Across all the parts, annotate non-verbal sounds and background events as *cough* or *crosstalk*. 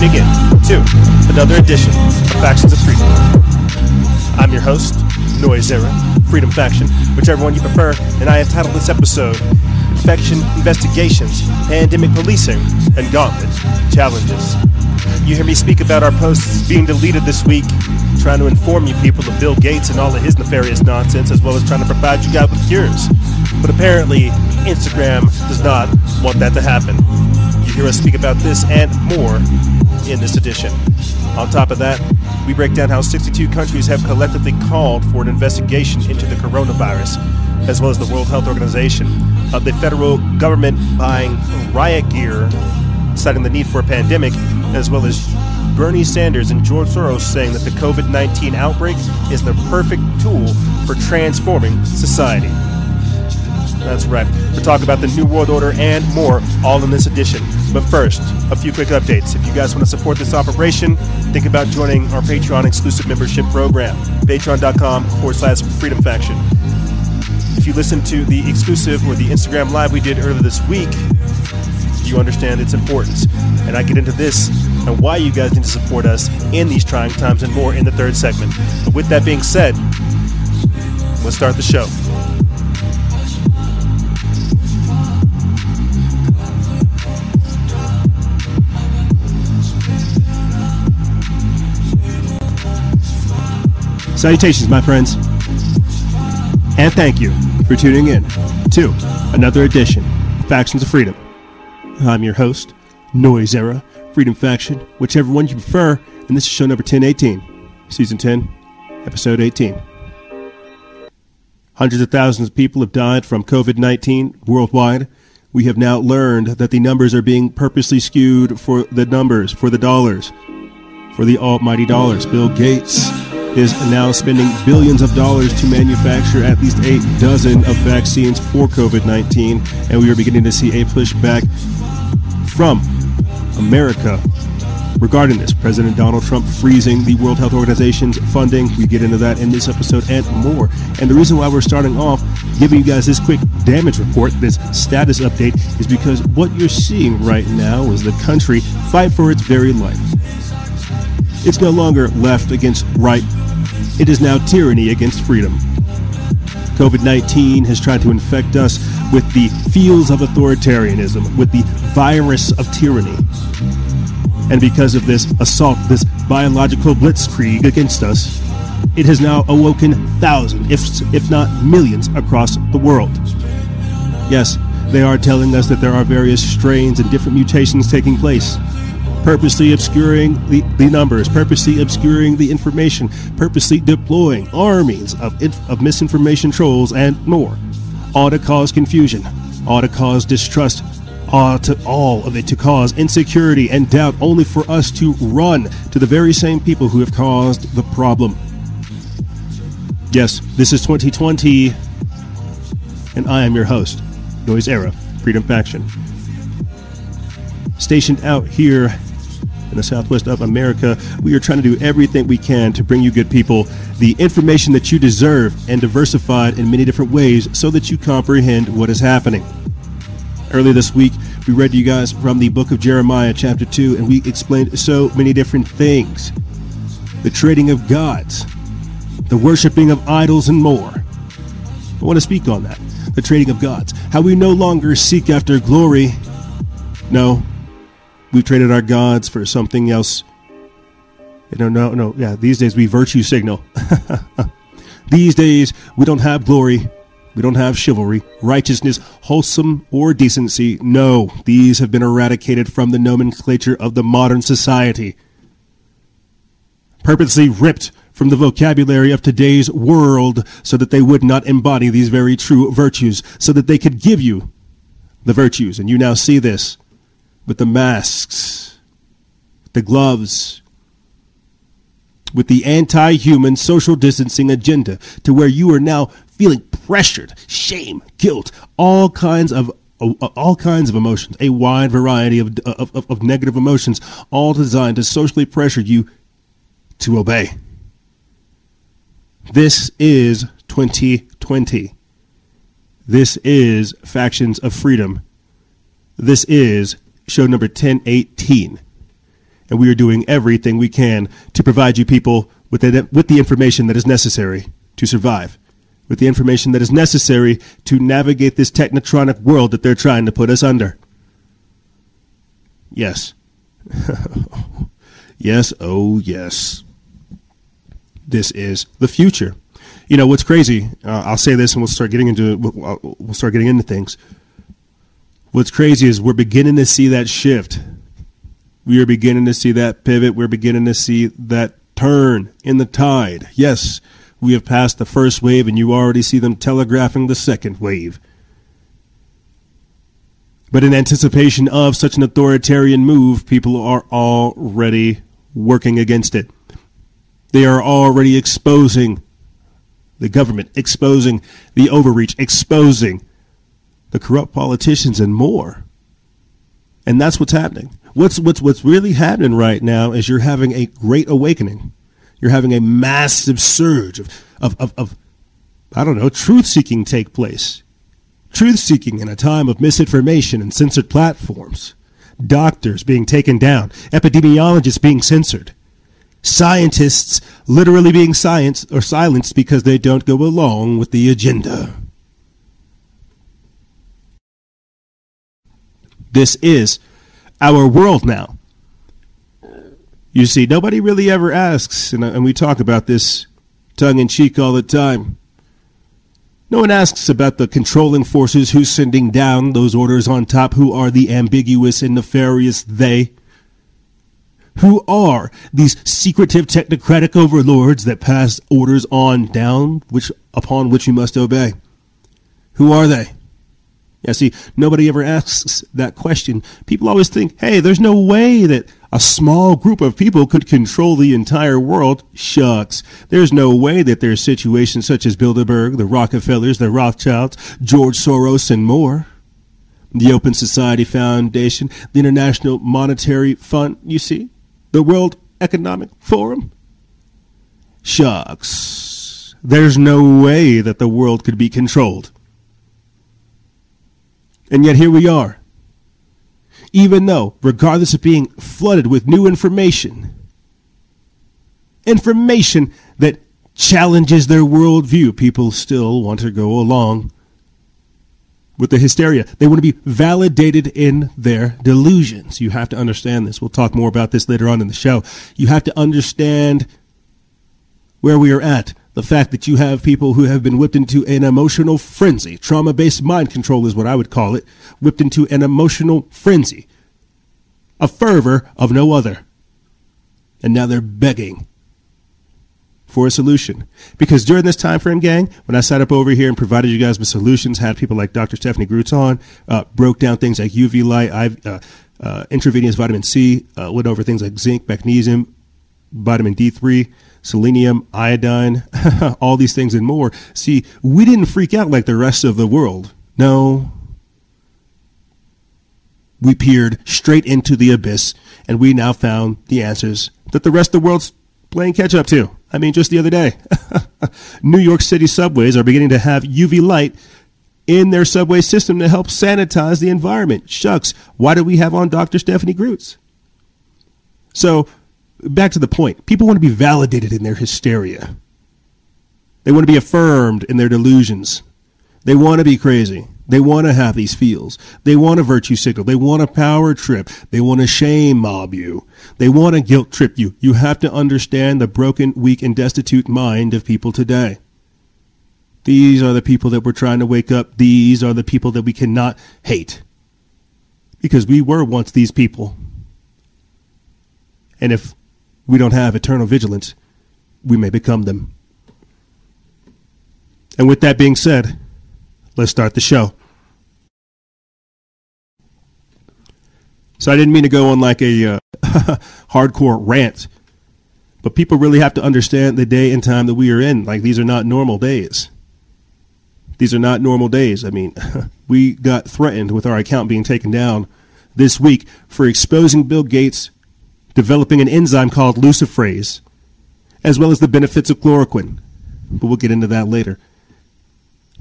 tuning in to another edition of Factions of Freedom. I'm your host, Noise Era, Freedom Faction, whichever one you prefer, and I have titled this episode Infection Investigations, Pandemic Policing, and Gauntlet Challenges. You hear me speak about our posts being deleted this week, trying to inform you people of Bill Gates and all of his nefarious nonsense, as well as trying to provide you guys with cures. But apparently, Instagram does not want that to happen. You hear us speak about this and more in this edition. On top of that, we break down how 62 countries have collectively called for an investigation into the coronavirus, as well as the World Health Organization, of the federal government buying riot gear, citing the need for a pandemic, as well as Bernie Sanders and George Soros saying that the COVID 19 outbreak is the perfect tool for transforming society. That's right. We'll talk about the New World Order and more, all in this edition. But first, a few quick updates. If you guys want to support this operation, think about joining our Patreon exclusive membership program, patreon.com forward slash freedom faction. If you listen to the exclusive or the Instagram live we did earlier this week, you understand its importance. And I get into this and why you guys need to support us in these trying times and more in the third segment. But with that being said, let's start the show. Salutations, my friends. And thank you for tuning in to another edition of Factions of Freedom. I'm your host, Noise Era, Freedom Faction, whichever one you prefer, and this is show number 1018, season 10, episode 18. Hundreds of thousands of people have died from COVID 19 worldwide. We have now learned that the numbers are being purposely skewed for the numbers, for the dollars, for the almighty dollars. Bill Gates is now spending billions of dollars to manufacture at least eight dozen of vaccines for COVID 19, and we are beginning to see a pushback from America regarding this. President Donald Trump freezing the World Health Organization's funding. We get into that in this episode and more. And the reason why we're starting off giving you guys this quick damage report, this status update, is because what you're seeing right now is the country fight for its very life. It's no longer left against right, it is now tyranny against freedom. COVID 19 has tried to infect us with the feels of authoritarianism, with the virus of tyranny. And because of this assault, this biological blitzkrieg against us, it has now awoken thousands, if, if not millions, across the world. Yes, they are telling us that there are various strains and different mutations taking place purposely obscuring the, the numbers, purposely obscuring the information, purposely deploying armies of, of misinformation trolls and more, all to cause confusion, all to cause distrust, all to all of it to cause insecurity and doubt, only for us to run to the very same people who have caused the problem. Yes, this is 2020, and I am your host, Noise Era, Freedom Faction. Stationed out here in the southwest of America, we are trying to do everything we can to bring you good people the information that you deserve and diversified in many different ways so that you comprehend what is happening. Earlier this week, we read to you guys from the book of Jeremiah, chapter 2, and we explained so many different things the trading of gods, the worshiping of idols, and more. I want to speak on that the trading of gods, how we no longer seek after glory. No, We've traded our gods for something else. No, no, no. Yeah, these days we virtue signal. *laughs* these days we don't have glory. We don't have chivalry, righteousness, wholesome, or decency. No, these have been eradicated from the nomenclature of the modern society. Purposely ripped from the vocabulary of today's world so that they would not embody these very true virtues, so that they could give you the virtues. And you now see this with the masks, the gloves, with the anti human social distancing agenda to where you are now feeling pressured, shame, guilt, all kinds of uh, all kinds of emotions, a wide variety of, of, of, of negative emotions, all designed to socially pressure you to obey. This is 2020. This is Factions of Freedom This is show number 1018. And we are doing everything we can to provide you people with the, with the information that is necessary to survive, with the information that is necessary to navigate this technotronic world that they're trying to put us under. Yes. *laughs* yes, oh yes. This is the future. You know what's crazy? Uh, I'll say this, and we'll start getting into we'll, we'll start getting into things. What's crazy is we're beginning to see that shift. We are beginning to see that pivot. We're beginning to see that turn in the tide. Yes, we have passed the first wave, and you already see them telegraphing the second wave. But in anticipation of such an authoritarian move, people are already working against it. They are already exposing the government, exposing the overreach, exposing the corrupt politicians, and more. And that's what's happening. What's what's what's really happening right now is you're having a great awakening. You're having a massive surge of of, of, of I don't know, truth seeking take place. Truth seeking in a time of misinformation and censored platforms. Doctors being taken down, epidemiologists being censored, scientists literally being silenced or silenced because they don't go along with the agenda. This is our world now. You see, nobody really ever asks, and, we talk about this tongue in cheek all the time. No one asks about the controlling forces who's sending down those orders on top, who are the ambiguous and nefarious they. Who are these secretive technocratic overlords that pass orders on down, which upon which you must obey? Who are they? Yeah, see, nobody ever asks that question. People always think, hey, there's no way that a small group of people could control the entire world. Shucks. There's no way that there's situations such as Bilderberg, the Rockefellers, the Rothschilds, George Soros, and more. The Open Society Foundation, the International Monetary Fund, you see? The World Economic Forum. Shucks. There's no way that the world could be controlled. And yet here we are. Even though, regardless of being flooded with new information, information that challenges their worldview, people still want to go along with the hysteria. They want to be validated in their delusions. You have to understand this. We'll talk more about this later on in the show. You have to understand where we are at the fact that you have people who have been whipped into an emotional frenzy. Trauma based mind control is what I would call it. Whipped into an emotional frenzy. A fervor of no other. And now they're begging for a solution. Because during this time frame, gang, when I sat up over here and provided you guys with solutions, had people like Dr. Stephanie Groots on, uh, broke down things like UV light, uh, uh, intravenous vitamin C, uh, went over things like zinc, magnesium, vitamin D3 selenium, iodine, *laughs* all these things and more. See, we didn't freak out like the rest of the world. No. We peered straight into the abyss and we now found the answers that the rest of the world's playing catch up to. I mean, just the other day, *laughs* New York City subways are beginning to have UV light in their subway system to help sanitize the environment. Shucks, why do we have on Dr. Stephanie Groots? So back to the point. People want to be validated in their hysteria. They want to be affirmed in their delusions. They want to be crazy. They want to have these feels. They want a virtue signal. They want a power trip. They want to shame mob you. They want to guilt trip you. You have to understand the broken, weak, and destitute mind of people today. These are the people that we're trying to wake up. These are the people that we cannot hate. Because we were once these people. And if we don't have eternal vigilance, we may become them. And with that being said, let's start the show. So I didn't mean to go on like a uh, *laughs* hardcore rant, but people really have to understand the day and time that we are in. Like these are not normal days. These are not normal days. I mean, *laughs* we got threatened with our account being taken down this week for exposing Bill Gates developing an enzyme called luciferase, as well as the benefits of chloroquine. But we'll get into that later.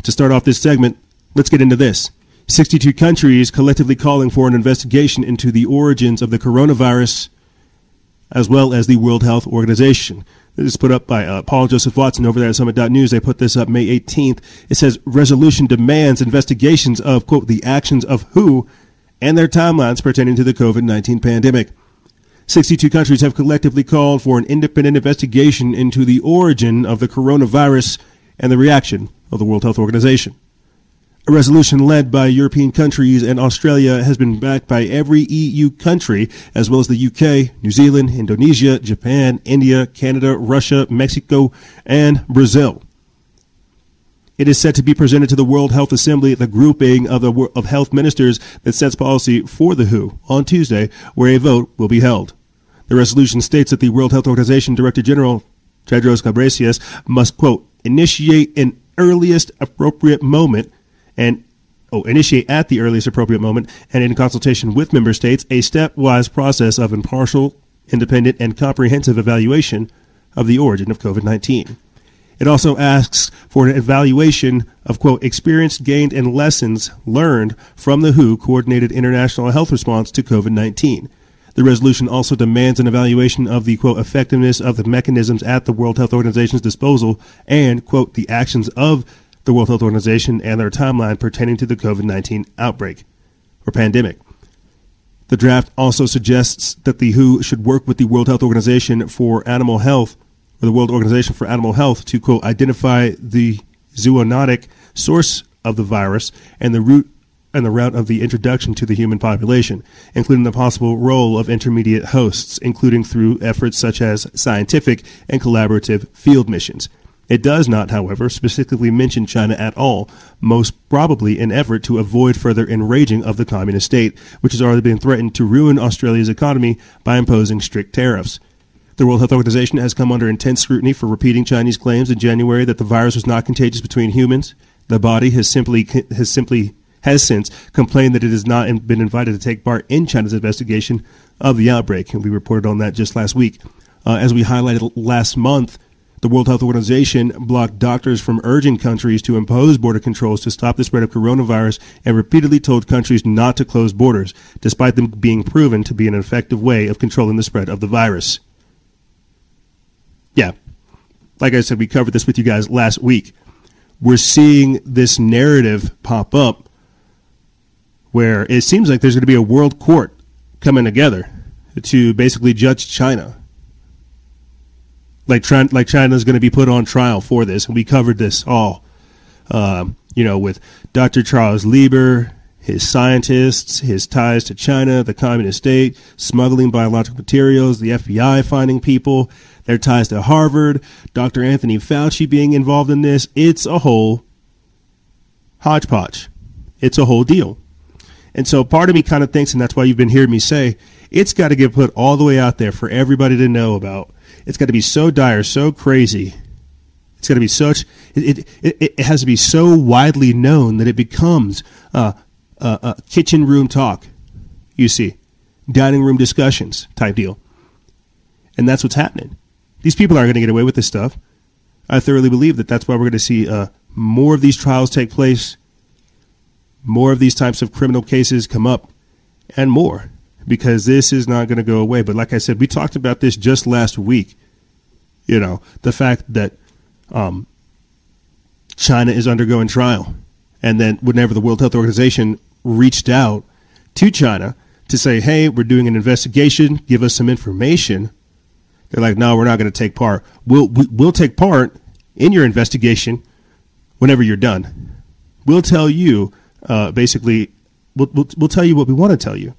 To start off this segment, let's get into this. 62 countries collectively calling for an investigation into the origins of the coronavirus, as well as the World Health Organization. This is put up by uh, Paul Joseph Watson over there at Summit.news. They put this up May 18th. It says resolution demands investigations of, quote, the actions of WHO and their timelines pertaining to the COVID 19 pandemic. 62 countries have collectively called for an independent investigation into the origin of the coronavirus and the reaction of the World Health Organization. A resolution led by European countries and Australia has been backed by every EU country, as well as the UK, New Zealand, Indonesia, Japan, India, Canada, Russia, Mexico, and Brazil. It is set to be presented to the World Health Assembly, the grouping of, the, of health ministers that sets policy for the WHO, on Tuesday, where a vote will be held. The resolution states that the World Health Organization Director General, Tedros Ghebreyesus, must, quote, initiate an earliest appropriate moment and oh, initiate at the earliest appropriate moment and in consultation with member states a stepwise process of impartial, independent, and comprehensive evaluation of the origin of COVID 19. It also asks for an evaluation of, quote, experience gained and lessons learned from the WHO coordinated international health response to COVID 19. The resolution also demands an evaluation of the, quote, effectiveness of the mechanisms at the World Health Organization's disposal and, quote, the actions of the World Health Organization and their timeline pertaining to the COVID 19 outbreak or pandemic. The draft also suggests that the WHO should work with the World Health Organization for Animal Health or the World Organization for Animal Health to, quote, identify the zoonotic source of the virus and the root and the route of the introduction to the human population, including the possible role of intermediate hosts, including through efforts such as scientific and collaborative field missions. It does not, however, specifically mention China at all, most probably in effort to avoid further enraging of the communist state, which has already been threatened to ruin Australia's economy by imposing strict tariffs. The World Health Organization has come under intense scrutiny for repeating Chinese claims in January that the virus was not contagious between humans. The body has simply has simply has since complained that it has not been invited to take part in China's investigation of the outbreak, and we reported on that just last week. Uh, as we highlighted last month, the World Health Organization blocked doctors from urging countries to impose border controls to stop the spread of coronavirus and repeatedly told countries not to close borders, despite them being proven to be an effective way of controlling the spread of the virus. Yeah, like I said, we covered this with you guys last week. We're seeing this narrative pop up where it seems like there's going to be a world court coming together to basically judge China. Like, like China's going to be put on trial for this, and we covered this all, um, you know, with Dr. Charles Lieber, his scientists, his ties to China, the communist state, smuggling biological materials, the FBI finding people, their ties to Harvard, Dr. Anthony Fauci being involved in this. It's a whole hodgepodge. It's a whole deal. And so part of me kind of thinks, and that's why you've been hearing me say, it's got to get put all the way out there for everybody to know about. It's got to be so dire, so crazy. It's got to be such. It, it, it, has to be so widely known that it becomes uh, uh, uh, kitchen room talk. You see, dining room discussions type deal, and that's what's happening. These people aren't going to get away with this stuff. I thoroughly believe that that's why we're going to see uh, more of these trials take place more of these types of criminal cases come up and more because this is not going to go away. But like I said, we talked about this just last week. You know, the fact that um, China is undergoing trial. And then whenever the World Health Organization reached out to China to say, hey, we're doing an investigation, give us some information, they're like, no, we're not going to take part. We'll, we'll take part in your investigation whenever you're done. We'll tell you uh, basically, we'll, we'll, we'll tell you what we want to tell you.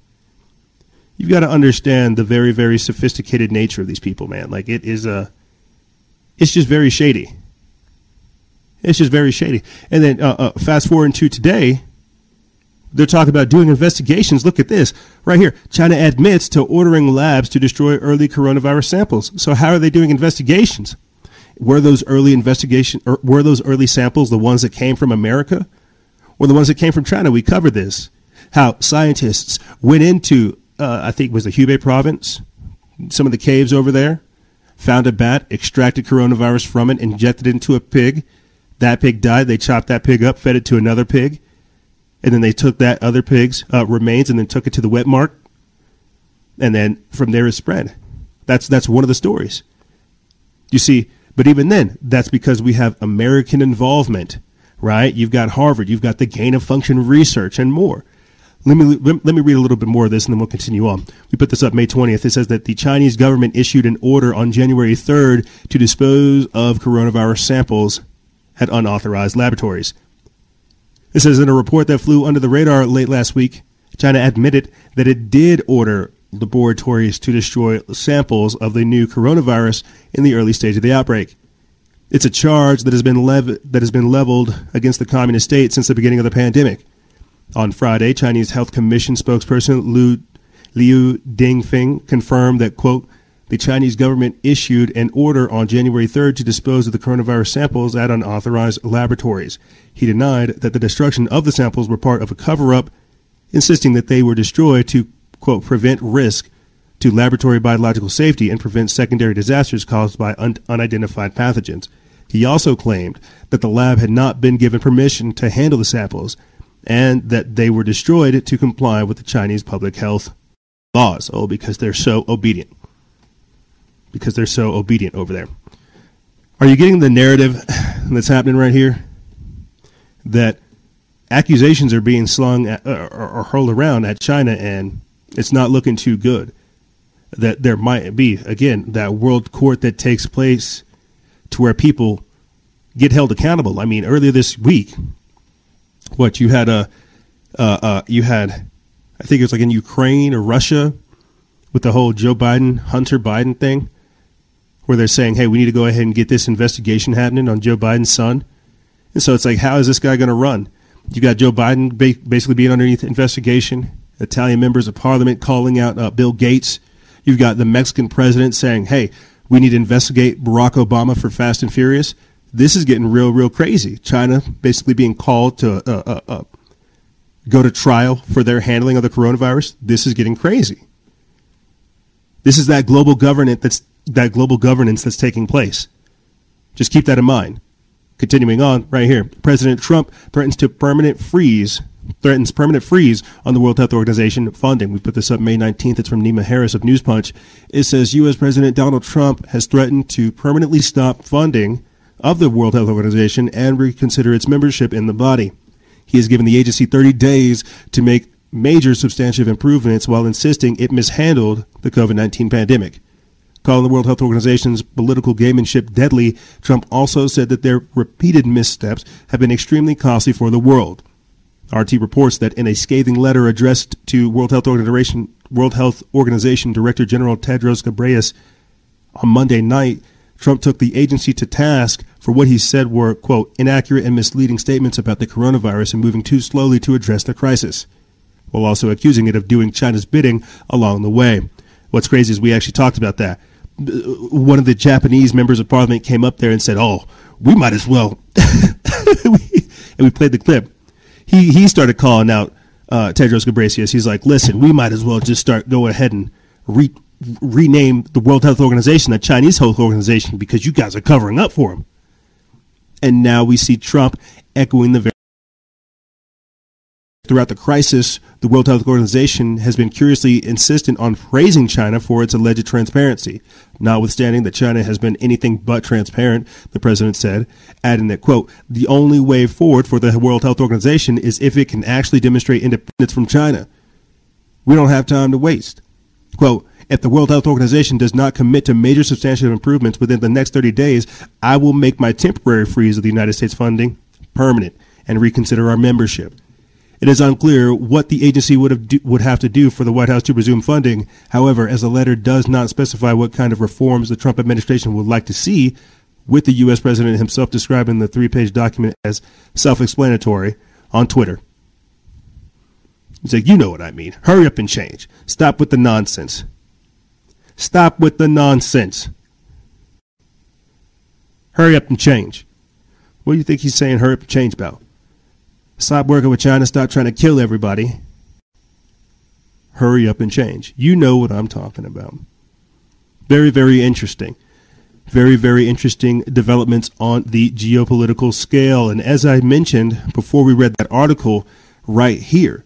You've got to understand the very, very sophisticated nature of these people, man. Like it is a, it's just very shady. It's just very shady. And then uh, uh, fast forward to today, they're talking about doing investigations. Look at this right here. China admits to ordering labs to destroy early coronavirus samples. So how are they doing investigations? Were those early investigation or were those early samples the ones that came from America? Or the ones that came from China. We covered this. How scientists went into, uh, I think it was the Hubei province, some of the caves over there, found a bat, extracted coronavirus from it, injected it into a pig. That pig died. They chopped that pig up, fed it to another pig. and then they took that other pig's uh, remains and then took it to the wet mark, and then from there it spread. That's that's one of the stories. You see, but even then, that's because we have American involvement, right? You've got Harvard, you've got the gain of function research, and more. Let me let me read a little bit more of this, and then we'll continue on. We put this up May 20th. It says that the Chinese government issued an order on January 3rd to dispose of coronavirus samples at unauthorized laboratories. It says in a report that flew under the radar late last week, China admitted that it did order laboratories to destroy samples of the new coronavirus in the early stage of the outbreak. It's a charge that has been lev- that has been leveled against the communist state since the beginning of the pandemic. On Friday, Chinese Health Commission spokesperson Liu, Liu Dengfeng confirmed that quote the Chinese government issued an order on January 3rd to dispose of the coronavirus samples at unauthorized laboratories. He denied that the destruction of the samples were part of a cover up, insisting that they were destroyed to quote, prevent risk to laboratory biological safety and prevent secondary disasters caused by un- unidentified pathogens. He also claimed that the lab had not been given permission to handle the samples and that they were destroyed to comply with the Chinese public health laws. Oh, because they're so obedient. Because they're so obedient over there. Are you getting the narrative *sighs* that's happening right here? That accusations are being slung at, or, or hurled around at China and it's not looking too good. That there might be again that world court that takes place to where people get held accountable. I mean, earlier this week, what you had a uh, uh, you had, I think it was like in Ukraine or Russia, with the whole Joe Biden Hunter Biden thing, where they're saying, "Hey, we need to go ahead and get this investigation happening on Joe Biden's son." And so it's like, how is this guy going to run? You got Joe Biden basically being underneath investigation. Italian members of parliament calling out uh, Bill Gates. You've got the Mexican president saying, hey, we need to investigate Barack Obama for Fast and Furious. This is getting real, real crazy. China basically being called to uh, uh, uh, go to trial for their handling of the coronavirus. This is getting crazy. This is that global governance that's that global governance that's taking place. Just keep that in mind. Continuing on, right here, President Trump threatens to permanent freeze threatens permanent freeze on the World Health Organization funding. We put this up May 19th. It's from Nima Harris of News Punch. It says U.S. President Donald Trump has threatened to permanently stop funding of the World Health Organization and reconsider its membership in the body. He has given the agency 30 days to make major substantive improvements while insisting it mishandled the COVID 19 pandemic. Calling the World Health Organization's political gamemanship deadly, Trump also said that their repeated missteps have been extremely costly for the world. RT reports that in a scathing letter addressed to World Health Organization, World Health Organization Director General Tedros Ghebreyesus on Monday night, Trump took the agency to task for what he said were, quote, inaccurate and misleading statements about the coronavirus and moving too slowly to address the crisis, while also accusing it of doing China's bidding along the way. What's crazy is we actually talked about that. One of the Japanese members of parliament came up there and said, oh, we might as well. *laughs* and we played the clip he he started calling out uh, Tedros Ghebreyesus. He's like, listen, we might as well just start go ahead and re- rename the World Health Organization the Chinese Health Organization because you guys are covering up for him. And now we see Trump echoing the very Throughout the crisis, the World Health Organization has been curiously insistent on praising China for its alleged transparency, notwithstanding that China has been anything but transparent, the president said, adding that, quote, the only way forward for the World Health Organization is if it can actually demonstrate independence from China. We don't have time to waste. Quote, if the World Health Organization does not commit to major substantial improvements within the next 30 days, I will make my temporary freeze of the United States funding permanent and reconsider our membership. It is unclear what the agency would have do, would have to do for the White House to resume funding. However, as the letter does not specify what kind of reforms the Trump administration would like to see, with the U.S. president himself describing the three-page document as self-explanatory on Twitter. He's like, you know what I mean. Hurry up and change. Stop with the nonsense. Stop with the nonsense. Hurry up and change. What do you think he's saying hurry up and change about? Stop working with China. Stop trying to kill everybody. Hurry up and change. You know what I'm talking about. Very, very interesting. Very, very interesting developments on the geopolitical scale. And as I mentioned before we read that article, right here.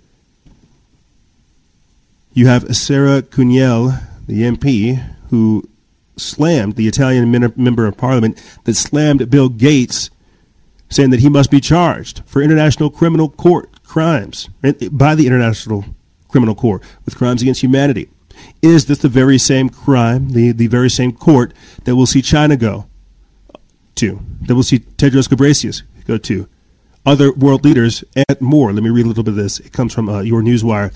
You have Sara Cunial, the MP, who slammed the Italian member of parliament that slammed Bill Gates, saying that he must be charged for international criminal court crimes by the International Criminal Court with crimes against humanity. Is this the very same crime, the, the very same court that will see China go to, that will see Tedros Ghebreyesus go to, other world leaders, and more? Let me read a little bit of this. It comes from uh, your Newswire.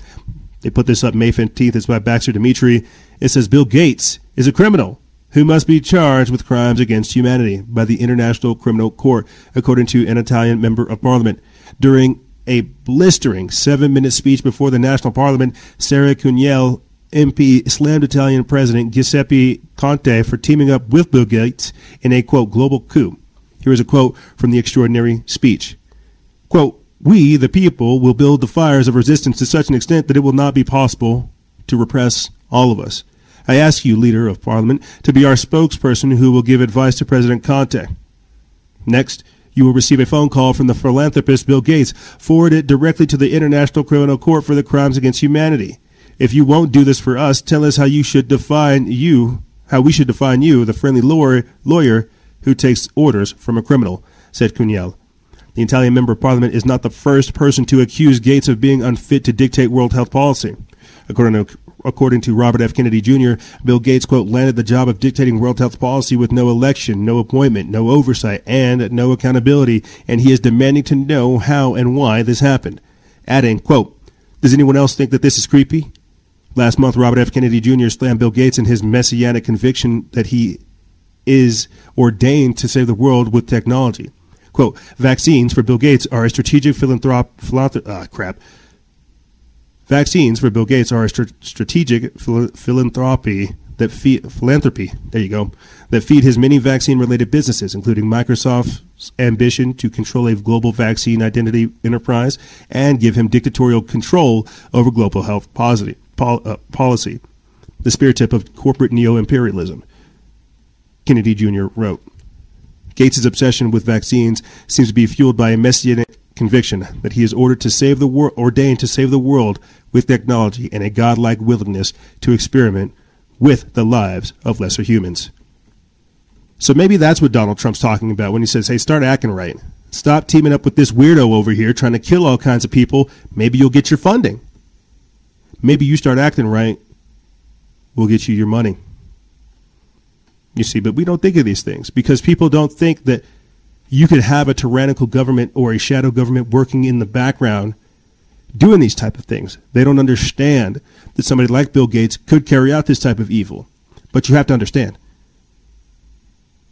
They put this up May 15th. It's by Baxter Dmitry. It says Bill Gates is a criminal who must be charged with crimes against humanity by the International Criminal Court, according to an Italian member of parliament. During a blistering seven minute speech before the National Parliament, Sara Cunial MP slammed Italian President Giuseppe Conte for teaming up with Bill Gates in a quote global coup. Here is a quote from the extraordinary speech. Quote, we, the people, will build the fires of resistance to such an extent that it will not be possible to repress all of us. I ask you, Leader of Parliament, to be our spokesperson who will give advice to President Conte. Next, you will receive a phone call from the philanthropist Bill Gates. Forward it directly to the International Criminal Court for the Crimes Against Humanity. If you won't do this for us, tell us how you should define you, how we should define you, the friendly lawyer, lawyer who takes orders from a criminal, said Cunial. The Italian member of parliament is not the first person to accuse Gates of being unfit to dictate world health policy. According to, according to Robert F. Kennedy Jr., Bill Gates, quote, landed the job of dictating world health policy with no election, no appointment, no oversight, and no accountability, and he is demanding to know how and why this happened. Adding, quote, does anyone else think that this is creepy? Last month, Robert F. Kennedy Jr. slammed Bill Gates in his messianic conviction that he is ordained to save the world with technology. Quote, vaccines for Bill Gates are a strategic philanthrop, philanthrop ah, crap. Vaccines for Bill Gates are a str- strategic phil- philanthropy that philanthropy. There you go. That feed his many vaccine-related businesses, including Microsoft's ambition to control a global vaccine identity enterprise and give him dictatorial control over global health positive pol- uh, policy, the spear tip of corporate neo imperialism. Kennedy Jr. wrote. Gates' obsession with vaccines seems to be fueled by a messianic conviction that he is ordered to save the world, ordained to save the world with technology and a godlike willingness to experiment with the lives of lesser humans. So maybe that's what Donald Trump's talking about when he says, hey, start acting right. Stop teaming up with this weirdo over here trying to kill all kinds of people. Maybe you'll get your funding maybe you start acting right, we'll get you your money. You see, but we don't think of these things because people don't think that you could have a tyrannical government or a shadow government working in the background doing these type of things. They don't understand that somebody like Bill Gates could carry out this type of evil. But you have to understand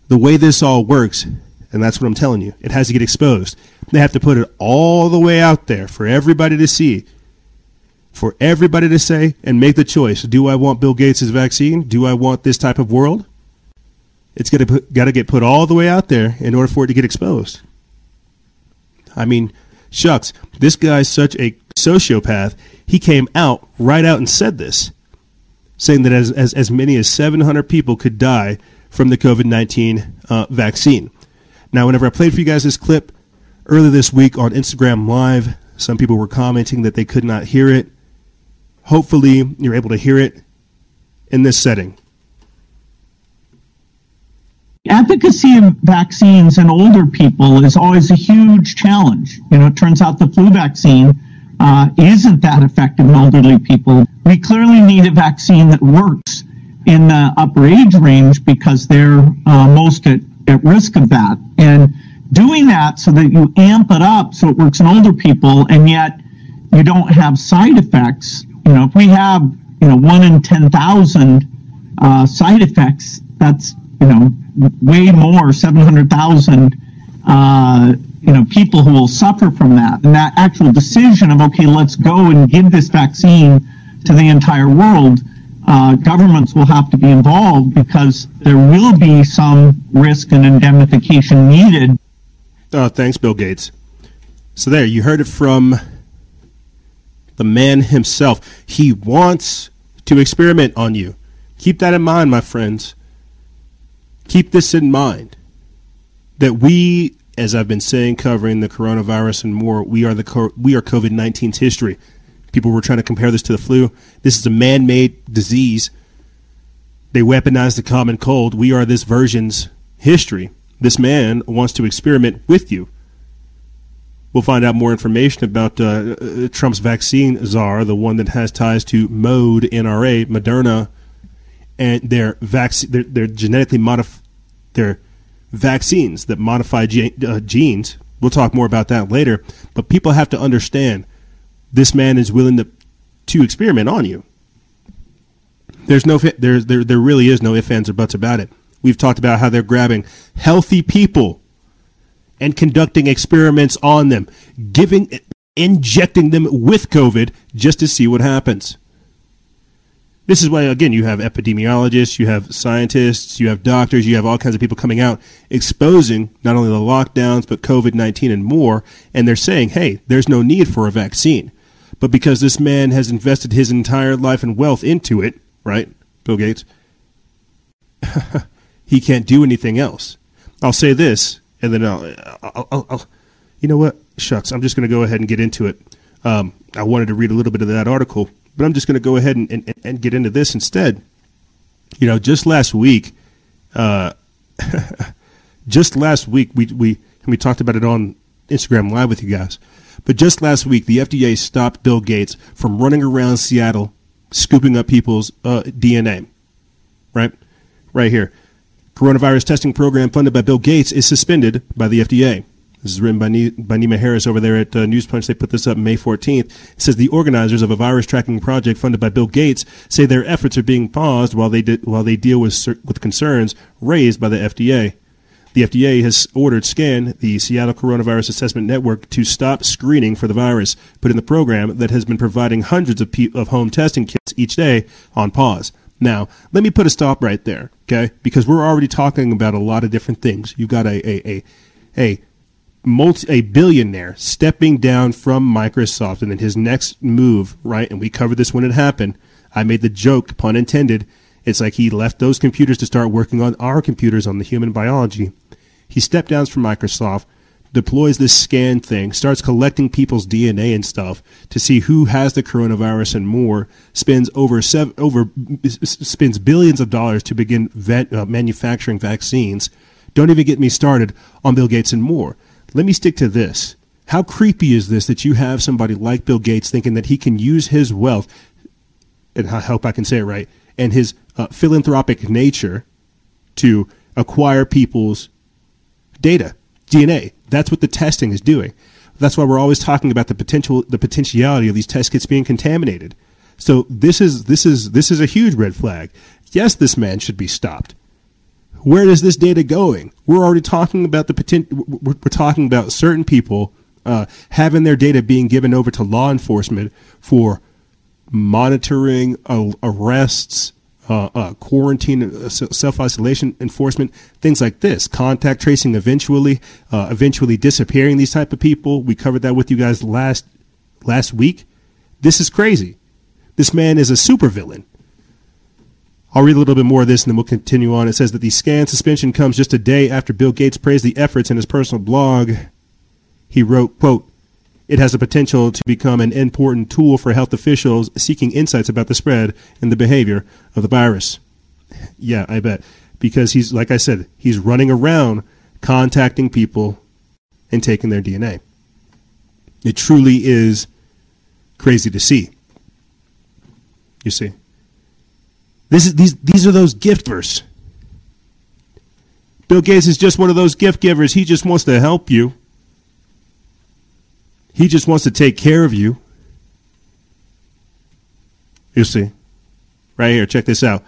the way this all works, and that's what I'm telling you, it has to get exposed. They have to put it all the way out there for everybody to see for everybody to say and make the choice do I want Bill Gates' vaccine? Do I want this type of world? It's got to got to get put all the way out there in order for it to get exposed. I mean, shucks, this guy's such a sociopath. He came out right out and said this, saying that as as, as many as 700 people could die from the COVID 19 uh, vaccine. Now, whenever I played for you guys this clip earlier this week on Instagram Live, some people were commenting that they could not hear it hopefully you're able to hear it in this setting. Efficacy of vaccines in older people is always a huge challenge. You know, it turns out the flu vaccine uh, isn't that effective in elderly people. We clearly need a vaccine that works in the upper age range because they're uh, most at, at risk of that. And doing that so that you amp it up so it works in older people and yet you don't have side effects you know, if we have, you know, one in 10,000 uh, side effects, that's, you know, way more, 700,000, uh, you know, people who will suffer from that. And that actual decision of, okay, let's go and give this vaccine to the entire world, uh, governments will have to be involved because there will be some risk and indemnification needed. Oh, thanks, Bill Gates. So there, you heard it from the man himself. He wants to experiment on you. Keep that in mind, my friends. Keep this in mind that we as I've been saying, covering the coronavirus and more, we are the we are COVID 19's history. People were trying to compare this to the flu. This is a man made disease. They weaponized the common cold. We are this version's history. This man wants to experiment with you. We'll find out more information about uh, uh Trump's vaccine czar, the one that has ties to Mode NRA, Moderna, and their vac- their, their genetically modified their vaccines that modify ge- uh, genes. We'll talk more about that later. But people have to understand this man is willing to to experiment on you. There's no there there there really is no ifs ands or buts about it. We've talked about how they're grabbing healthy people and conducting experiments on them, giving injecting them with COVID just to see what happens. This is why, again, you have epidemiologists, you have scientists, you have doctors, you have all kinds of people coming out exposing not only the lockdowns, but COVID 19 and more. And they're saying, hey, there's no need for a vaccine. But because this man has invested his entire life and wealth into it, right, Bill Gates, *laughs* he can't do anything else. I'll say this, and then I'll, I'll, I'll, I'll you know what? Shucks, I'm just going to go ahead and get into it. Um, I wanted to read a little bit of that article but I'm just going to go ahead and, and, and, get into this instead. You know, just last week, uh, *laughs* just last week, we, we, we talked about it on Instagram Live with you guys. But just last week, the FDA stopped Bill Gates from running around Seattle scooping up people's uh, DNA. Right? Right here. Coronavirus testing program funded by Bill Gates is suspended by the FDA. This is written by, ne- by Nima Harris over there at uh, News Punch. They put this up May 14th. It says the organizers of a virus tracking project funded by Bill Gates say their efforts are being paused while they di- while they deal with cer- with concerns raised by the FDA. The FDA has ordered SCAN, the Seattle Coronavirus Assessment Network, to stop screening for the virus, putting the program that has been providing hundreds of, pe- of home testing kits each day on pause. Now, let me put a stop right there, okay? Because we're already talking about a lot of different things. You've got a, a, a, a multi a billionaire stepping down from Microsoft and then his next move, right? And we covered this when it happened. I made the joke, pun intended. It's like he left those computers to start working on our computers on the human biology. He stepped down from Microsoft, deploys this scan thing, starts collecting people's DNA and stuff to see who has the coronavirus and more. Spends over seven, over spends billions of dollars to begin vet, uh, manufacturing vaccines. Don't even get me started on Bill Gates and more. Let me stick to this. How creepy is this that you have somebody like Bill Gates thinking that he can use his wealth, and I hope I can say it right, and his uh, philanthropic nature to acquire people's data, DNA. That's what the testing is doing. That's why we're always talking about the potential, the potentiality of these test kits being contaminated. So this is this is this is a huge red flag. Yes, this man should be stopped. Where is this data going? We're already talking about the potential. We're, talking about certain people uh, having their data being given over to law enforcement for monitoring uh, arrests, uh, uh quarantine, uh, self isolation enforcement, things like this. Contact tracing, eventually, uh, eventually disappearing these type of people. We covered that with you guys last last week. This is crazy. This man is a supervillain. I'll read a little bit more of this and then we'll continue on. It says that the scan suspension comes just a day after Bill Gates praised the efforts in his personal blog. He wrote, quote, it has the potential to become an important tool for health officials seeking insights about the spread and the behavior of the virus. *laughs* Yeah, I bet. Because he's, like I said, he's running around contacting people and taking their DNA. It truly is crazy to see. You see. This is these these are those gift givers. Bill Gates is just one of those gift givers. He just wants to help you. He just wants to take care of you. You see, right here, check this out.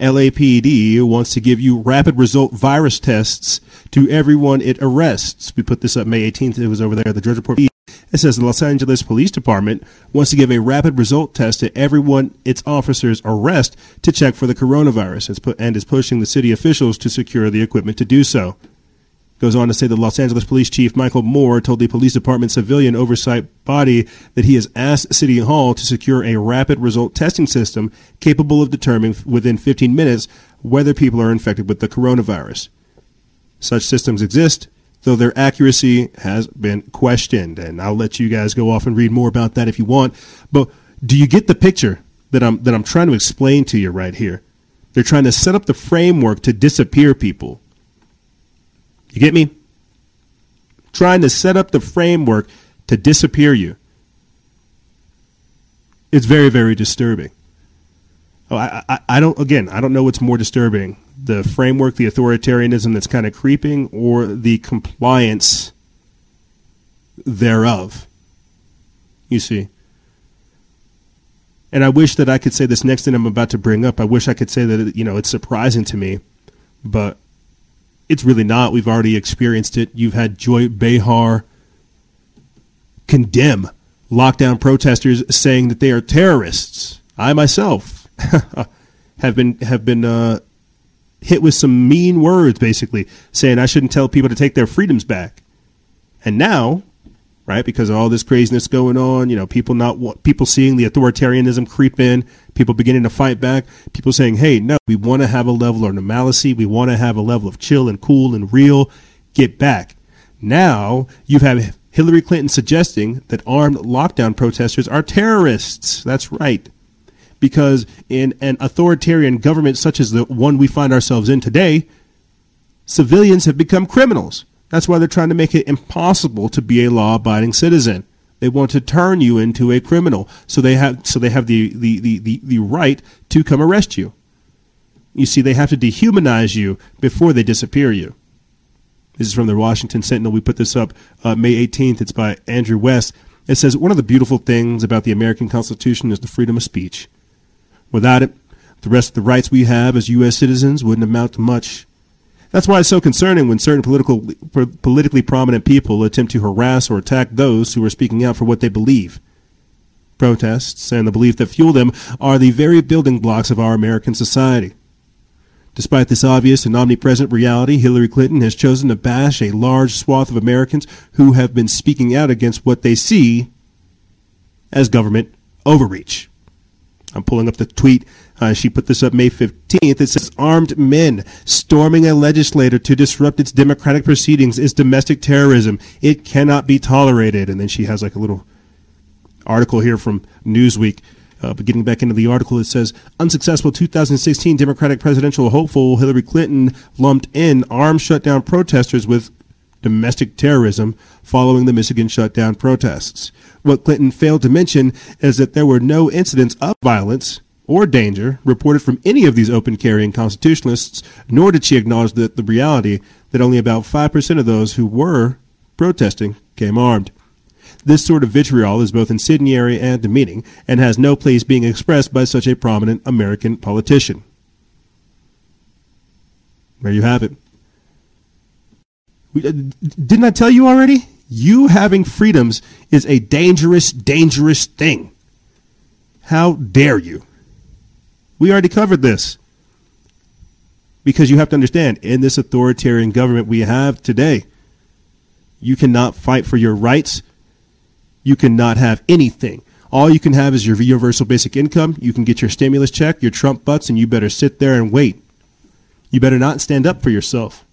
LAPD wants to give you rapid result virus tests to everyone it arrests. We put this up May 18th. It was over there at the Drudge Report. It says the Los Angeles Police Department wants to give a rapid result test to everyone its officers arrest to check for the coronavirus and is pushing the city officials to secure the equipment to do so. Goes on to say the Los Angeles Police Chief Michael Moore told the police department civilian oversight body that he has asked City Hall to secure a rapid result testing system capable of determining within 15 minutes whether people are infected with the coronavirus. Such systems exist though their accuracy has been questioned. And I'll let you guys go off and read more about that if you want. But do you get the picture that I'm that I'm trying to explain to you right here? They're trying to set up the framework to disappear people. You get me? Trying to set up the framework to disappear you. It's very, very disturbing. Oh, I, I, I don't. Again, I don't know what's more disturbing: the framework, the authoritarianism that's kind of creeping, or the compliance thereof. You see. And I wish that I could say this next thing I'm about to bring up. I wish I could say that you know it's surprising to me, but it's really not. We've already experienced it. You've had Joy Behar condemn lockdown protesters, saying that they are terrorists. I myself *laughs* have been have been uh, hit with some mean words, basically saying I shouldn't tell people to take their freedoms back. And now, right, because of all this craziness going on, you know, people not people seeing the authoritarianism creep in, people beginning to fight back, people saying, "Hey, no, we want to have a level of normalcy, we want to have a level of chill and cool and real. Get back." Now you have Hillary Clinton suggesting that armed lockdown protesters are terrorists. That's right. Because in an authoritarian government such as the one we find ourselves in today, civilians have become criminals. That's why they're trying to make it impossible to be a law abiding citizen. They want to turn you into a criminal. So they have so they have the, the, the, the, the right to come arrest you. You see, they have to dehumanize you before they disappear you. This is from the Washington Sentinel. We put this up uh, May 18th. It's by Andrew West. It says One of the beautiful things about the American Constitution is the freedom of speech. Without it, the rest of the rights we have as U.S. citizens wouldn't amount to much. That's why it's so concerning when certain political, politically prominent people attempt to harass or attack those who are speaking out for what they believe. Protests and the belief that fuel them are the very building blocks of our American society. Despite this obvious and omnipresent reality, Hillary Clinton has chosen to bash a large swath of Americans who have been speaking out against what they see as government overreach. I'm pulling up the tweet. Uh, she put this up May 15th. It says Armed men storming a legislator to disrupt its democratic proceedings is domestic terrorism. It cannot be tolerated. And then she has like a little article here from Newsweek uh, but getting back into the article, it says unsuccessful 2016 Democratic presidential hopeful Hillary Clinton lumped in armed shutdown protesters with domestic terrorism following the Michigan shutdown protests. What Clinton failed to mention is that there were no incidents of violence or danger reported from any of these open carrying constitutionalists, nor did she acknowledge that the reality that only about 5% of those who were protesting came armed. This sort of vitriol is both incendiary and demeaning, and has no place being expressed by such a prominent American politician. There you have it. Didn't I tell you already? You having freedoms is a dangerous, dangerous thing. How dare you? We already covered this. Because you have to understand, in this authoritarian government we have today, you cannot fight for your rights you cannot have anything. All you can have is your universal basic income. You can get your stimulus check, your Trump butts, and you better sit there and wait. You better not stand up for yourself.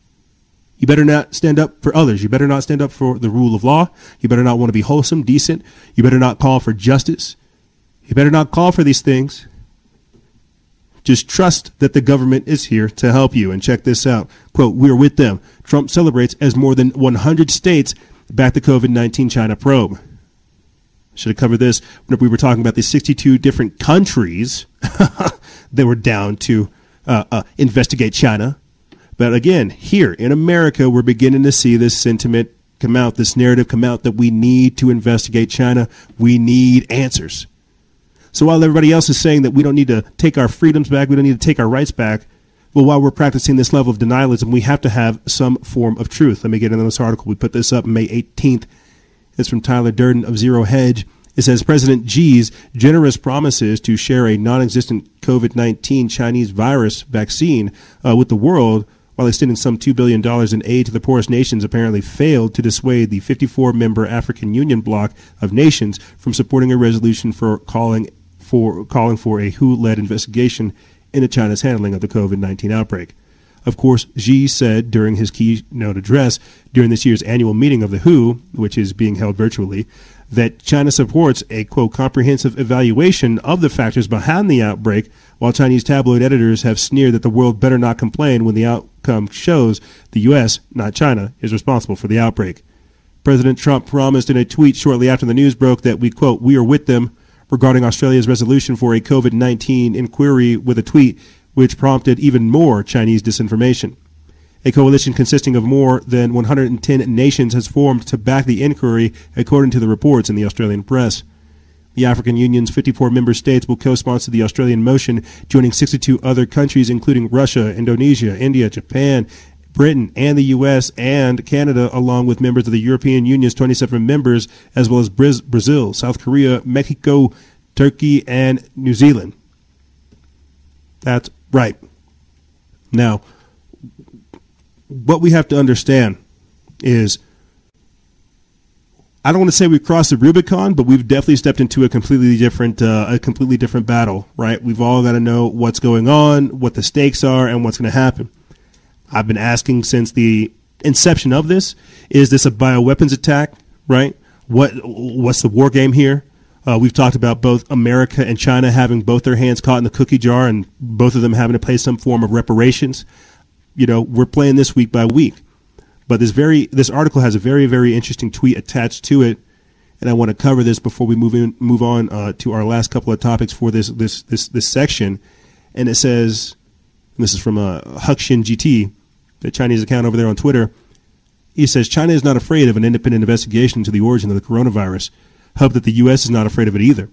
You better not stand up for others. You better not stand up for the rule of law. You better not want to be wholesome, decent. You better not call for justice. You better not call for these things. Just trust that the government is here to help you. And check this out. Quote, we're with them. Trump celebrates as more than 100 states back the COVID 19 China probe. Should have covered this when we were talking about the 62 different countries *laughs* that were down to uh, uh, investigate China. But again, here in America, we're beginning to see this sentiment come out, this narrative come out that we need to investigate China. We need answers. So while everybody else is saying that we don't need to take our freedoms back, we don't need to take our rights back, well, while we're practicing this level of denialism, we have to have some form of truth. Let me get into this article. We put this up May 18th it's from Tyler Durden of Zero Hedge. It says President Xi's generous promises to share a non existent COVID 19 Chinese virus vaccine uh, with the world while extending some $2 billion in aid to the poorest nations apparently failed to dissuade the 54 member African Union bloc of nations from supporting a resolution for calling for, calling for a WHO led investigation into China's handling of the COVID 19 outbreak. Of course, Xi said during his keynote address during this year's annual meeting of the WHO, which is being held virtually, that China supports a quote comprehensive evaluation of the factors behind the outbreak, while Chinese tabloid editors have sneered that the world better not complain when the outcome shows the U.S., not China, is responsible for the outbreak. President Trump promised in a tweet shortly after the news broke that we quote we are with them regarding Australia's resolution for a COVID 19 inquiry with a tweet which prompted even more Chinese disinformation. A coalition consisting of more than 110 nations has formed to back the inquiry, according to the reports in the Australian press. The African Union's 54 member states will co sponsor the Australian motion, joining 62 other countries, including Russia, Indonesia, India, Japan, Britain, and the U.S. and Canada, along with members of the European Union's 27 members, as well as Brazil, South Korea, Mexico, Turkey, and New Zealand. That's right. Now, what we have to understand is I don't want to say we've crossed the Rubicon, but we've definitely stepped into a completely different uh, a completely different battle, right? We've all got to know what's going on, what the stakes are, and what's going to happen. I've been asking since the inception of this: Is this a bioweapons attack? Right? What what's the war game here? Uh, we've talked about both America and China having both their hands caught in the cookie jar, and both of them having to pay some form of reparations. You know, we're playing this week by week. But this very this article has a very very interesting tweet attached to it, and I want to cover this before we move in move on uh, to our last couple of topics for this this this this section. And it says, and this is from uh, Hu Xijin GT the Chinese account over there on Twitter. He says China is not afraid of an independent investigation into the origin of the coronavirus. Hope that the U.S. is not afraid of it either.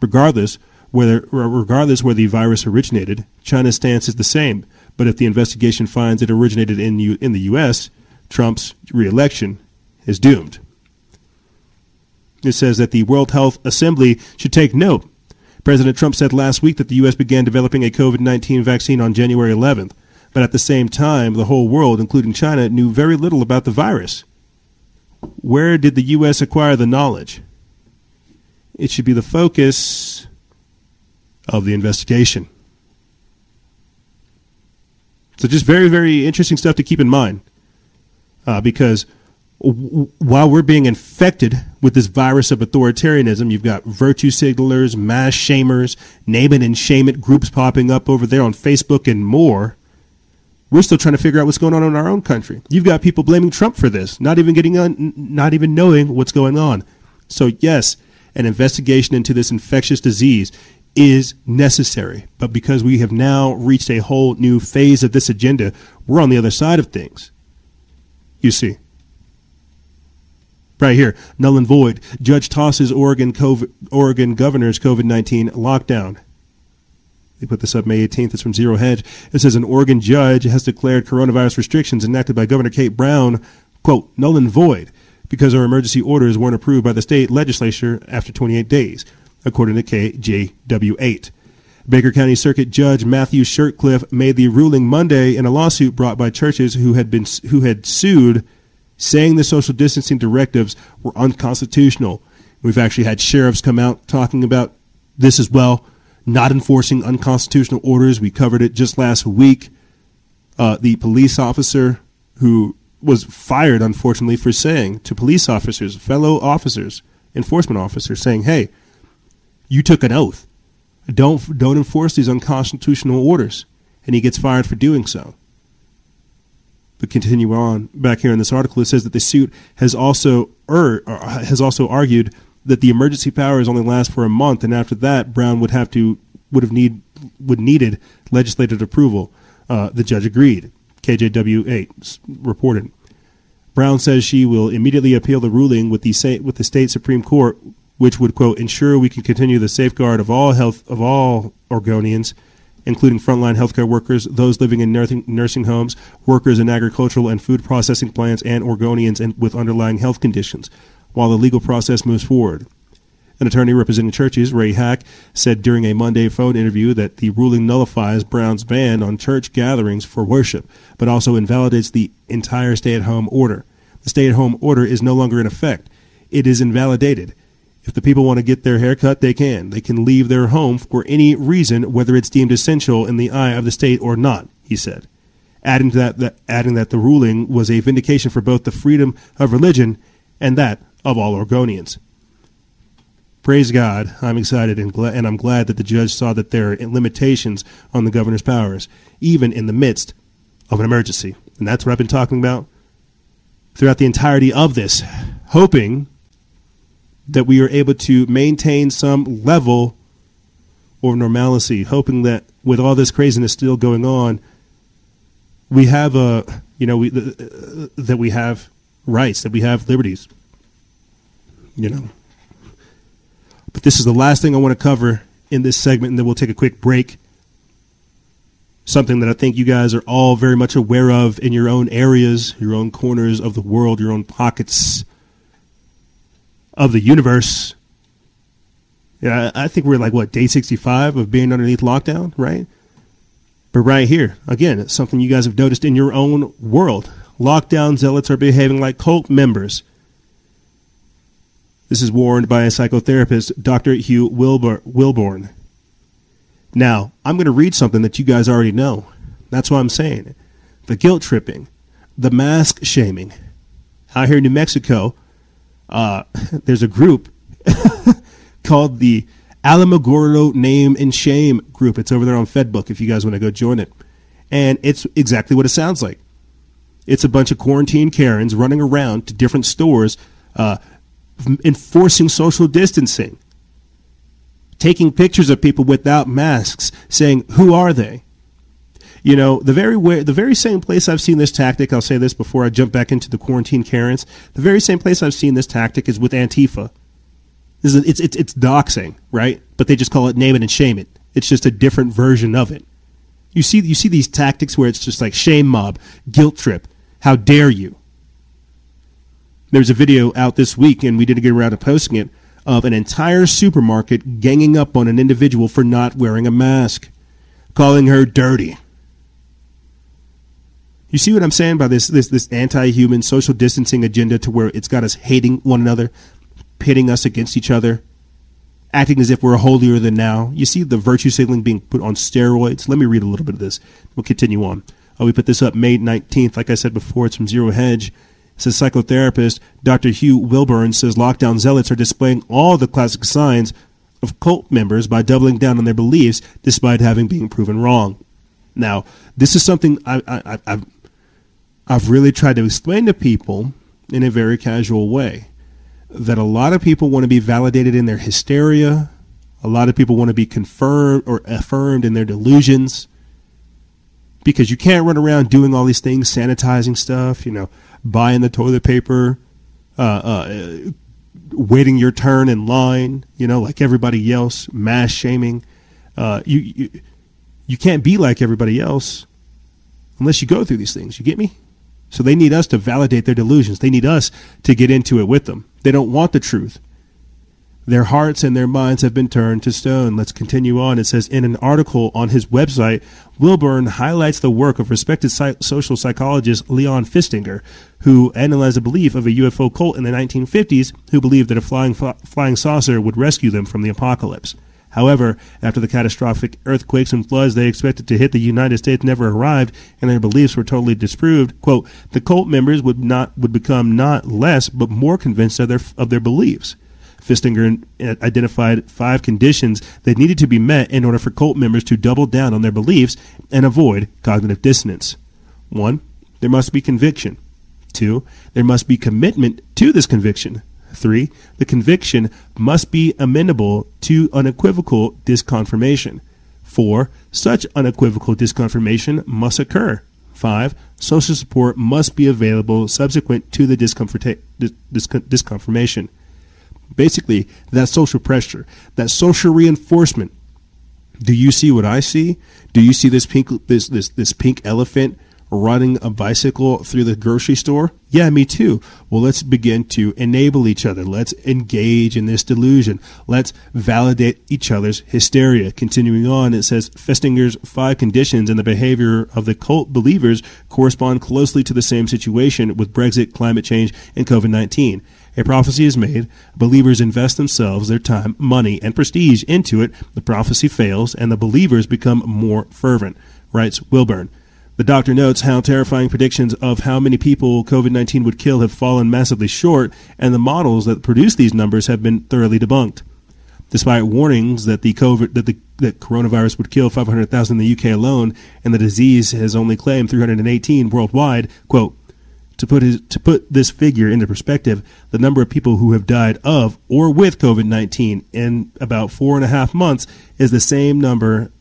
Regardless whether regardless where the virus originated, China's stance is the same. But if the investigation finds it originated in U- in the U.S., Trump's reelection is doomed. It says that the World Health Assembly should take note. President Trump said last week that the U.S. began developing a COVID 19 vaccine on January 11th. But at the same time, the whole world, including China, knew very little about the virus. Where did the U.S. acquire the knowledge? It should be the focus of the investigation. So, just very, very interesting stuff to keep in mind. Uh, because w- while we're being infected with this virus of authoritarianism, you've got virtue signalers, mass shamers, name it and shame it groups popping up over there on Facebook and more. We're still trying to figure out what's going on in our own country. You've got people blaming Trump for this, not even getting on, not even knowing what's going on. So yes, an investigation into this infectious disease is necessary. But because we have now reached a whole new phase of this agenda, we're on the other side of things. You see. Right here, null and void. Judge tosses Oregon COVID, Oregon governor's COVID 19 lockdown. They put this up May 18th. It's from Zero Hedge. It says an Oregon judge has declared coronavirus restrictions enacted by Governor Kate Brown, quote, null and void because our emergency orders weren't approved by the state legislature after 28 days, according to KJW8. Baker County Circuit Judge Matthew Shirtcliff made the ruling Monday in a lawsuit brought by churches who had been who had sued, saying the social distancing directives were unconstitutional. We've actually had sheriffs come out talking about this as well not enforcing unconstitutional orders. We covered it just last week. Uh, the police officer who was fired, unfortunately, for saying to police officers, fellow officers, enforcement officers, saying, "Hey, you took an oath. Don't don't enforce these unconstitutional orders." And he gets fired for doing so. But continue on back here in this article, it says that the suit has also er, has also argued that the emergency powers only last for a month, and after that, Brown would have to would have need would needed legislative approval. Uh, the judge agreed. KJW eight reported. Brown says she will immediately appeal the ruling with the with the state supreme court, which would quote ensure we can continue the safeguard of all health of all Oregonians, including frontline healthcare workers, those living in nursing, homes, workers in agricultural and food processing plants, and Oregonians with underlying health conditions while the legal process moves forward. An attorney representing churches, Ray Hacke, said during a Monday phone interview that the ruling nullifies Brown's ban on church gatherings for worship, but also invalidates the entire stay at home order. The stay at home order is no longer in effect. It is invalidated. If the people want to get their hair cut, they can. They can leave their home for any reason, whether it's deemed essential in the eye of the state or not, he said. adding that, that adding that the ruling was a vindication for both the freedom of religion and that of all Oregonians. Praise God, I'm excited and, gla- and I'm glad that the judge saw that there are limitations on the governor's powers, even in the midst of an emergency. And that's what I've been talking about throughout the entirety of this, hoping that we are able to maintain some level of normalcy, hoping that with all this craziness still going on, we have a you know we uh, that we have rights, that we have liberties. You know. But this is the last thing I want to cover in this segment, and then we'll take a quick break. Something that I think you guys are all very much aware of in your own areas, your own corners of the world, your own pockets of the universe. Yeah, I think we're like what day sixty-five of being underneath lockdown, right? But right here, again, it's something you guys have noticed in your own world. Lockdown zealots are behaving like cult members. This is warned by a psychotherapist, Dr. Hugh Wilbur- Willbourn. Now, I'm going to read something that you guys already know. That's what I'm saying. The guilt tripping, the mask shaming. Out here in New Mexico, uh, *laughs* there's a group *laughs* called the Alamogordo Name and Shame group. It's over there on Fedbook if you guys want to go join it. And it's exactly what it sounds like. It's a bunch of quarantine Karens running around to different stores, uh, enforcing social distancing, taking pictures of people without masks, saying, "Who are they?" You know, the very way, the very same place I've seen this tactic. I'll say this before I jump back into the quarantine Karens. The very same place I've seen this tactic is with Antifa. It's, it's, it's doxing, right? But they just call it name it and shame it. It's just a different version of it. You see, you see these tactics where it's just like shame mob, guilt trip. How dare you? There's a video out this week, and we didn't get around to posting it, of an entire supermarket ganging up on an individual for not wearing a mask, calling her dirty. You see what I'm saying by this this this anti-human social distancing agenda to where it's got us hating one another, pitting us against each other, acting as if we're holier than now. You see the virtue signaling being put on steroids. Let me read a little bit of this. We'll continue on. Oh, we put this up May 19th. Like I said before, it's from Zero Hedge. It says psychotherapist Dr. Hugh Willbourn says lockdown zealots are displaying all the classic signs of cult members by doubling down on their beliefs despite having been proven wrong. Now, this is something I, I, I've I've really tried to explain to people in a very casual way that a lot of people want to be validated in their hysteria. A lot of people want to be confirmed or affirmed in their delusions because you can't run around doing all these things, sanitizing stuff, you know, buying the toilet paper, uh, uh, waiting your turn in line, you know, like everybody else, mass shaming. Uh, you, you you can't be like everybody else unless you go through these things. You get me? So they need us to validate their delusions. They need us to get into it with them. They don't want the truth. Their hearts and their minds have been turned to stone. Let's continue on. It says in an article on his website, Willbourn highlights the work of respected social psychologist Leon Festinger, who analyzed the belief of a UFO cult in the 1950s who believed that a flying, flying saucer would rescue them from the apocalypse. However, after the catastrophic earthquakes and floods they expected to hit the United States never arrived, and their beliefs were totally disproved, quote, the cult members would not would become not less but more convinced of their of their beliefs. Festinger uh, identified five conditions that needed to be met in order for cult members to double down on their beliefs and avoid cognitive dissonance. One, there must be conviction. Two, there must be commitment to this conviction. Three, the conviction must be amenable to unequivocal disconfirmation. Four, such unequivocal disconfirmation must occur. Five, social support must be available subsequent to the disconfirmation. Basically, that social pressure, that social reinforcement. Do you see what I see? Do you see this pink this this this pink elephant running a bicycle through the grocery store? Yeah, me too. Well, let's begin to enable each other. Let's engage in this delusion. Let's validate each other's hysteria. Continuing on, it says Festinger's five conditions and the behavior of the cult believers correspond closely to the same situation with Brexit, climate change, and COVID 19. A prophecy is made, believers invest themselves, their time, money, and prestige into it. The prophecy fails, and the believers become more fervent, writes Willbourn. The doctor notes how terrifying predictions of how many people COVID 19 would kill have fallen massively short, and the models that produce these numbers have been thoroughly debunked. Despite warnings that the COVID that the that coronavirus would kill 500,000 in the UK alone, and the disease has only claimed 318 worldwide, quote, to put his, to put this figure into perspective, the number of people who have died of or with COVID 19 in about four and a half months is the same number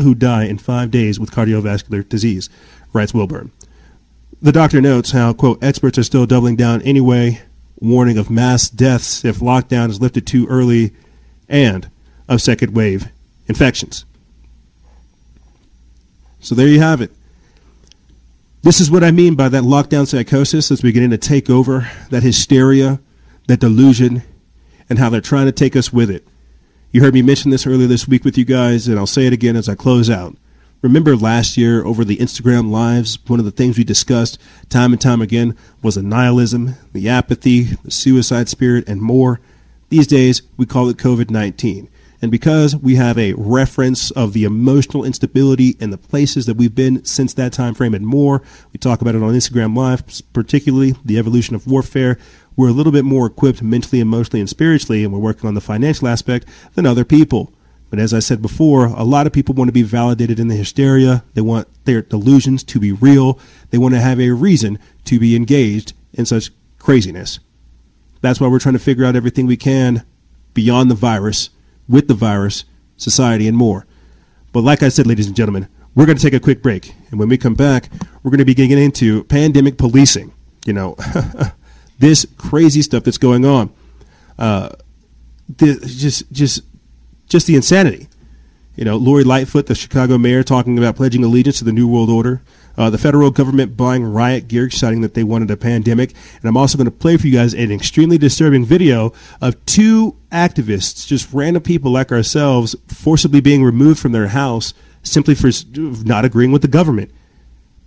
who die in five days with cardiovascular disease, writes Willbourn. The doctor notes how, quote, experts are still doubling down anyway, warning of mass deaths if lockdown is lifted too early, and of second wave infections. So there you have it. This is what I mean by that lockdown psychosis that's beginning to take over, that hysteria, that delusion, and how they're trying to take us with it. You heard me mention this earlier this week with you guys, and I'll say it again as I close out. Remember last year over the Instagram lives, one of the things we discussed time and time again was the nihilism, the apathy, the suicide spirit, and more. These days, we call it COVID 19. And because we have a reference of the emotional instability and the places that we've been since that time frame and more, we talk about it on Instagram Live, particularly the evolution of warfare we're a little bit more equipped mentally, emotionally, and spiritually, and we're working on the financial aspect than other people. But as I said before, a lot of people want to be validated in the hysteria. They want their delusions to be real. They want to have a reason to be engaged in such craziness. That's why we're trying to figure out everything we can beyond the virus, with the virus, society, and more. But like I said, ladies and gentlemen, we're going to take a quick break. And when we come back, we're going to be getting into pandemic policing. You know, *laughs* this crazy stuff that's going on. Uh, the, just, just, just the insanity. You know, Lori Lightfoot, the Chicago mayor, talking about pledging allegiance to the New World Order. Uh, the federal government buying riot gear, citing that they wanted a pandemic. And I'm also going to play for you guys an extremely disturbing video of two activists, just random people like ourselves, forcibly being removed from their house simply for not agreeing with the government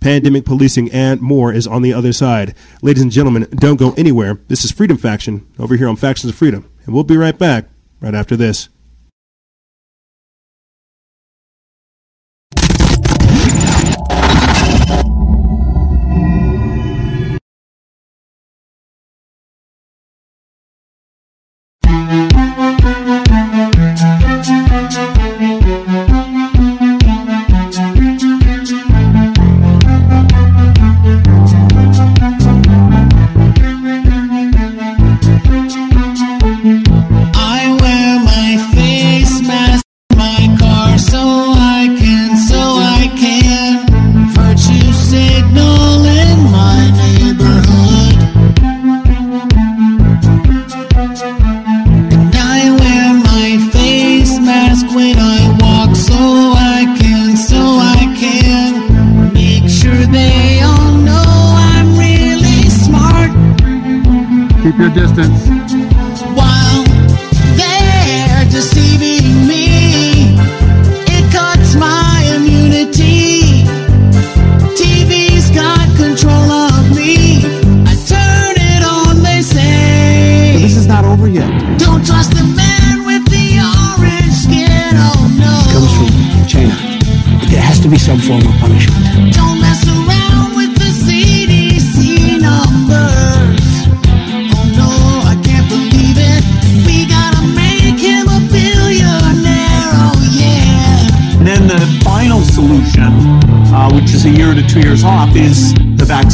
pandemic policing, and more is on the other side. Ladies and gentlemen, don't go anywhere. This is Freedom Faction over here on Factions of Freedom, and we'll be right back right after this.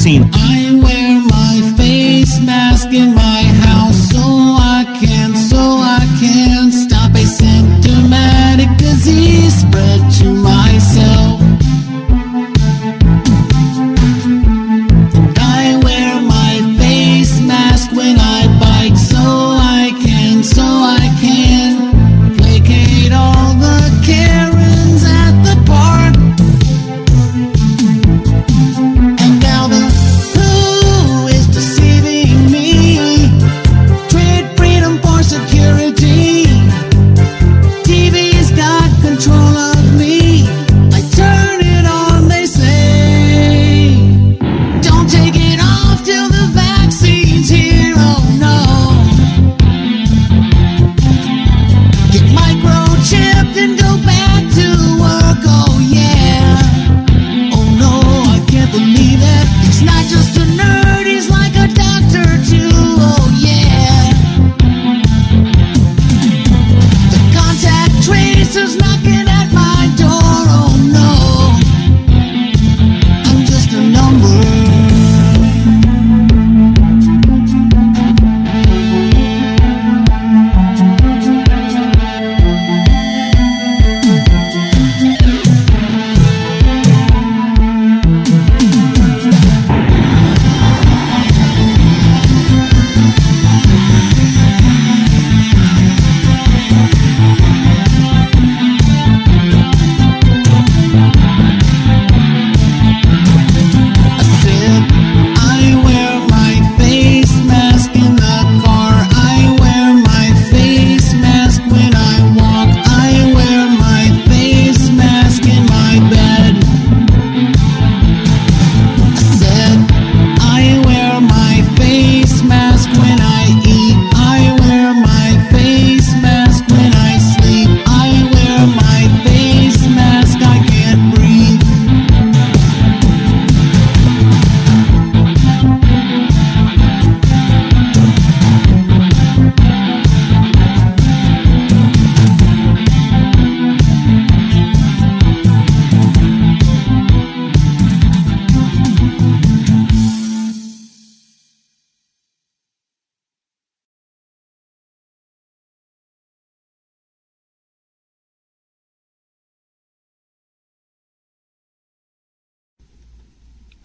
Cassino.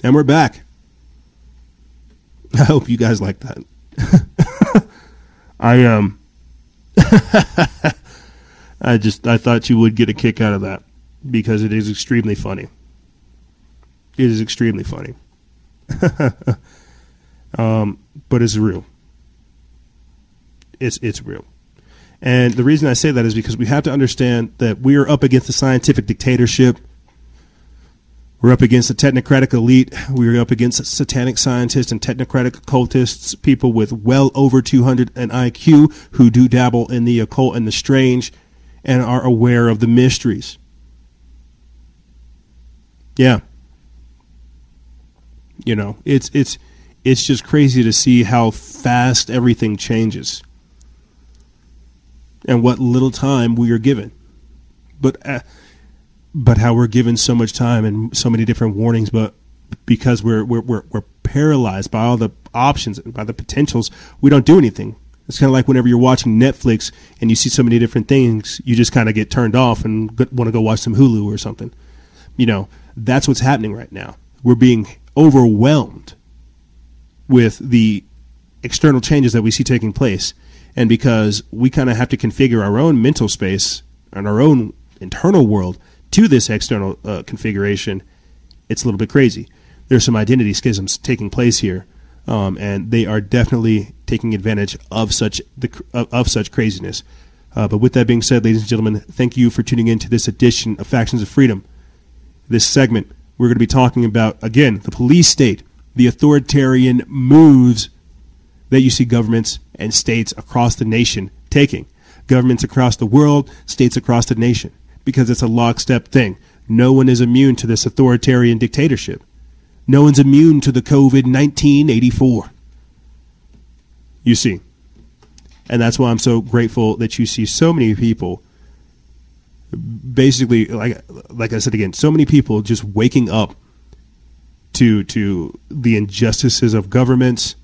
And we're back. I hope you guys like that. *laughs* I um *laughs* I just I thought you would get a kick out of that because it is extremely funny. It is extremely funny. *laughs* um, but it's real. It's it's real. And the reason I say that is because we have to understand that we are up against a scientific dictatorship. We're up against a technocratic elite. We're up against satanic scientists and technocratic occultists, people with well over 200 an IQ who do dabble in the occult and the strange and are aware of the mysteries. Yeah. You know, it's it's it's just crazy to see how fast everything changes and what little time we are given. But uh, but how we're given so much time and so many different warnings, but because we're we're we're, we're paralyzed by all the options and by the potentials, we don't do anything. It's kind of like whenever you're watching Netflix and you see so many different things, you just kind of get turned off and want to go watch some Hulu or something. You know, that's what's happening right now. We're being overwhelmed with the external changes that we see taking place and because we kind of have to configure our own mental space and our own internal world to this external uh, configuration, it's a little bit crazy. There's some identity schisms taking place here, um, and they are definitely taking advantage of such the of, of such craziness. Uh, but with that being said, ladies and gentlemen, thank you for tuning in to this edition of Factions of Freedom. This segment, we're going to be talking about again the police state, the authoritarian moves that you see governments and states across the nation taking. Governments across the world, states across the nation, because it's a lockstep thing. No one is immune to this authoritarian dictatorship. No one's immune to the COVID 1984. You see. And that's why I'm so grateful that you see so many people basically like like I said again, so many people just waking up to to the injustices of governments,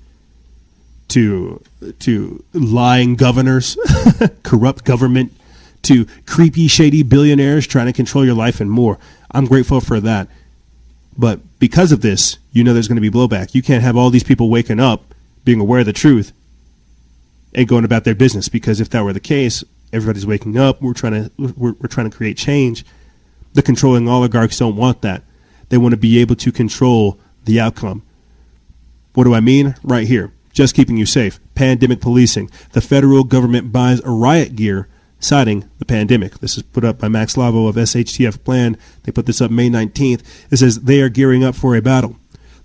to to lying governors, *laughs* corrupt government, to creepy, shady billionaires trying to control your life and more. I'm grateful for that. But because of this, you know there's going to be blowback. You can't have all these people waking up, being aware of the truth, and going about their business. Because if that were the case, everybody's waking up. We're trying to we're, we're trying to create change. The controlling oligarchs don't want that. They want to be able to control the outcome. What do I mean? Right here just keeping you safe. Pandemic policing. The federal government buys a riot gear citing the pandemic. This is put up by Mac Slavo of SHTF Plan. They put this up May 19th. It says they are gearing up for a battle.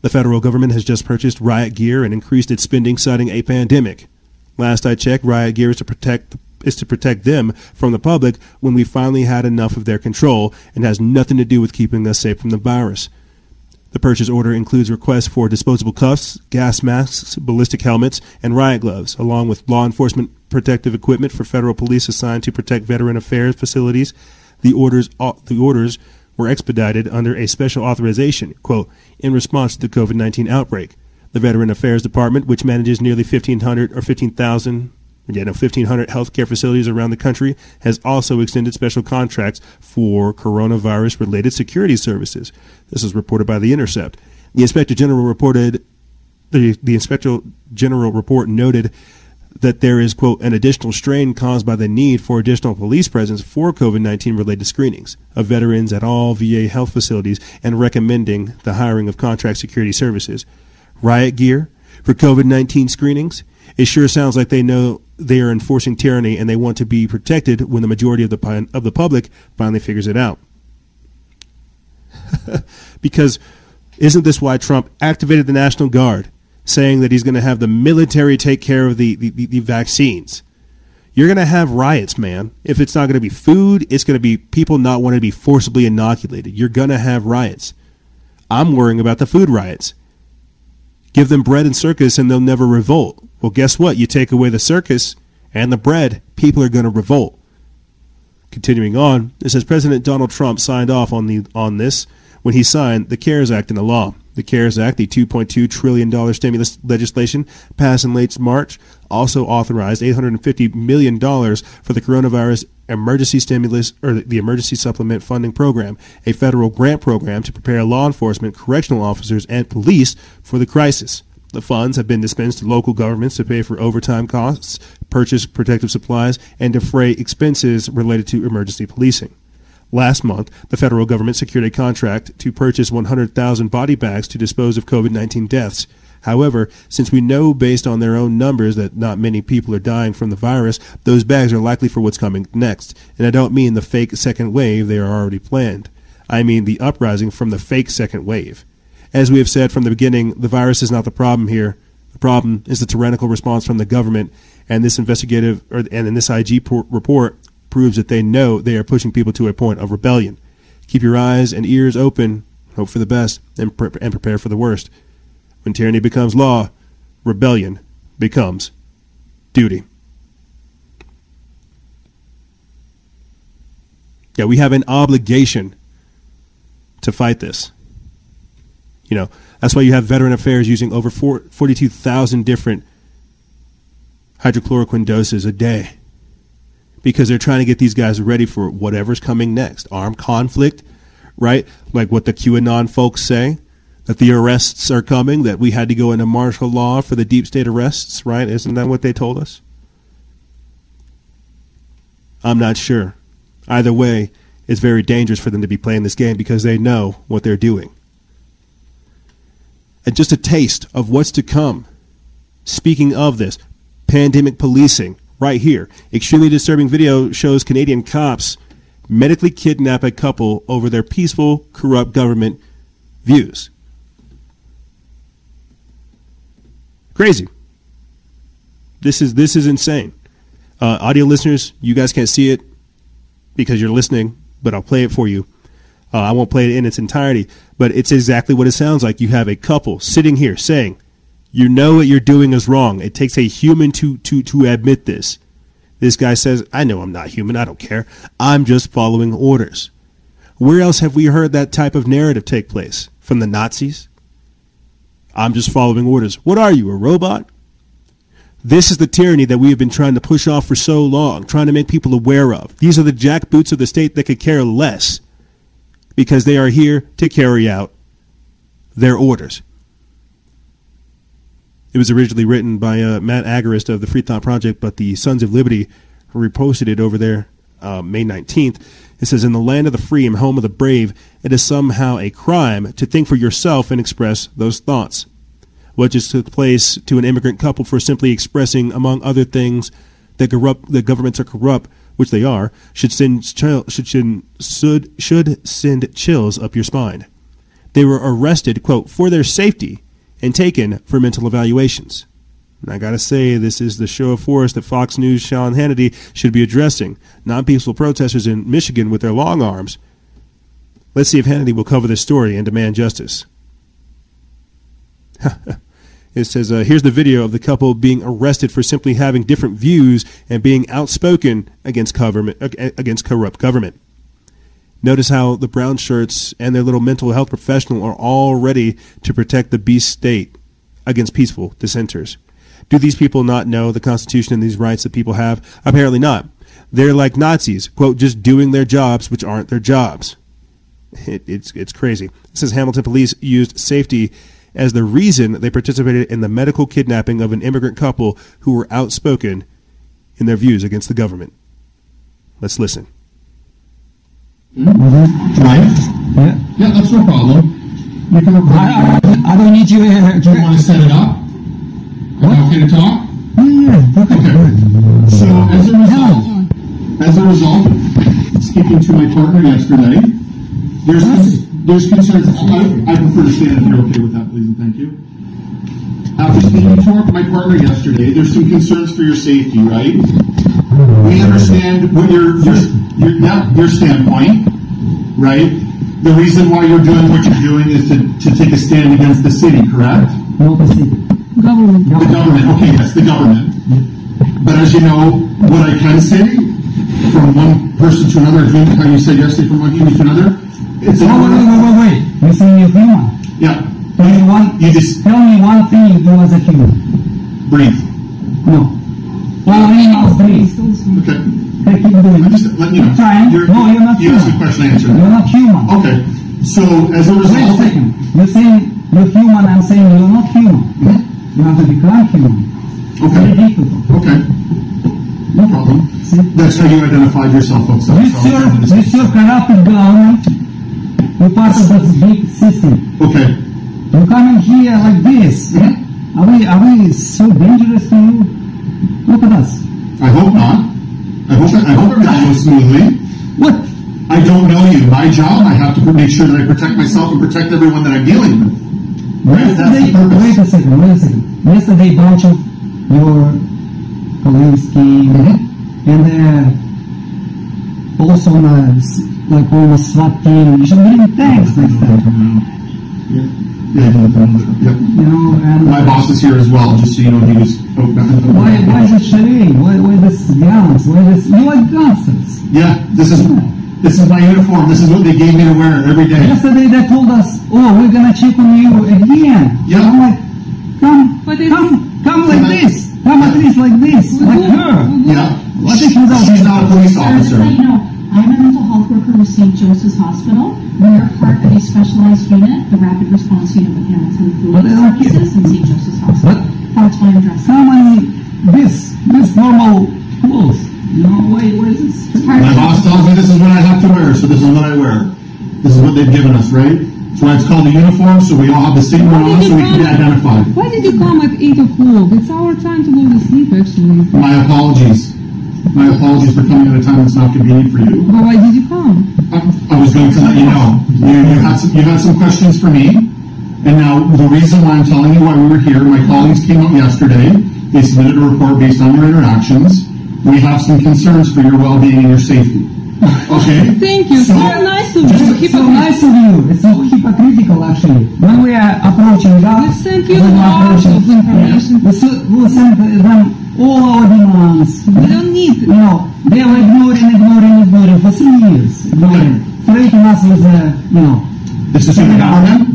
The federal government has just purchased riot gear and increased its spending citing a pandemic. Last I checked, riot gear is to protect is to protect them from the public when we finally had enough of their control and has nothing to do with keeping us safe from the virus. The purchase order includes requests for disposable cuffs, gas masks, ballistic helmets, and riot gloves, along with law enforcement protective equipment for federal police assigned to protect veteran affairs facilities. The orders, uh, the orders were expedited under a special authorization, quote, in response to the COVID 19 outbreak. The Veteran Affairs Department, which manages nearly 1,500 or 15,000 Again, 1,500 healthcare facilities around the country has also extended special contracts for coronavirus related security services. This is reported by The Intercept. The Inspector General reported, the, the Inspector General report noted that there is, quote, an additional strain caused by the need for additional police presence for COVID 19 related screenings of veterans at all VA health facilities and recommending the hiring of contract security services. Riot gear for COVID 19 screenings. It sure sounds like they know they are enforcing tyranny and they want to be protected when the majority of the of the public finally figures it out. *laughs* because isn't this why Trump activated the National Guard, saying that he's going to have the military take care of the, the, the vaccines? You're going to have riots, man. If it's not going to be food, it's going to be people not wanting to be forcibly inoculated. You're going to have riots. I'm worrying about the food riots. Give them bread and circus and they'll never revolt. Well, guess what? You take away the circus and the bread, people are going to revolt. Continuing on, it says President Donald Trump signed off on the on this when he signed the CARES Act into law. The CARES Act, the $2.2 trillion stimulus legislation passed in late March, also authorized $850 million for the coronavirus emergency stimulus or the emergency supplement funding program, a federal grant program to prepare law enforcement, correctional officers, and police for the crisis. The funds have been dispensed to local governments to pay for overtime costs, purchase protective supplies, and defray expenses related to emergency policing. Last month, the federal government secured a contract to purchase 100,000 body bags to dispose of COVID 19 deaths. However, since we know based on their own numbers that not many people are dying from the virus, those bags are likely for what's coming next. And I don't mean the fake second wave they are already planned. I mean the uprising from the fake second wave. As we have said from the beginning, the virus is not the problem here. The problem is the tyrannical response from the government, and this investigative or, and in this IG report proves that they know they are pushing people to a point of rebellion. Keep your eyes and ears open, hope for the best, and, pre- and prepare for the worst. When tyranny becomes law, rebellion becomes duty. Yeah, we have an obligation to fight this. You know, that's why you have Veteran Affairs using over 42,000 different hydrochloroquine doses a day because they're trying to get these guys ready for whatever's coming next. Armed conflict, right? Like what the QAnon folks say that the arrests are coming, that we had to go into martial law for the deep state arrests, right? Isn't that what they told us? I'm not sure. Either way, it's very dangerous for them to be playing this game because they know what they're doing. And just a taste of what's to come. Speaking of this, pandemic policing, right here. Extremely disturbing video shows Canadian cops medically kidnap a couple over their peaceful, corrupt government views. Crazy. This is this is insane. Uh, audio listeners, you guys can't see it because you're listening, but I'll play it for you. Uh, I won't play it in its entirety, but it's exactly what it sounds like. You have a couple sitting here saying, "You know what you're doing is wrong." It takes a human to to to admit this. This guy says, "I know I'm not human. I don't care. I'm just following orders." Where else have we heard that type of narrative take place? From the Nazis? I'm just following orders. What are you, a robot? This is the tyranny that we have been trying to push off for so long, trying to make people aware of. These are the jackboots of the state that could care less because they are here to carry out their orders. It was originally written by uh, Matt Agorist of the Free Thought Project, but the Sons of Liberty reposted it over there uh, May 19th. It says, In the land of the free and home of the brave, it is somehow a crime to think for yourself and express those thoughts. What just took place to an immigrant couple for simply expressing, among other things, that corrupt that governments are corrupt, which they are, should send should should should send chills up your spine. They were arrested, quote, for their safety and taken for mental evaluations. And I gotta say, this is the show of force that Fox News' Sean Hannity should be addressing, not peaceful protesters in Michigan with their long arms. Let's see if Hannity will cover this story and demand justice. *laughs* it says, uh, here's the video of the couple being arrested for simply having different views and being outspoken against government against corrupt government. Notice how the brown shirts and their little mental health professional are all ready to protect the beast state against peaceful dissenters. Do these people not know the Constitution and these rights that people have? Apparently not. They're like Nazis, quote, just doing their jobs, which aren't their jobs. It, it's, it's crazy. It says Hamilton police used safety as the reason they participated in the medical kidnapping of an immigrant couple who were outspoken in their views against the government. Let's listen. Mm-hmm. Right? Yeah. Yeah, that's no problem. You can. I, I, I don't need you. Uh, Do you want to set it up? What? Okay to talk? Yeah, okay. okay. So as a result, as a result, speaking to my partner yesterday, there's there's concerns. I, I prefer to stand if you're okay with that, please and thank you. Uh, After speaking to my partner yesterday, there's some concerns for your safety, right? We understand what your your your, yeah, your standpoint, right? The reason why you're doing what you're doing is to, to take a stand against the city, correct? No, the city. Government. The government, okay, yes, the government. But as you know, what I can say from one person to another, how you said yesterday from one human to another, it's a. Wait, wait, wait, wait, wait. You say you're. Yeah. Tell me one. You just tell me one thing you do as a human. Breathe. No. All animals breathe. Okay. Okay, keep doing I'm it. just, let you know. Trying. You're, no, you're not you asked a question, I answered You're not human. Okay, so as a Wait a result, second. You're saying you're human, I'm saying you're not human. Hmm? You have to become human. Okay, okay, no problem. See? That's how you identified yourself, folks. You So- serve, you serve corrupted government. You're part of this big system. Okay, You coming here like this. Are we, are we so dangerous to you? Look at us. I hope not. I hope, I hope everything goes smoothly. What? I don't know you. My job, I have to make sure that I protect myself and protect everyone that I'm dealing with. Yesterday, wait a second, wait a second. Yesterday, bunch of your came, Mm-hmm. and uh, also on a, like almost SWAT team. You should bring tanks next time. Yeah, yeah. You know, and My boss is here as well, just so you know, he was. oh, why, why this charade? Why, why this guns? Why this? You are glasses? Yeah, this is this is my uniform. This is what they gave me to wear every day. Yesterday they told us, oh, we're gonna check on you again. Yeah. I'm like, come, But come, come like I- this. Come at least like this, like her. Yeah, What if you don't? she's not a police Sir, just officer. So you know, I'm a mental health worker with St. Joseph's Hospital. We're part of a specialized unit, the Rapid Response Unit with Hamilton Police. Services and St. Joseph's Hospital. That's why I'm dressed. How many this this normal clothes? You know, why is this? My boss tells me this is what I have to wear, so this is what I wear. This is what they've given us, right? That's why it's called a uniform, so we all have the same one on, so we can be identified. Why did you come at 8 o'clock? It's our time to go to sleep, actually. My apologies. My apologies for coming at a time that's not convenient for you. But why did you come? I I was going to let you know. You, you had some, you had some questions for me, and now the reason why I'm telling you why we were here, my colleagues came up yesterday. They submitted a report based on your interactions. We have some concerns for your well-being and your safety. Okay? *laughs* Thank you. So- So nice of you. So Hypocrite. nice of you. It's so hypocritical actually. When we are approaching God, We sent you lots of information. We, so, we sent them all our demands. We don't need. You know, they were ignoring, ignoring, ignoring for three years. Ignoring. Threatening us with, uh, you know, This is in the government?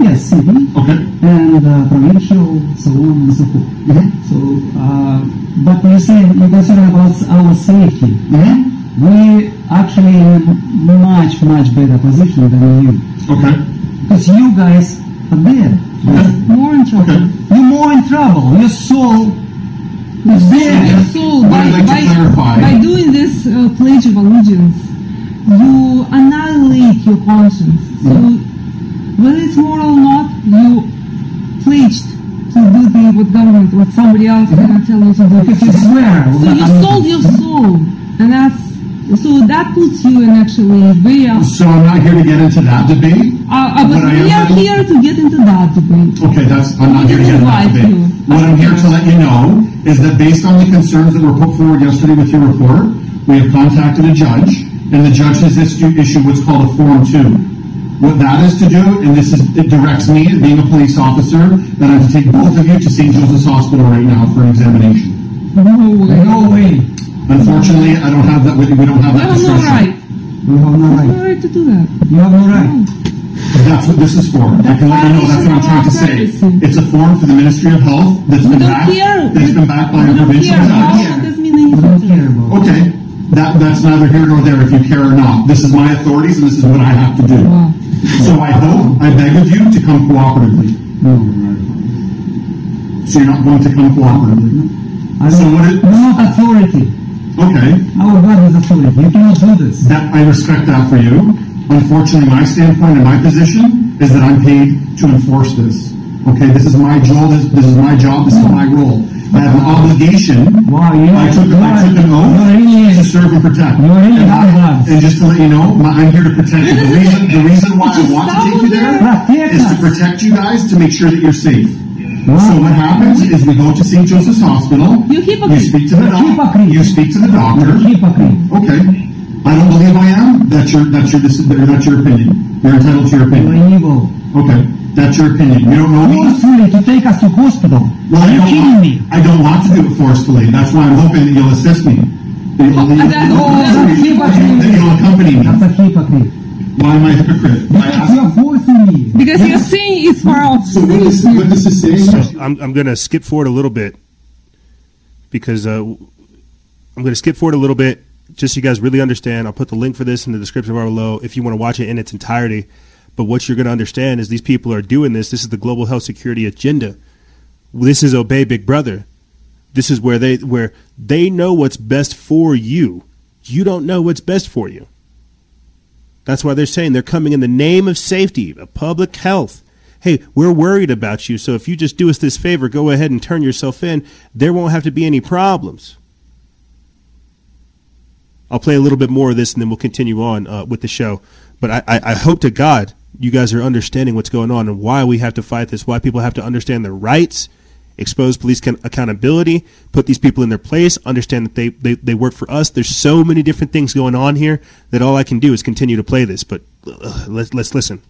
yes, city Okay. and uh, provincial, so on and so forth. Mhm. So, uh, but you say you're concerned about our safety. Mm-hmm. We actually in a much, much better position than you. Okay. Because you guys are there. Okay. More in trouble. Okay. You're more in trouble. Your soul there. So by, like by, by doing this uh, pledge of allegiance, you annihilate your conscience. So whether it's moral or not, you pledged to do the what government, what somebody else gonna tell you to do. If you swear. So you I sold your soul, and that's so that puts you in actually very. Uh, So I'm not here to get into that debate. uh, But I we am are here to get into that debate. Okay, that's, I'm not here to get into that debate. you. What I'm here to let you know is that based on the concerns that were put forward yesterday with your report, we have contacted a judge, and the judge has issued, what's called a Form 2. What that is to do, and this is, it directs me, being a police officer, that I have to take both of you to St. Joseph's Hospital right now for an examination. No way. No way. Unfortunately, I don't have that, we we don't have You that have no discretion. right. You have no No right. right to do that. You have no right. That's what this is for. I can let you know, that's what I'm trying to say. It's a form for the Ministry of Health that's been don't backed, care. that's been backed by a We provincial judge. How does mean We don't anything. care about it. Okay, that, that's neither here nor there if you care or not. This is my authorities and this is what I have to do. So I hope, I beg of you to come cooperatively. So you're not going to come cooperatively. I So don't, what it- not authority. Okay, Our God is authority. You cannot do this. that, I respect that for you. Unfortunately, my standpoint and my position is that I'm paid to enforce this. Okay, this is my job, this, this is my job, this is my role. I have an obligation Wow, you I took, I took an You're oath really, to serve and protect. you're really And I- And just to let you know, my, I'm here to protect you. The reason, the reason why I want to take you there is to protect you guys to make sure that you're safe. Wow. So what happens is we go to St. Joseph's Hospital. You. You speak to the doctor. You speak to the doctor. Okay. I don't believe I am. That's your that's your that's your opinion. You're entitled to your You're opinion. evil. Okay. That's your opinion. You don't know me. Forcefully to take us to hospital. Well, Are you don't kidding want, me? I don't want to do it forcefully. That's why I'm hoping that you'll assist me. That you'll, that you'll, that's- that's that you'll- that you'll accompany me. That's a hypocrite. Why am I a hypocrite? By Because you're forcing me. Because you're saying it's for our So what is what this is saying? So I'm, I'm going to skip forward a little bit because uh, I'm going to skip forward a little bit just so you guys really understand. I'll put the link for this in the description bar below if you want to watch it in its entirety. But what you're going to understand is these people are doing this. This is the global health security agenda. This is obey Big Brother. This is where they where they know what's best for you. You don't know what's best for you. That's why they're saying they're coming in the name of safety, of public health. Hey, we're worried about you, so if you just do us this favor, go ahead and turn yourself in. There won't have to be any problems. I'll play a little bit more of this and then we'll continue on uh, with the show. But I, I, I hope to God you guys are understanding what's going on and why we have to fight this, why people have to understand their rights, expose police accountability, put these people in their place, understand that they, they, they work for us. There's so many different things going on here that all I can do is continue to play this. But uh, let's, let's listen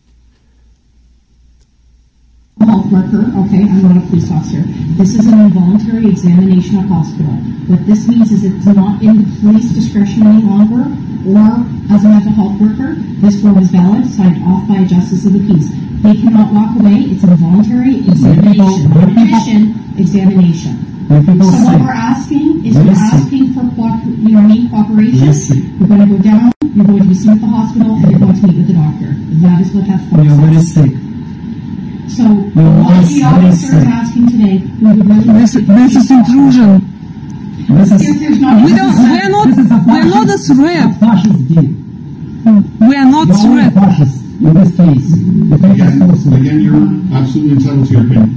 health worker, okay, I'm not a police officer. This is an involuntary examination of hospital. What this means is it's not in the police discretion any longer, or as a mental health worker, this form is valid, signed off by a justice of the peace. They cannot walk away. It's a voluntary examination, admission, examination. So what we're asking is we're asking for you know, need cooperation. You're going to go down, you're going to be seen at the hospital, and you're going to meet with the doctor. That is what that form. You're very sick. So what the officer is asking today, we would really this, this is intrusion. This is, if there's not we don't, we're not, we're not a threat. We are not you're threat. Fascist in this case. Again, again, you're absolutely entitled to your opinion.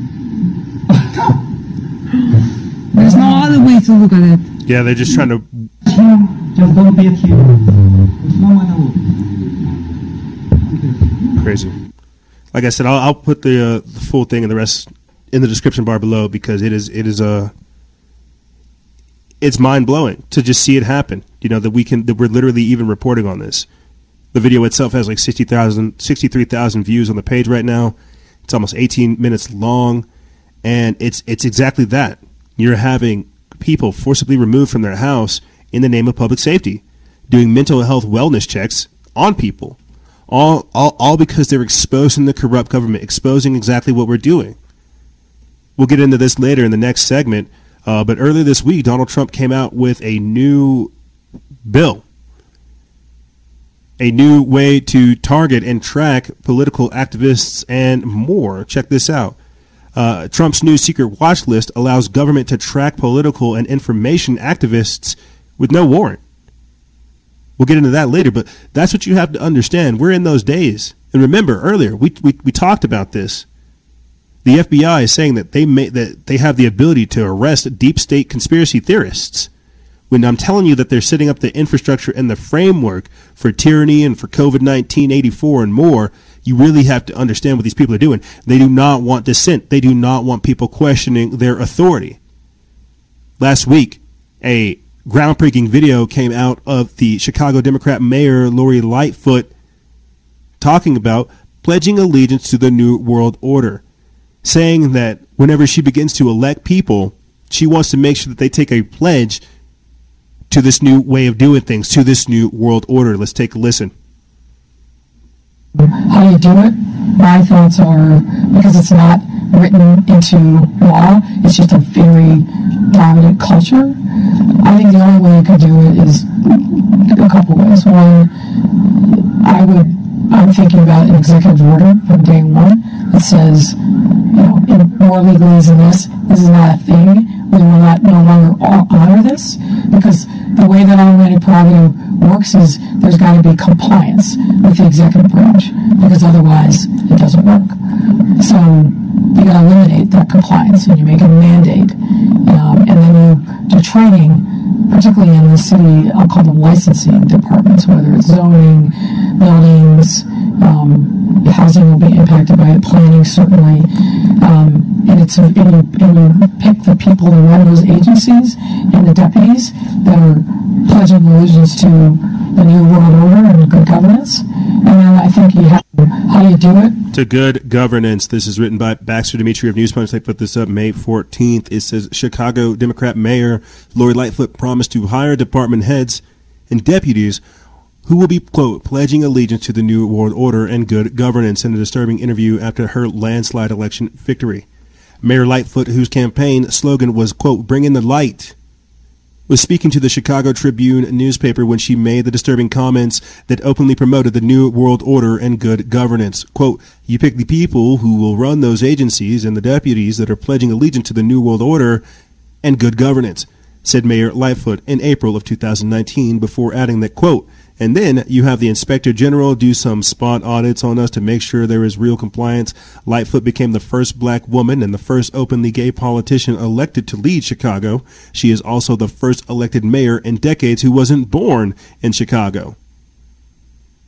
*laughs* There's no other way to look at it. Yeah, they're just trying to. Just don't be a hero. There's no other way. Crazy like I said, I'll, I'll put the, uh, the full thing and the rest in the description bar below because it is it is a uh, it's mind blowing to just see it happen. You know that we can that we're literally even reporting on this. The video itself has like 60,000, 63,000 views on the page right now. It's almost 18 minutes long, and it's it's exactly that. You're having people forcibly removed from their house in the name of public safety, doing mental health wellness checks on people all, all, all because they're exposing the corrupt government, exposing exactly what we're doing. We'll get into this later in the next segment. Uh, but earlier this week, Donald Trump came out with a new bill, a new way to target and track political activists and more. Check this out. Uh, Trump's new secret watch list allows government to track political and information activists with no warrant. We'll get into that later, but that's what you have to understand. We're in those days. And remember, earlier we, we, we talked about this. The FBI is saying that they may, that they have the ability to arrest deep state conspiracy theorists. When I'm telling you that they're setting up the infrastructure and the framework for tyranny and for COVID 19, 84, and more, you really have to understand what these people are doing. They do not want dissent. They do not want people questioning their authority. Last week, a groundbreaking video came out of the Chicago Democrat Mayor Lori Lightfoot talking about pledging allegiance to the New World Order, saying that whenever she begins to elect people, she wants to make sure that they take a pledge to this new way of doing things, to this new world order. Let's take a listen. How do you do it? My thoughts are because it's not written into law, it's just a very dominant culture. I think the only way you could do it is a couple ways. One, I would, I'm thinking about an executive order from day one that says, you know, more legalese than this, this is not a thing. We will not no longer honor this because the way that automated prerogative works is there's got to be compliance with the executive branch because otherwise it doesn't work. So you got to eliminate that compliance and you make a mandate, um, and then you do training, particularly in the city. I'll call them licensing departments, whether it's zoning, buildings. Um, housing will be impacted by it, planning certainly. Um, and it's and you, and you pick the people to run those agencies and the deputies that are pledging allegiance to the new world order and good governance. And then I think you have how you do it. To good governance. This is written by Baxter Dmitry of News Punch. They put this up May 14th. It says Chicago Democrat Mayor Lori Lightfoot promised to hire department heads and deputies who will be, quote, pledging allegiance to the New World Order and good governance in a disturbing interview after her landslide election victory. Mayor Lightfoot, whose campaign slogan was, quote, bring in the light, was speaking to the Chicago Tribune newspaper when she made the disturbing comments that openly promoted the New World Order and good governance. Quote, You pick the people who will run those agencies and the deputies that are pledging allegiance to the New World Order and good governance, said Mayor Lightfoot in April of 2019 before adding that, quote, and then you have the inspector general do some spot audits on us to make sure there is real compliance. Lightfoot became the first black woman and the first openly gay politician elected to lead Chicago. She is also the first elected mayor in decades who wasn't born in Chicago.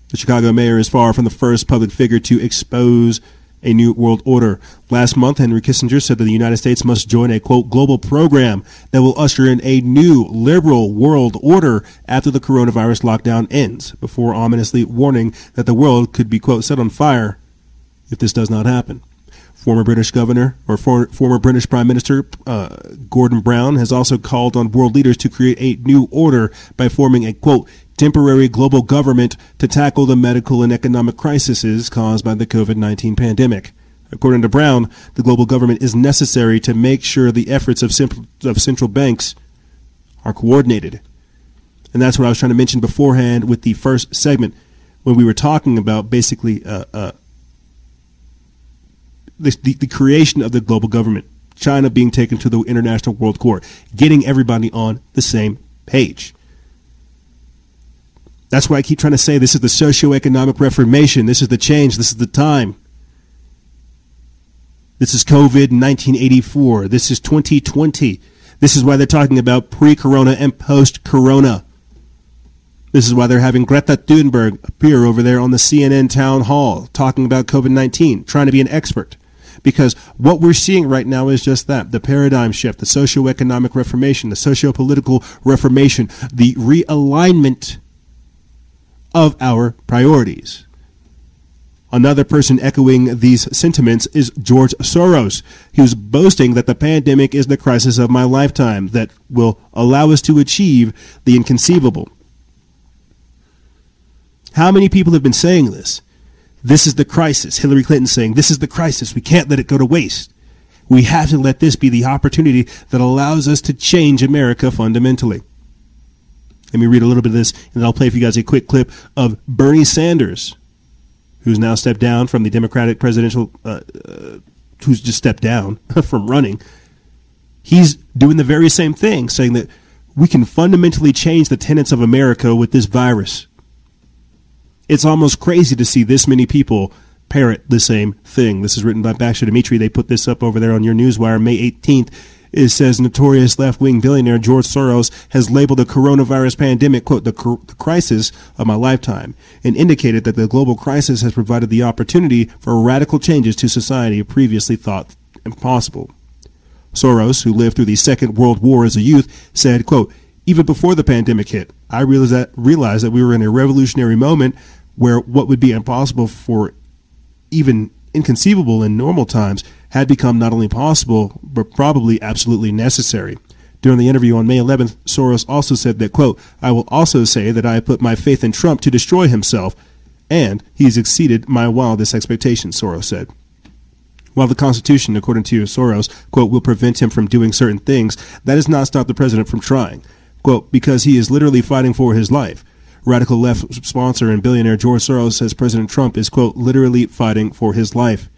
The Chicago mayor is far from the first public figure to expose a new world order. Last month, Henry Kissinger said that the United States must join a quote global program that will usher in a new liberal world order after the coronavirus lockdown ends, before ominously warning that the world could be quote set on fire if this does not happen. Former British governor or for, former British Prime Minister uh, Gordon Brown has also called on world leaders to create a new order by forming a quote temporary global government to tackle the medical and economic crises caused by the COVID 19 pandemic. According to Brown, the global government is necessary to make sure the efforts of, of central banks are coordinated. And that's what I was trying to mention beforehand with the first segment when we were talking about basically uh, uh, the, the, the creation of the global government, China being taken to the International World Court, getting everybody on the same page. That's why I keep trying to say this is the socio-economic reformation. This is the change. This is the time. This is COVID 1984. This is 2020. This is why they're talking about pre corona and post corona. This is why they're having Greta Thunberg appear over there on the CNN town hall talking about COVID 19, trying to be an expert. Because what we're seeing right now is just that the paradigm shift, the socio-economic reformation, the socio-political reformation, the realignment of our priorities. Another person echoing these sentiments is George Soros, who's boasting that the pandemic is the crisis of my lifetime that will allow us to achieve the inconceivable. How many people have been saying this? This is the crisis. Hillary Clinton saying, This is the crisis. We can't let it go to waste. We have to let this be the opportunity that allows us to change America fundamentally. Let me read a little bit of this, and then I'll play for you guys a quick clip of Bernie Sanders, who's now stepped down from the Democratic presidential, uh, uh, who's just stepped down *laughs* from running. He's doing the very same thing, saying that we can fundamentally change the tenets of America with this virus. It's almost crazy to see this many people parrot the same thing. This is written by Baxter Dmitry. They put this up over there on YourNewsWire May 18th. It says notorious left wing billionaire George Soros has labeled the coronavirus pandemic, quote, the, cr- the crisis of my lifetime, and indicated that the global crisis has provided the opportunity for radical changes to society previously thought impossible. Soros, who lived through the Second World War as a youth, said, quote, even before the pandemic hit, I realized that, realized that we were in a revolutionary moment where what would be impossible for even inconceivable in normal times had become not only possible, but probably absolutely necessary. During the interview on May 11th, Soros also said that, quote, I will also say that I put my faith in Trump to destroy himself, and he's exceeded my wildest expectations, Soros said. While the Constitution, according to Soros, quote, will prevent him from doing certain things, that does not stop the president from trying, quote, because he is literally fighting for his life. Radical left sponsor and billionaire George Soros says President Trump is, quote, literally fighting for his life.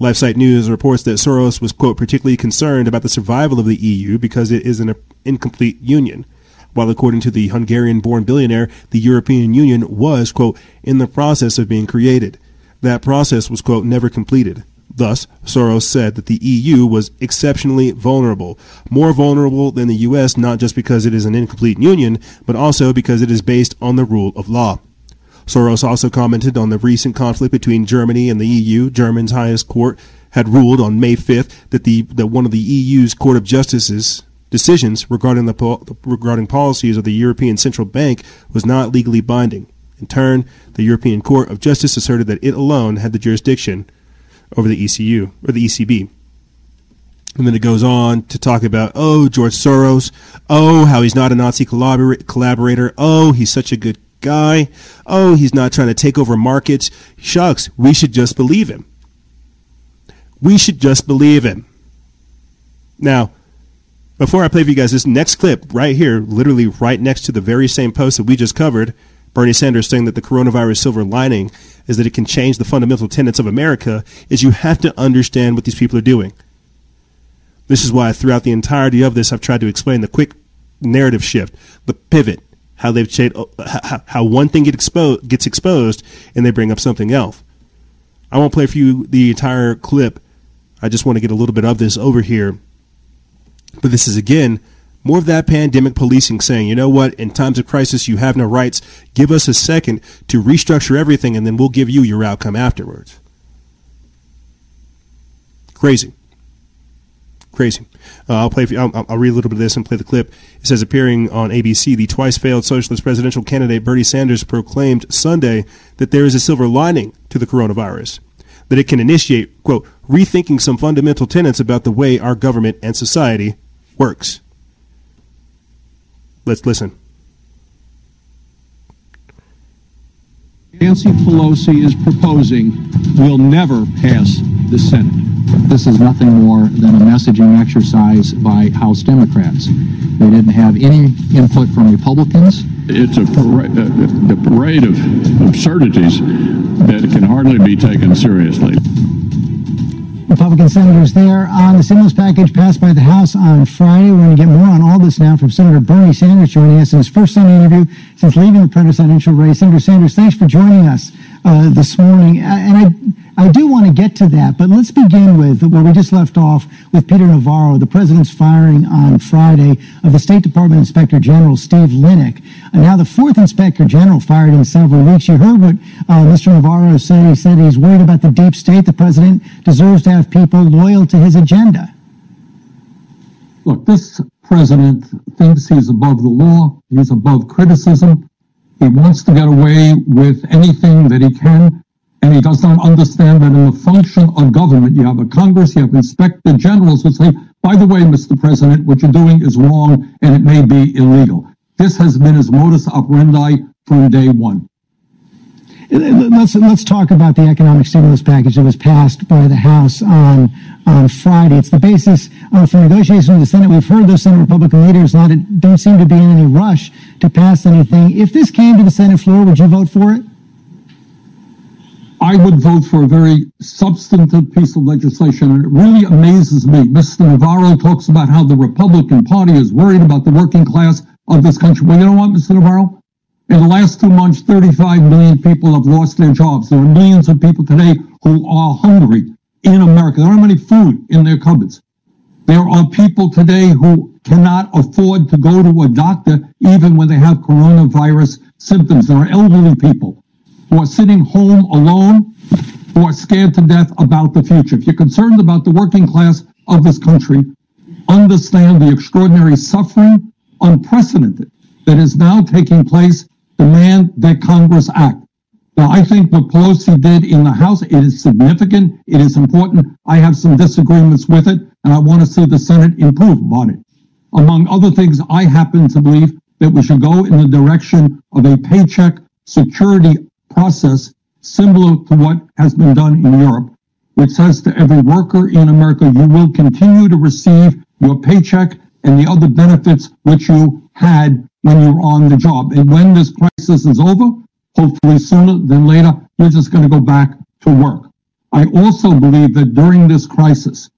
LifeSite News reports that Soros was, quote, particularly concerned about the survival of the EU because it is an incomplete union. While according to the Hungarian born billionaire, the European Union was, quote, in the process of being created. That process was, quote, never completed. Thus, Soros said that the EU was exceptionally vulnerable, more vulnerable than the US not just because it is an incomplete union, but also because it is based on the rule of law. Soros also commented on the recent conflict between Germany and the EU. Germany's highest court had ruled on May 5th that the that one of the EU's Court of Justice's decisions regarding the regarding policies of the European Central Bank was not legally binding. In turn, the European Court of Justice asserted that it alone had the jurisdiction over the ECU or the ECB. And then it goes on to talk about, oh, George Soros, oh, how he's not a Nazi collaborator, oh, he's such a good guy. Oh, he's not trying to take over markets. Shucks, we should just believe him. We should just believe him. Now, Before I play for you guys this next clip right here, literally right next to the very same post that we just covered, Bernie Sanders saying that the coronavirus silver lining is that it can change the fundamental tenets of America, is you have to understand what these people are doing. This is why throughout the entirety of this, I've tried to explain the quick narrative shift, the pivot, how they've changed, how, one thing get gets exposed and they bring up something else. I won't play for you the entire clip. I just want to get a little bit of this over here but this is again more of that pandemic policing saying, you know what, in times of crisis, you have no rights. Give us a second to restructure everything, and then we'll give you your outcome afterwards. Crazy. Crazy. Uh, I'll play. I'll, I'll, read a little bit of this and play the clip. It says, appearing on ABC, the twice failed socialist presidential candidate Bernie Sanders proclaimed Sunday that there is a silver lining to the coronavirus that it can initiate, quote, rethinking some fundamental tenets about the way our government and society works. Let's listen. Nancy Pelosi is proposing will never pass the Senate. This is nothing more than a messaging exercise by House Democrats. They didn't have any input from Republicans. It's a parade, uh, a parade of absurdities that can hardly be taken seriously. Republican senators there on the stimulus package passed by the House on Friday. We're going to get more on all this now from Senator Bernie Sanders joining us in his first Sunday interview since leaving the presidential race. Senator Sanders, thanks for joining us uh, this morning. And I I do want to get to that, but let's begin with where we just left off with Peter Navarro, the president's firing on Friday of the State Department Inspector General Steve Linick. Now the fourth Inspector General fired in several weeks. You heard what uh, Mr. Navarro said. He said he's worried about the deep state. The president deserves to have people loyal to his agenda. Look, this president thinks he's above the law. He's above criticism. He wants to get away with anything that he can and he does not understand that in the function of government, you have a Congress, you have inspector generals who say, by the way, Mr. President, what you're doing is wrong and it may be illegal. This has been his modus operandi from day one. Let's let's talk about the economic stimulus package that was passed by the House on on Friday. It's the basis uh, for negotiations with the Senate. We've heard those Senate Republican leaders not don't seem to be in any rush to pass anything. If this came to the Senate floor, would you vote for it? I would vote for a very substantive piece of legislation. And it really amazes me. Mr. Navarro talks about how the Republican Party is worried about the working class of this country. Well, you know what, Mr. Navarro? In the last two months, 35 million people have lost their jobs. There are millions of people today who are hungry in America. There aren't any food in their cupboards. There are people today who cannot afford to go to a doctor even when they have coronavirus symptoms. There are elderly people are sitting home alone, are scared to death about the future. If you're concerned about the working class of this country, understand the extraordinary suffering, unprecedented, that is now taking place, demand that Congress act. Now, I think what Pelosi did in the House, it is significant. It is important. I have some disagreements with it, and I want to see the Senate improve upon it. Among other things, I happen to believe that we should go in the direction of a paycheck security process similar to what has been done in Europe, which says to every worker in America, you will continue to receive your paycheck and the other benefits which you had when you were on the job. And when this crisis is over, hopefully sooner than later, you're just going to go back to work. I also believe that during this crisis,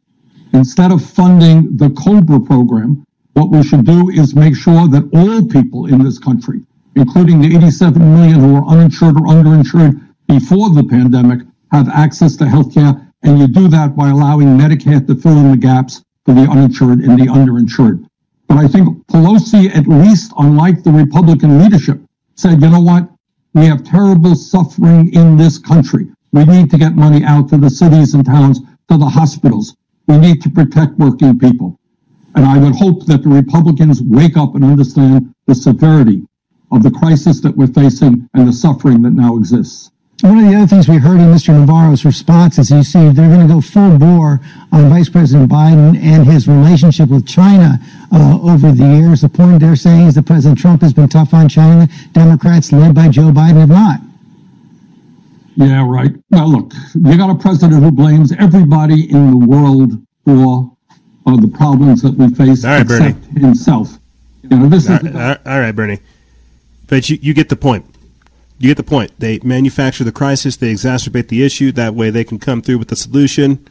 instead of funding the COBRA program, what we should do is make sure that all people in this country including the 87 million who were uninsured or underinsured before the pandemic, have access to health care. And you do that by allowing Medicare to fill in the gaps for the uninsured and the underinsured. But I think Pelosi, at least unlike the Republican leadership, said, you know what? We have terrible suffering in this country. We need to get money out to the cities and towns, to the hospitals. We need to protect working people. And I would hope that the Republicans wake up and understand the severity of the crisis that we're facing and the suffering that now exists. One of the other things we heard in Mr. Navarro's response is you see they're going to go full bore on Vice President Biden and his relationship with China uh, over the years. The point they're saying is that President Trump has been tough on China. Democrats led by Joe Biden have not. Yeah, right. Now, look, you got a president who blames everybody in the world for uh, the problems that we face all right, except Bernie. himself. You know, this all is right, all right, Bernie. But you, you get the point. You get the point. They manufacture the crisis, they exacerbate the issue. That way they can come through with the solution,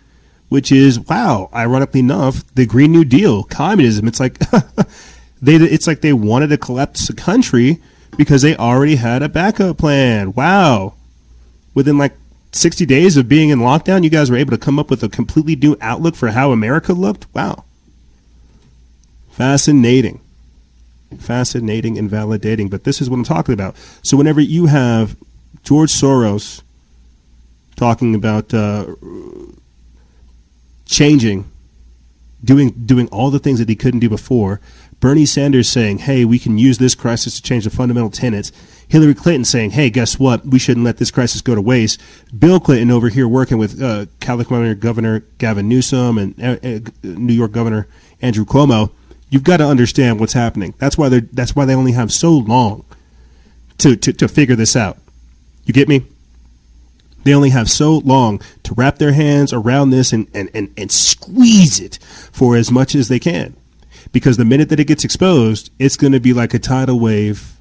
which is, wow, ironically enough, the Green New Deal, communism. It's like, *laughs* they, it's like they wanted to collapse the country because they already had a backup plan. Wow. Within like 60 days of being in lockdown, you guys were able to come up with a completely new outlook for how America looked. Wow. Fascinating fascinating and validating. But this is what I'm talking about. So whenever you have George Soros talking about uh, changing, doing doing all the things that he couldn't do before, Bernie Sanders saying, "Hey, we can use this crisis to change the fundamental tenets." Hillary Clinton saying, "Hey, guess what? We shouldn't let this crisis go to waste." Bill Clinton over here working with uh, California Governor Gavin Newsom and uh, uh, New York Governor Andrew Cuomo You've got to understand what's happening. That's why they that's why they only have so long to, to, to figure this out. You get me? They only have so long to wrap their hands around this and, and, and, and squeeze it for as much as they can. Because the minute that it gets exposed, it's going to be like a tidal wave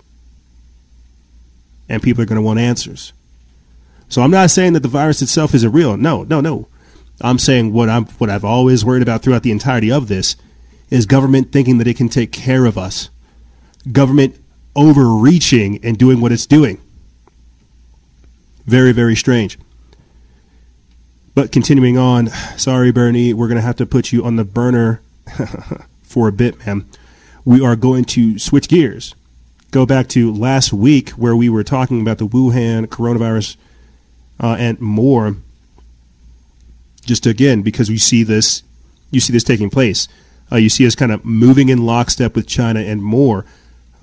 and people are going to want answers. So I'm not saying that the virus itself isn't real. No, no, no. I'm saying what I'm what I've always worried about throughout the entirety of this is government thinking that it can take care of us. Government overreaching and doing what it's doing. Very, very strange. But continuing on, sorry, Bernie, we're going to have to put you on the burner *laughs* for a bit, man. We are going to switch gears. Go back to last week where we were talking about the Wuhan coronavirus uh, and more. Just again, because we see this, you see this taking place. Uh, you see us kind of moving in lockstep with China and more,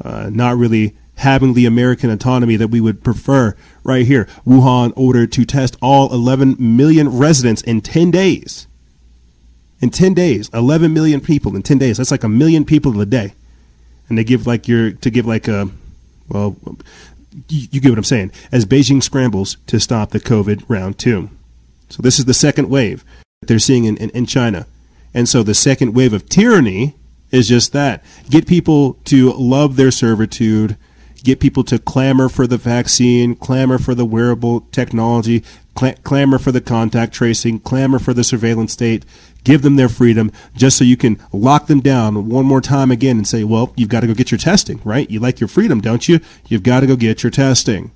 uh, not really having the American autonomy that we would prefer. Right here, Wuhan ordered to test all 11 million residents in 10 days. In 10 days, 11 million people in 10 days. That's like a million people a day. And they give like your, to give like a, well, you, you get what I'm saying, as Beijing scrambles to stop the COVID round two. So this is the second wave that they're seeing in, in, in China. And so the second wave of tyranny is just that get people to love their servitude, get people to clamor for the vaccine, clamor for the wearable technology, cl- clamor for the contact tracing, clamor for the surveillance state, give them their freedom just so you can lock them down one more time again and say, well, you've got to go get your testing, right? You like your freedom, don't you? You've got to go get your testing.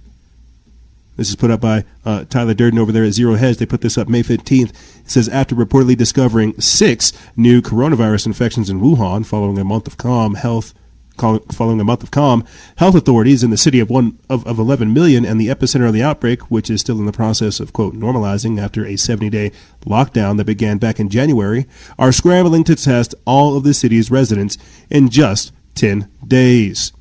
This is put up by uh, Tyler Durden over there at Zero Hedge. They put this up May 15th. It says after reportedly discovering six new coronavirus infections in Wuhan following a month of calm health following a month of calm, health authorities in the city of one of, of 11 million and the epicenter of the outbreak, which is still in the process of quote normalizing after a 70-day lockdown that began back in January, are scrambling to test all of the city's residents in just 10 days.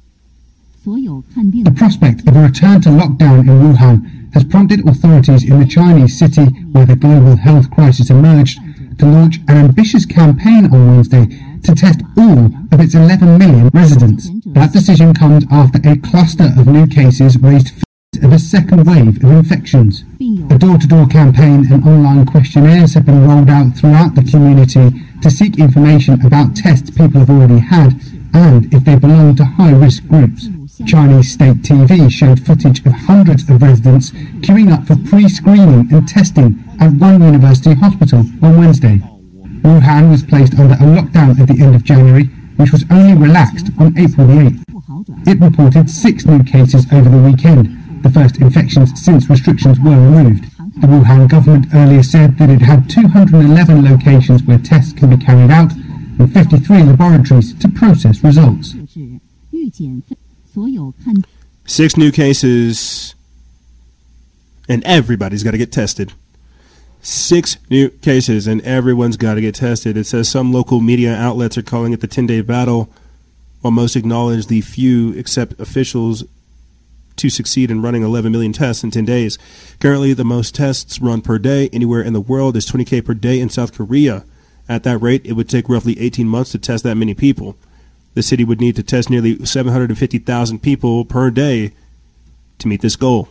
The prospect of a return to lockdown in Wuhan has prompted authorities in the Chinese city where the global health crisis emerged to launch an ambitious campaign on Wednesday to test all of its 11 million residents. That decision comes after a cluster of new cases raised fears of a second wave of infections. A door-to-door campaign and online questionnaires have been rolled out throughout the community to seek information about tests people have already had and if they belong to high-risk groups. Chinese state TV showed footage of hundreds of residents queuing up for pre-screening and testing at one university hospital on Wednesday. Wuhan was placed under a lockdown at the end of January, which was only relaxed on April the 8th. It reported six new cases over the weekend, the first infections since restrictions were removed. The Wuhan government earlier said that it had 211 locations where tests can be carried out and 53 laboratories to process results. Six new cases, and everybody's got to get tested. Six new cases, and everyone's got to get tested. It says some local media outlets are calling it the 10 day battle, while most acknowledge the few except officials to succeed in running 11 million tests in 10 days. Currently, the most tests run per day anywhere in the world is 20K per day in South Korea. At that rate, it would take roughly 18 months to test that many people. The city would need to test nearly 750,000 people per day to meet this goal.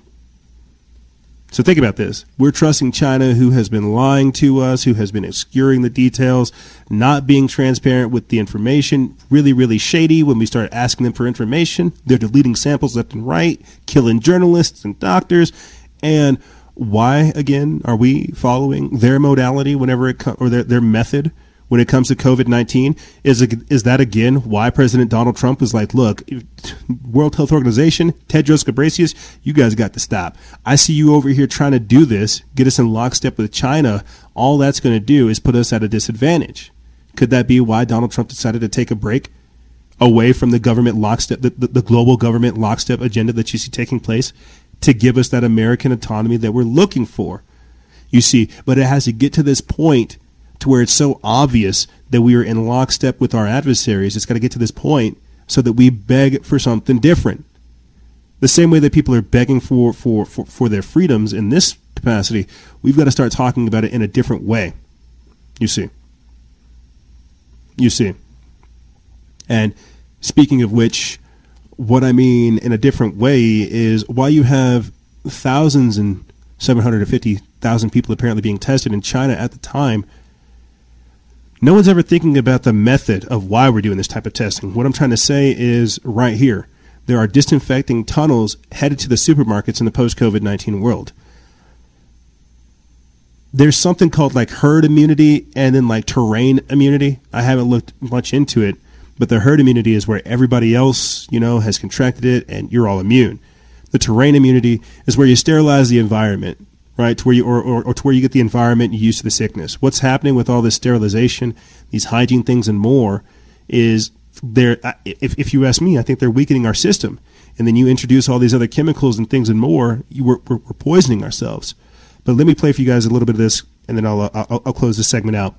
So think about this. We're trusting China, who has been lying to us, who has been obscuring the details, not being transparent with the information, really, really shady when we start asking them for information. They're deleting samples left and right, killing journalists and doctors. And why, again, are we following their modality whenever it comes, or their, their method when it comes to COVID 19? Is, is that again why President Donald Trump was like, look, World Health Organization, Tedros Ghebreyesus, you guys got to stop. I see you over here trying to do this, get us in lockstep with China. All that's going to do is put us at a disadvantage. Could that be why Donald Trump decided to take a break away from the government lockstep, the, the, the global government lockstep agenda that you see taking place to give us that American autonomy that we're looking for? You see, but it has to get to this point to where it's so obvious that we are in lockstep with our adversaries. It's got to get to this point so that we beg for something different. The same way that people are begging for, for, for, for their freedoms in this capacity, we've got to start talking about it in a different way. You see. You see. And speaking of which, what I mean in a different way is why you have thousands and 750,000 people apparently being tested in China at the time no one's ever thinking about the method of why we're doing this type of testing. What I'm trying to say is right here. There are disinfecting tunnels headed to the supermarkets in the post COVID 19 world. There's something called like herd immunity and then like terrain immunity. I haven't looked much into it, but the herd immunity is where everybody else, you know, has contracted it and you're all immune. The terrain immunity is where you sterilize the environment right? To where you or, or, or to where you get the environment used to the sickness. What's happening with all this sterilization, these hygiene things, and more is they're if, if you ask me, I think they're weakening our system. And then you introduce all these other chemicals and things and more, you, we're, we're, we're poisoning ourselves. But let me play for you guys a little bit of this, and then I'll, I'll, I'll close this segment out.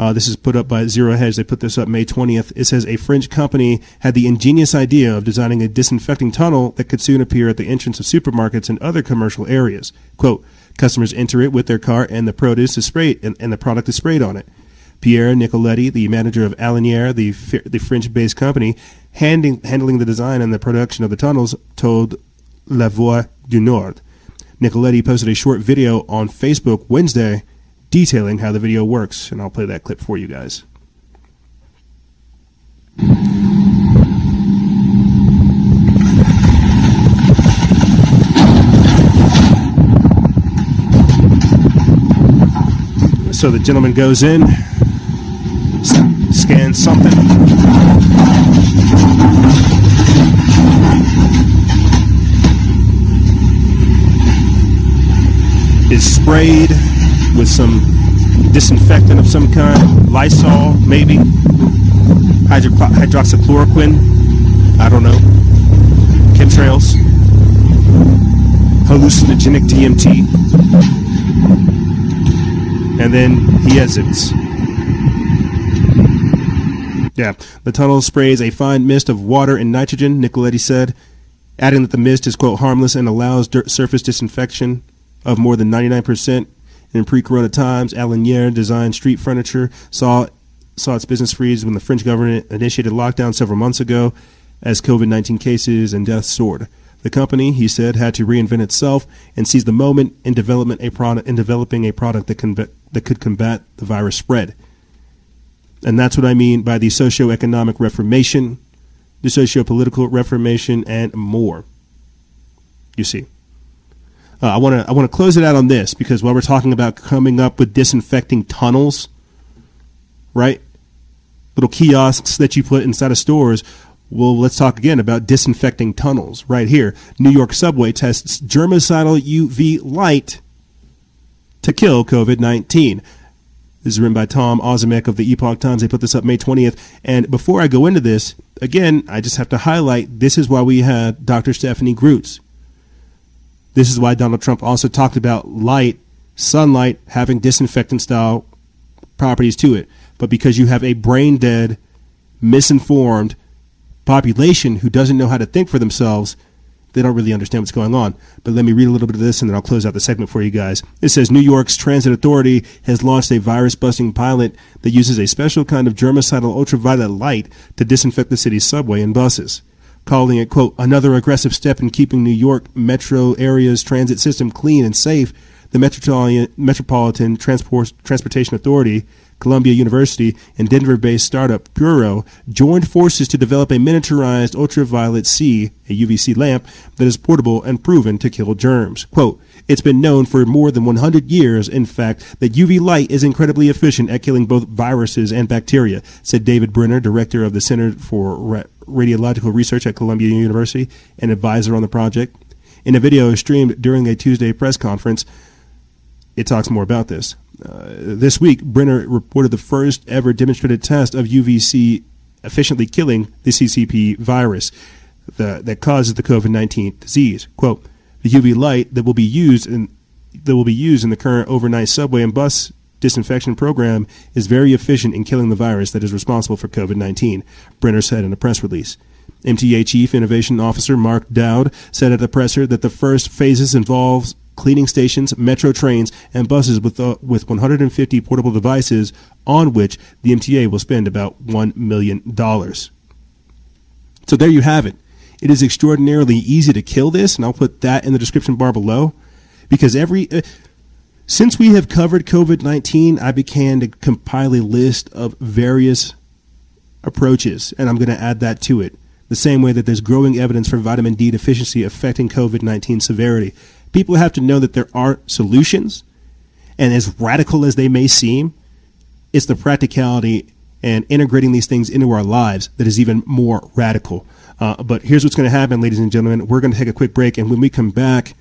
Uh, this is put up by Zero Hedge. They put this up May 20th. It says a French company had the ingenious idea of designing a disinfecting tunnel that could soon appear at the entrance of supermarkets and other commercial areas. Quote, customers enter it with their car and the produce is sprayed and, and the product is sprayed on it. Pierre Nicoletti, the manager of Alanier, the, the French-based company, handing, handling the design and the production of the tunnels, told La Voix du Nord. Nicoletti posted a short video on Facebook Wednesday detailing how the video works, and I'll play that clip for you guys. So the gentleman goes in, scans something. Is sprayed with some disinfectant of some kind, Lysol maybe, hydro- hydroxychloroquine, I don't know, chemtrails, hallucinogenic DMT, and then he exits. Yeah, the tunnel sprays a fine mist of water and nitrogen, Nicoletti said, adding that the mist is, quote, harmless and allows dirt surface disinfection of more than 99% in pre-corona times, Alanier designed street furniture, saw saw its business freeze when the French government initiated lockdown several months ago as COVID-19 cases and deaths soared. The company, he said, had to reinvent itself and seize the moment in development a product in developing a product that, that could combat the virus spread. And that's what I mean by the socio-economic reformation, the socio-political reformation, and more. You see. Uh, I want to I want to close it out on this because while we're talking about coming up with disinfecting tunnels, right? Little kiosks that you put inside of stores. Well, let's talk again about disinfecting tunnels right here. New York subway tests germicidal UV light to kill COVID 19. This is written by Tom Ozimek of the Epoch Times. They put this up May 20th. And before I go into this, again, I just have to highlight this is why we had Dr. Stephanie Groots this is why Donald Trump also talked about light, sunlight having disinfectant style properties to it. But because you have a brain dead, misinformed population who doesn't know how to think for themselves, they don't really understand what's going on. But let me read a little bit of this and then I'll close out the segment for you guys. It says New York's Transit Authority has launched a virus busting pilot that uses a special kind of germicidal ultraviolet light to disinfect the city's subway and buses. Calling it, quote, another aggressive step in keeping New York metro area's transit system clean and safe. The Metropolitan, Metropolitan Transport, Transportation Authority, Columbia University, and Denver based startup Puro joined forces to develop a miniaturized ultraviolet C, a UVC lamp, that is portable and proven to kill germs. Quote, it's been known for more than 100 years, in fact, that UV light is incredibly efficient at killing both viruses and bacteria, said David Brenner, director of the Center for Ra- Radiological Research at Columbia University and advisor on the project. In a video streamed during a Tuesday press conference, it talks more about this. Uh, this week, Brenner reported the first ever demonstrated test of UVC efficiently killing the CCP virus the, that causes the COVID 19 disease. Quote, the UV light that will be used in that will be used in the current overnight subway and bus disinfection program is very efficient in killing the virus that is responsible for COVID 19, Brenner said in a press release. MTA Chief Innovation Officer Mark Dowd said at the presser that the first phases involves cleaning stations, metro trains, and buses with, uh, with 150 portable devices on which the MTA will spend about $1 million. So there you have it. It is extraordinarily easy to kill this, and I'll put that in the description bar below because every. Uh, since we have covered COVID 19, I began to compile a list of various approaches, and I'm going to add that to it. The same way that there's growing evidence for vitamin D deficiency affecting COVID 19 severity. People have to know that there are solutions, and as radical as they may seem, it's the practicality and integrating these things into our lives that is even more radical. Uh, but here's what's going to happen, ladies and gentlemen. We're going to take a quick break, and when we come back,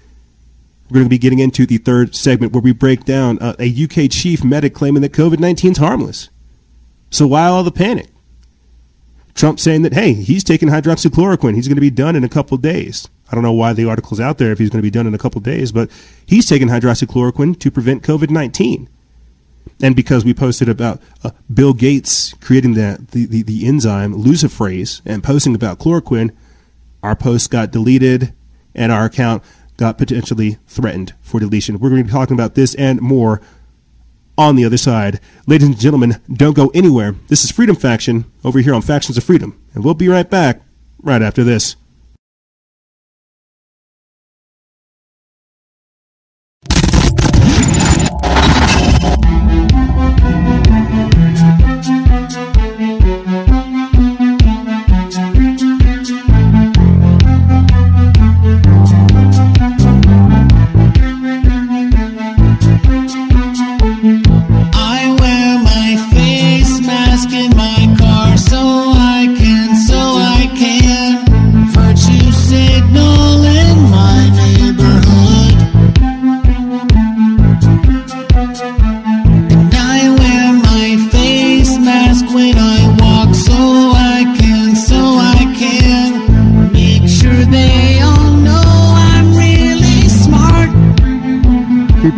we're going to be getting into the third segment where we break down uh, a UK chief medic claiming that COVID 19 is harmless. So why all the panic? Trump saying that, hey, he's taking hydroxychloroquine. He's going to be done in a couple days. I don't know why the article's out there if he's going to be done in a couple days, but he's taking hydroxychloroquine to prevent COVID 19 and because we posted about uh, Bill Gates creating that the, the, the enzyme luciferase and posting about chloroquine, our post got deleted and our account got potentially threatened for deletion. We're going to be talking about this and more on the other side. Ladies and gentlemen, don't go anywhere. This is Freedom Faction over here on Factions of Freedom, and we'll be right back right after this.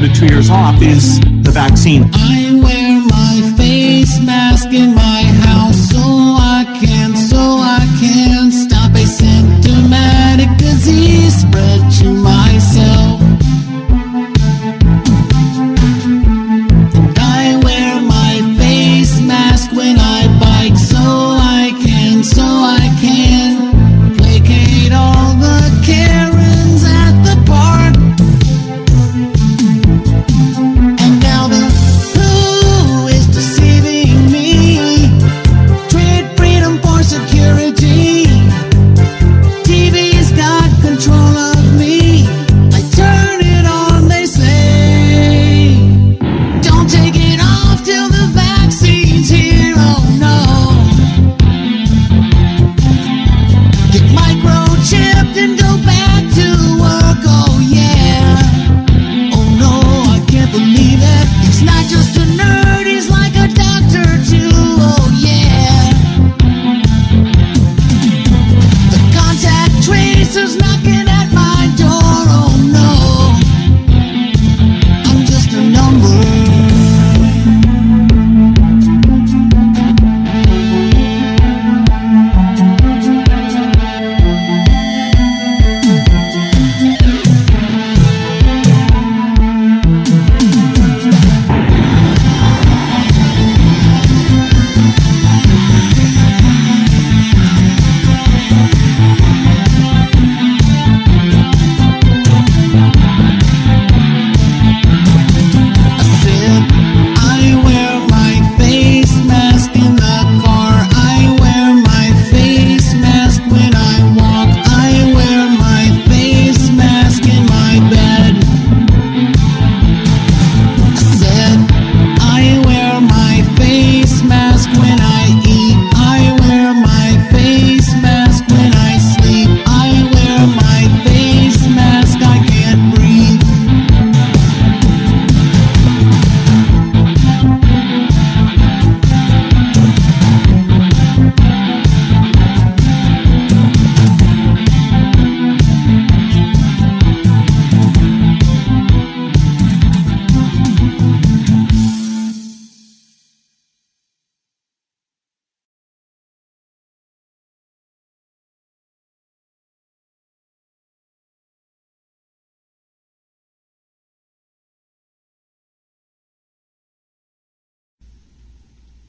year to two years off is the vaccine. I wear my face mask in my house. So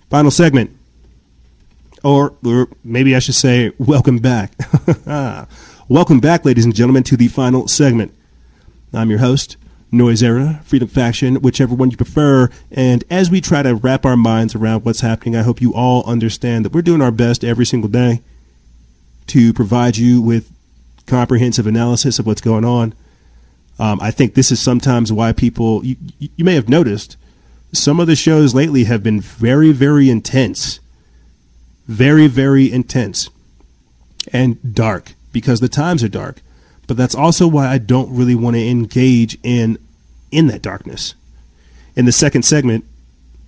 Final segment. Or, or maybe I should say, welcome back. *laughs* welcome back, ladies and gentlemen, to the final segment. I'm your host, Noise Era, Freedom Faction, whichever one you prefer. And as we try to wrap our minds around what's happening, I hope you all understand that we're doing our best every single day to provide you with comprehensive analysis of what's going on. Um, I think this is sometimes why people, you, you may have noticed, some of the shows lately have been very, very intense. Very, very intense and dark because the times are dark. But that's also why I don't really want to engage in in that darkness. In the second segment,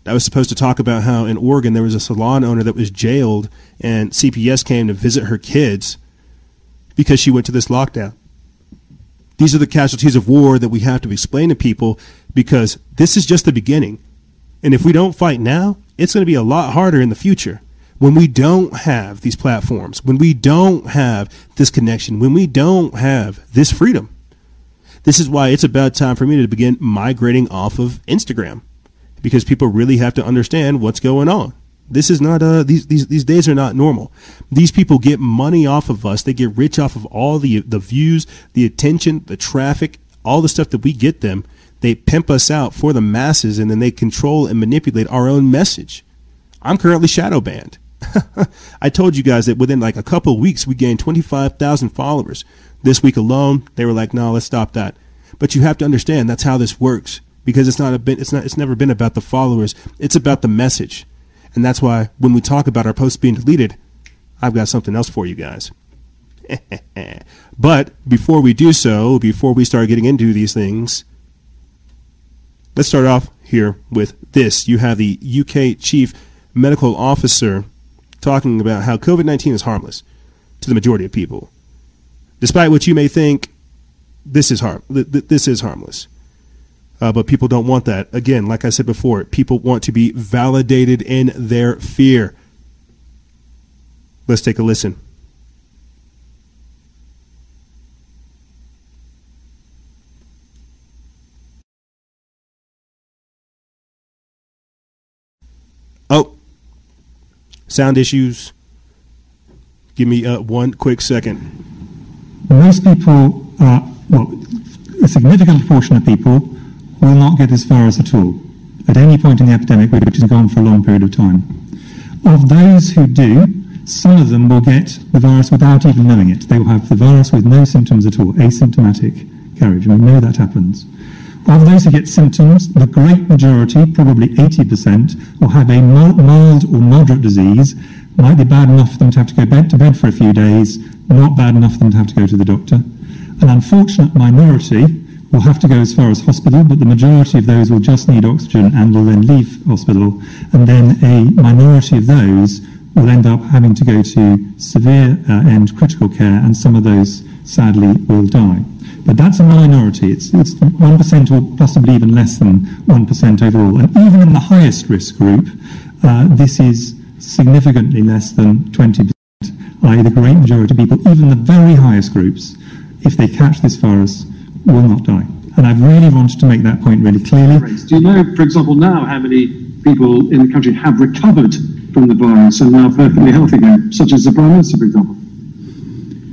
I was supposed to talk about how in Oregon there was a salon owner that was jailed and CPS came to visit her kids because she went to this lockdown. These are the casualties of war that we have to explain to people because this is just the beginning. And if we don't fight now, it's going to be a lot harder in the future. When we don't have these platforms, when we don't have this connection, when we don't have this freedom. This is why it's about time for me to begin migrating off of Instagram because people really have to understand what's going on. This is not uh these these these days are not normal. These people get money off of us. They get rich off of all the the views, the attention, the traffic, all the stuff that we get them they pimp us out for the masses and then they control and manipulate our own message. I'm currently shadow banned. *laughs* I told you guys that within like a couple weeks we gained 25,000 followers. This week alone, they were like, "No, let's stop that." But you have to understand that's how this works because it's not a bit it's not it's never been about the followers. It's about the message. And that's why when we talk about our posts being deleted, I've got something else for you guys. *laughs* but before we do so, before we start getting into these things, Let's start off here with this. You have the UK chief medical officer talking about how COVID 19 is harmless to the majority of people. Despite what you may think, this is harm. This is harmless. Uh, but people don't want that. Again, like I said before, people want to be validated in their fear. Let's take a listen. Sound issues. Give me uh, one quick second. Most people, well, a significant portion of people will not get this virus at all at any point in the epidemic, which has gone for a long period of time. Of those who do, some of them will get the virus without even knowing it. They will have the virus with no symptoms at all, asymptomatic carriage, and we know that happens. Of those who get symptoms, the great majority, probably 80%, will have a mild or moderate disease, might be bad enough for them to have to go bed to bed for a few days, not bad enough for them to have to go to the doctor. An unfortunate minority will have to go as far as hospital, but the majority of those will just need oxygen and will then leave hospital. And then a minority of those will end up having to go to severe uh, and critical care, and some of those sadly will die. But that's a minority. It's, it's 1% or possibly even less than 1% overall. And even in the highest risk group, uh, this is significantly less than 20%, i.e., the great majority of people, even the very highest groups, if they catch this virus, will not die. And I've really wanted to make that point really clearly. Do you know, for example, now how many people in the country have recovered from the virus and are now perfectly healthy again, such as the Prime Minister, for example?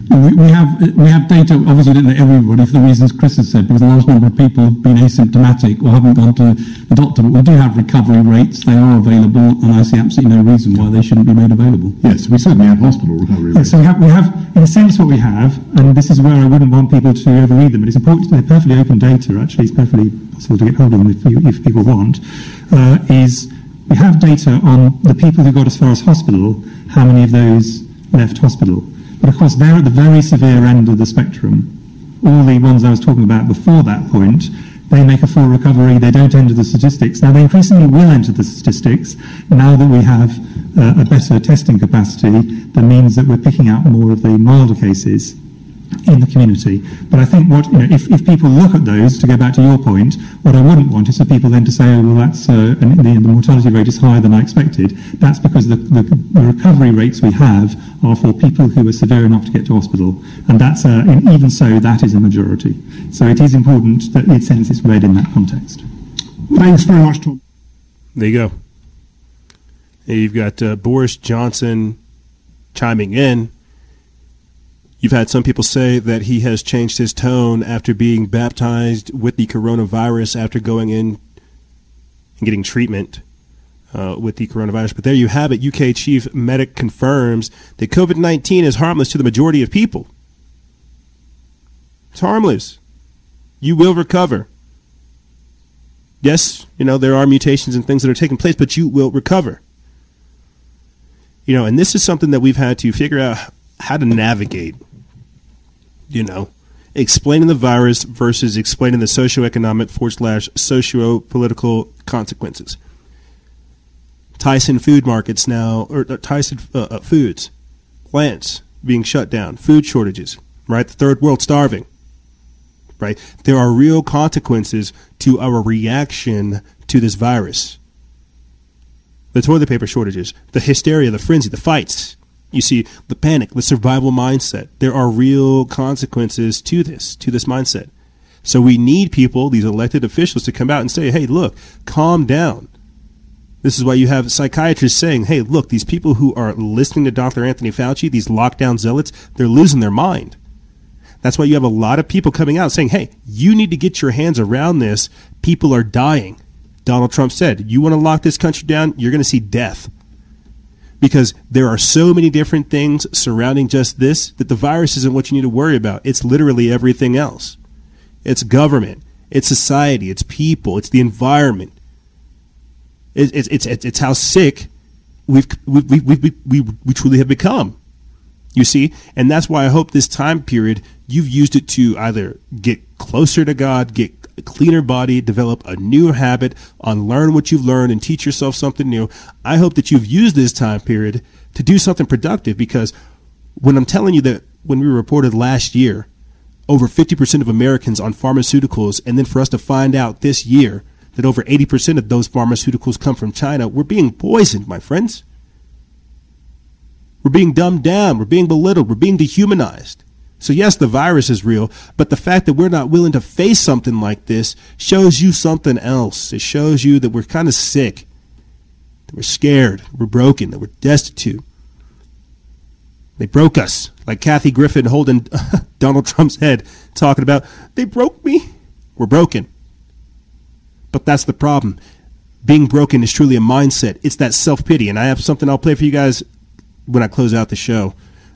We, we, have we have data, obviously not everybody, for the reasons Chris has said, because a large number of people have been asymptomatic or haven't gone to the doctor, but we do have recovery rates, they are available, and I see absolutely no reason why they shouldn't be made available. Yes, we certainly have hospital recovery rates. Yes, so we have, we have, in a sense, what we have, and this is where I wouldn't want people to overread them, but it's important, they're perfectly open data, actually, it's perfectly possible to get hold of them if, you, if people want, uh, is we have data on the people who got as far as hospital, how many of those left hospital. But of course, they're at the very severe end of the spectrum. All the ones I was talking about before that point, they make a full recovery, they don't enter the statistics. Now, they increasingly will enter the statistics now that we have uh, a better testing capacity that means that we're picking out more of the milder cases in the community. But I think what, you know, if, if people look at those, to go back to your point, what I wouldn't want is for people then to say, oh, well, that's, uh, and the, the mortality rate is higher than I expected. That's because the, the, the, recovery rates we have are for people who are severe enough to get to hospital. And that's, uh, and even so, that is a majority. So it is important that it sense is read in that context. Thanks very much, Tom. There you go. You've got uh, Boris Johnson chiming in. You've had some people say that he has changed his tone after being baptized with the coronavirus after going in and getting treatment uh, with the coronavirus. But there you have it. UK chief medic confirms that COVID 19 is harmless to the majority of people. It's harmless. You will recover. Yes, you know, there are mutations and things that are taking place, but you will recover. You know, and this is something that we've had to figure out how to navigate. You know, explaining the virus versus explaining the socioeconomic forward slash socio political consequences. Tyson food markets now, or uh, Tyson uh, uh, foods, plants being shut down, food shortages, right? The third world starving, right? There are real consequences to our reaction to this virus. The toilet paper shortages, the hysteria, the frenzy, the fights. You see, the panic, the survival mindset. There are real consequences to this, to this mindset. So we need people, these elected officials, to come out and say, hey, look, calm down. This is why you have psychiatrists saying, hey, look, these people who are listening to Dr. Anthony Fauci, these lockdown zealots, they're losing their mind. That's why you have a lot of people coming out saying, hey, you need to get your hands around this. People are dying. Donald Trump said, you want to lock this country down, you're going to see death. Because there are so many different things surrounding just this that the virus isn't what you need to worry about. It's literally everything else. It's government, it's society, it's people, it's the environment, it's it's it's, it's how sick we've we we, we, we, we truly have become. You see, and that's why I hope this time period you've used it to either get closer to God, get a cleaner body, develop a new habit, unlearn what you've learned, and teach yourself something new. I hope that you've used this time period to do something productive because when I'm telling you that when we reported last year, over 50% of Americans on pharmaceuticals, and then for us to find out this year that over 80% of those pharmaceuticals come from China, we're being poisoned, my friends. We're being dumbed down. We're being belittled. We're being dehumanized. So, yes, the virus is real, but the fact that we're not willing to face something like this shows you something else. It shows you that we're kind of sick, that we're scared, we're broken, that we're destitute. They broke us, like Kathy Griffin holding *laughs* Donald Trump's head, talking about, they broke me. We're broken. But that's the problem. Being broken is truly a mindset. It's that self pity. And I have something I'll play for you guys when I close out the show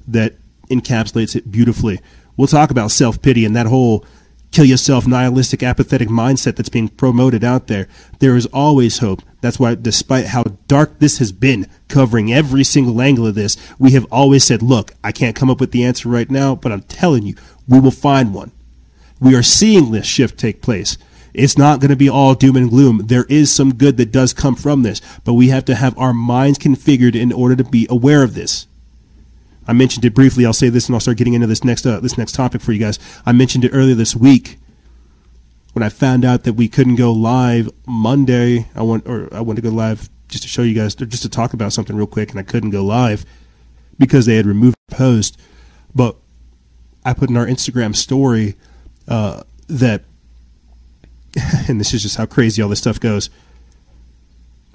that encapsulates it beautifully. We'll talk about self pity and that whole kill yourself nihilistic apathetic mindset that's being promoted out there. There is always hope. That's why, despite how dark this has been, covering every single angle of this, we have always said, look, I can't come up with the answer right now, but I'm telling you, we will find one. We are seeing this shift take place. It's not going to be all doom and gloom. There is some good that does come from this, but we have to have our minds configured in order to be aware of this. I mentioned it briefly. I'll say this, and I'll start getting into this next uh, this next topic for you guys. I mentioned it earlier this week when I found out that we couldn't go live Monday. I want or I wanted to go live just to show you guys, just to talk about something real quick, and I couldn't go live because they had removed the post. But I put in our Instagram story uh, that *laughs* and this is just how crazy all this stuff goes.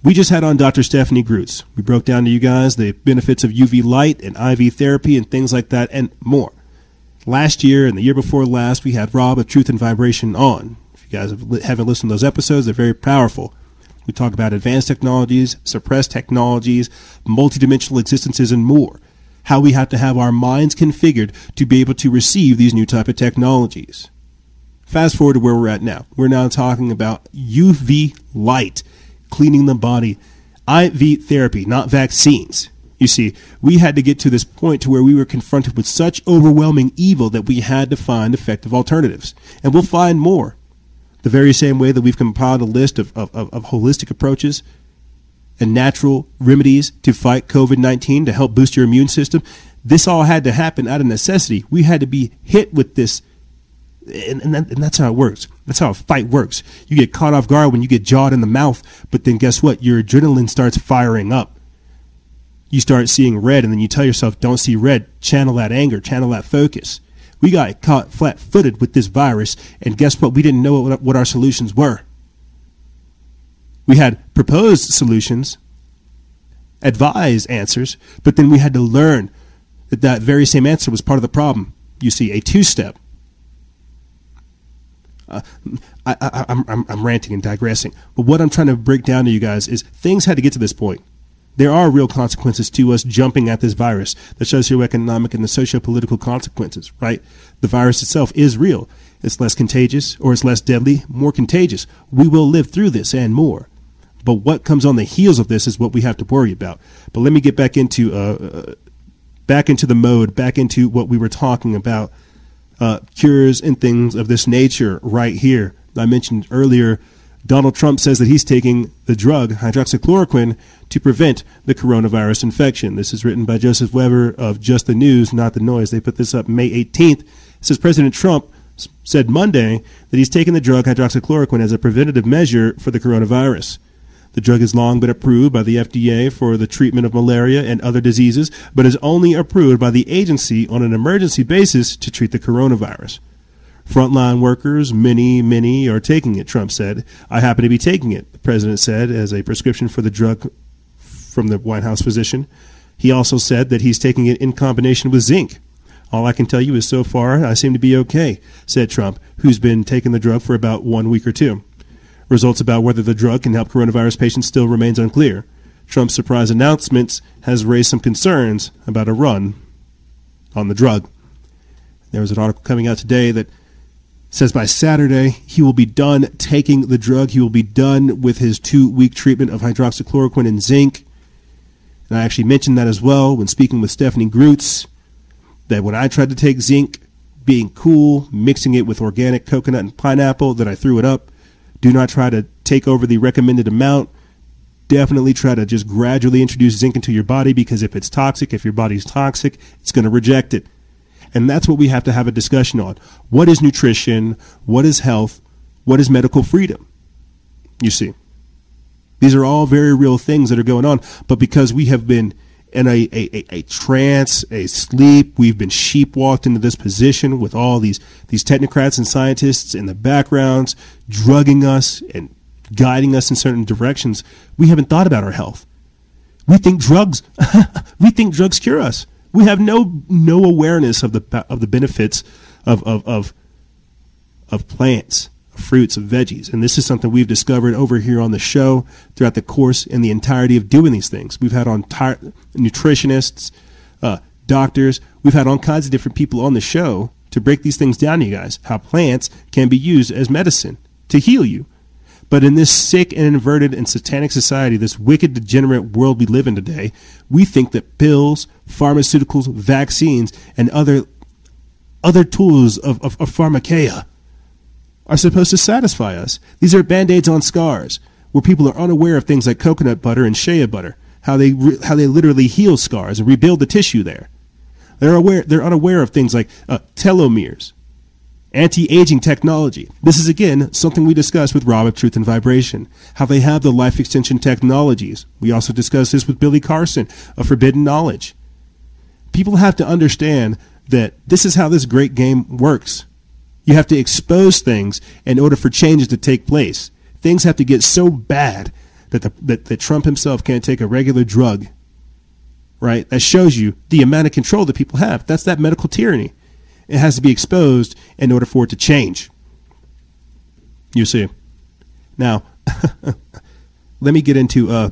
We just had on Dr. Stephanie Groots. We broke down to you guys the benefits of UV light and IV therapy and things like that and more. Last year and the year before last, we had Rob of Truth and Vibration on. If you guys haven't listened to those episodes, they're very powerful. We talk about advanced technologies, suppressed technologies, multidimensional existences, and more. How we have to have our minds configured to be able to receive these new type of technologies. Fast forward to where we're at now. We're now talking about UV light cleaning the body, IV therapy, not vaccines. You see, we had to get to this point to where we were confronted with such overwhelming evil that we had to find effective alternatives. And we'll find more. The very same way that we've compiled a list of, of, of holistic approaches and natural remedies to fight COVID 19 to help boost your immune system, this all had to happen out of necessity. We had to be hit with this and, and, that, and, that's how it works. That's how a fight works. You get caught off guard when you get jawed in the mouth, but then guess what? Your adrenaline starts firing up. You start seeing red, and then you tell yourself, don't see red. Channel that anger, channel that focus. We got caught flat footed with this virus, and guess what? We didn't know what, our solutions were. We had proposed solutions, advised answers, but then we had to learn that that very same answer was part of the problem. You see, a two step. Uh, I, I, I'm, I'm, I'm ranting and digressing, but what I'm trying to break down to you guys is things had to get to this point. There are real consequences to us jumping at this virus, the socioeconomic and the socio-political consequences, right? The virus itself is real. It's less contagious or it's less deadly, more contagious. We will live through this and more. But what comes on the heels of this is what we have to worry about. But let me get back into uh, uh, back into the mode, back into what we were talking about, uh, cures and things of this nature right here. I mentioned earlier, Donald Trump says that he's taking the drug hydroxychloroquine to prevent the coronavirus infection. This is written by Joseph Weber of Just the News, not the Noise. They put this up May 18th. It says President Trump said Monday that he's taken the drug hydroxychloroquine as a preventative measure for the coronavirus. The drug has long been approved by the FDA for the treatment of malaria and other diseases, but is only approved by the agency on an emergency basis to treat the coronavirus. Frontline workers, many, many are taking it, Trump said. I happen to be taking it, the president said, as a prescription for the drug from the White House physician. He also said that he's taking it in combination with zinc. All I can tell you is so far I seem to be okay, said Trump, who's been taking the drug for about one week or two. Results about whether the drug can help coronavirus patients still remains unclear. Trump's surprise announcements has raised some concerns about a run on the drug. There was an article coming out today that says by Saturday he will be done taking the drug. He will be done with his two week treatment of hydroxychloroquine and zinc. And I actually mentioned that as well when speaking with Stephanie Groots that when I tried to take zinc, being cool, mixing it with organic coconut and pineapple, that I threw it up. Do not try to take over the recommended amount. Definitely try to just gradually introduce zinc into your body because if it's toxic, if your body's toxic, it's going to reject it. And that's what we have to have a discussion on. What is nutrition? What is health? What is medical freedom? You see, these are all very real things that are going on. But because we have been in a, a, a, trance, a sleep. We've been sheepwalked into this position with all these, these technocrats and scientists in the backgrounds drugging us and guiding us in certain directions. We haven't thought about our health. We think drugs, *laughs* we think drugs cure us. We have no, no awareness of the, of the benefits of, of, of, of plants fruits, veggies. And this is something we've discovered over here on the show throughout the course and the entirety of doing these things. We've had on nutritionists, uh, doctors, we've had all kinds of different people on the show to break these things down to you guys, how plants can be used as medicine to heal you. But in this sick and inverted and satanic society, this wicked, degenerate world we live in today, we think that pills, pharmaceuticals, vaccines, and other other tools of, of, of pharmakeia are supposed to satisfy us. These are band aids on scars, where people are unaware of things like coconut butter and shea butter, how they, re- how they literally heal scars and rebuild the tissue there. They're, aware, they're unaware of things like uh, telomeres, anti aging technology. This is, again, something we discussed with Rob of Truth and Vibration, how they have the life extension technologies. We also discussed this with Billy Carson of Forbidden Knowledge. People have to understand that this is how this great game works. You have to expose things in order for changes to take place. Things have to get so bad that, the, that, that Trump himself can't take a regular drug, right? That shows you the amount of control that people have. That's that medical tyranny. It has to be exposed in order for it to change. You see. Now, *laughs* let me get into uh,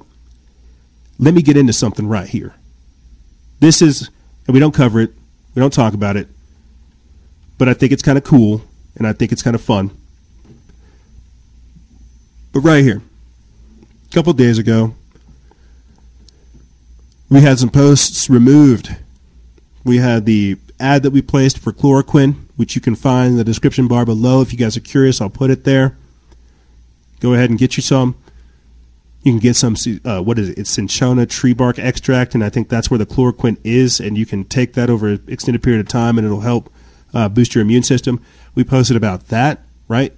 let me get into something right here. This is, and we don't cover it, we don't talk about it, but I think it's kind of cool and I think it's kind of fun. But right here, a couple days ago, we had some posts removed. We had the ad that we placed for chloroquine, which you can find in the description bar below. If you guys are curious, I'll put it there. Go ahead and get you some. You can get some, uh, what is it? It's cinchona tree bark extract, and I think that's where the chloroquine is, and you can take that over an extended period of time, and it'll help uh, boost your immune system. We posted about that, right?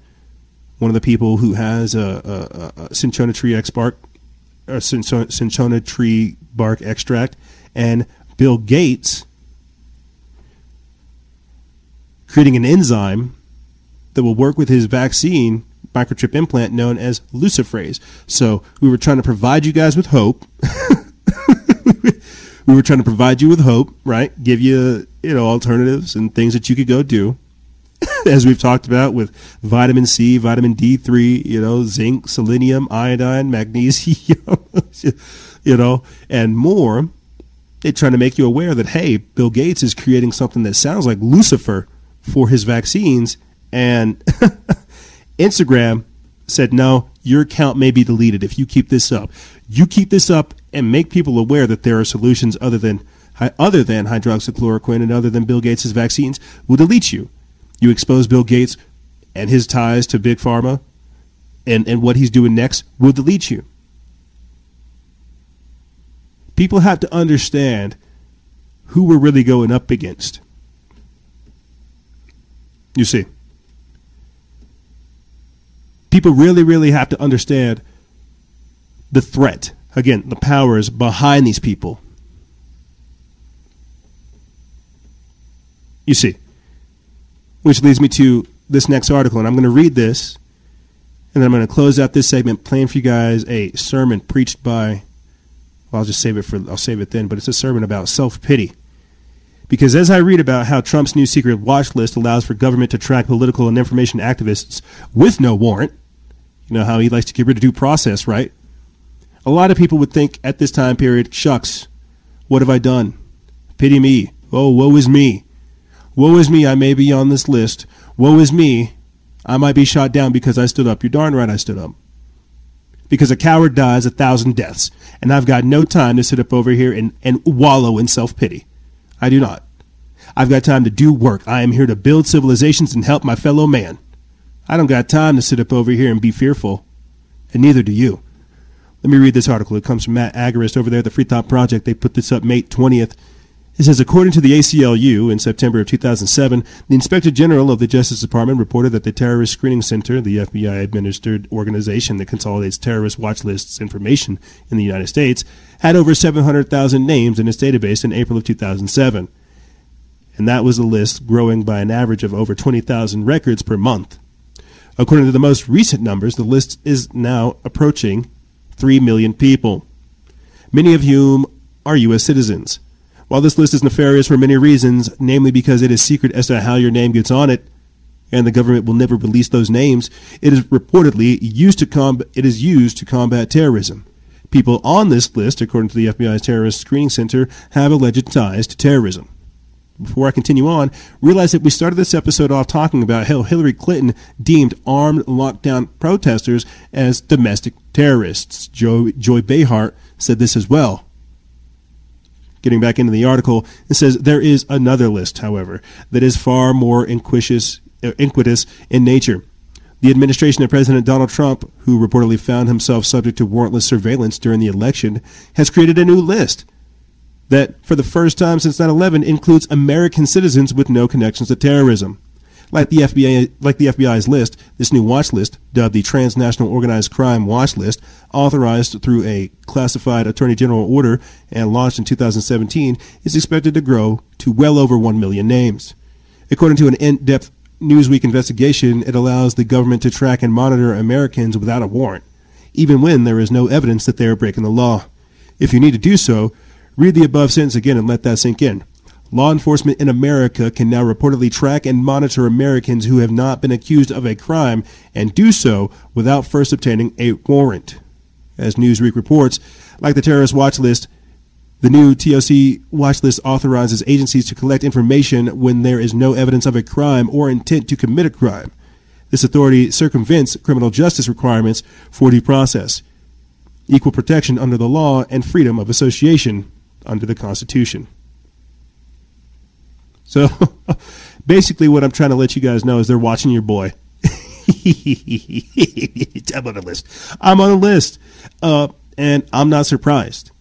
One of the people who has a, a, a cinchona tree bark, a cinchona tree bark extract, and Bill Gates creating an enzyme that will work with his vaccine microchip implant known as Luciferase. So we were trying to provide you guys with hope. *laughs* We were trying to provide you with hope, right? Give you, you know, alternatives and things that you could go do. *laughs* As we've talked about with vitamin C, vitamin D3, you know, zinc, selenium, iodine, magnesium, *laughs* you know, and more. They're trying to make you aware that, hey, Bill Gates is creating something that sounds like Lucifer for his vaccines. And *laughs* Instagram said, no, your account may be deleted if you keep this up. You keep this up and make people aware that there are solutions other than other than hydroxychloroquine and other than Bill Gates' vaccines will delete you. You expose Bill Gates and his ties to Big Pharma and, and what he's doing next will delete you. People have to understand who we're really going up against. You see people really, really have to understand the threat. Again, the powers behind these people. You see, which leads me to this next article, and I'm going to read this, and then I'm going to close out this segment playing for you guys a sermon preached by. Well, I'll just save it for. I'll save it then, but it's a sermon about self pity. Because as I read about how Trump's new secret watch list allows for government to track political and information activists with no warrant, you know how he likes to get rid of due process, right? A lot of people would think at this time period, shucks, what have I done? Pity me. Oh, woe is me. Woe is me, I may be on this list. Woe is me, I might be shot down because I stood up. You're darn right I stood up. Because a coward dies a thousand deaths, and I've got no time to sit up over here and, and wallow in self pity. I do not. I've got time to do work. I am here to build civilizations and help my fellow man. I don't got time to sit up over here and be fearful, and neither do you. Let me read this article. It comes from Matt Agorist over there at the Free Thought Project. They put this up May 20th. It says, according to the ACLU, in September of 2007, the Inspector General of the Justice Department reported that the Terrorist Screening Center, the FBI administered organization that consolidates terrorist watch lists information in the United States, had over 700,000 names in its database in April of 2007. And that was a list growing by an average of over 20,000 records per month. According to the most recent numbers, the list is now approaching 3 million people, many of whom are U.S. citizens. While this list is nefarious for many reasons, namely because it is secret as to how your name gets on it, and the government will never release those names, it is reportedly used to it is used to combat terrorism. People on this list, according to the FBI's Terrorist Screening Center, have alleged ties to terrorism before I continue on, realize that we started this episode off talking about how Hillary Clinton deemed armed lockdown protesters as domestic terrorists. Joy, Joy Behar said this as well. Getting back into the article, it says there is another list, however, that is far more iniquitous in nature. The administration of President Donald Trump, who reportedly found himself subject to warrantless surveillance during the election, has created a new list that, for the first time since 9 11, includes American citizens with no connections to terrorism. Like the, FBI, like the FBI's list, this new watch list, dubbed the Transnational Organized Crime Watch List, authorized through a classified Attorney General order and launched in 2017, is expected to grow to well over 1 million names. According to an in depth Newsweek investigation, it allows the government to track and monitor Americans without a warrant, even when there is no evidence that they are breaking the law. If you need to do so, Read the above sentence again and let that sink in. Law enforcement in America can now reportedly track and monitor Americans who have not been accused of a crime and do so without first obtaining a warrant. As Newsweek reports, like the terrorist watch list, the new TOC watch list authorizes agencies to collect information when there is no evidence of a crime or intent to commit a crime. This authority circumvents criminal justice requirements for due process, equal protection under the law, and freedom of association under the Constitution. So *laughs* basically, what I'm trying to let you guys know is they're watching your boy. *laughs* I'm on the list. I'm on the list, uh, and I'm not surprised.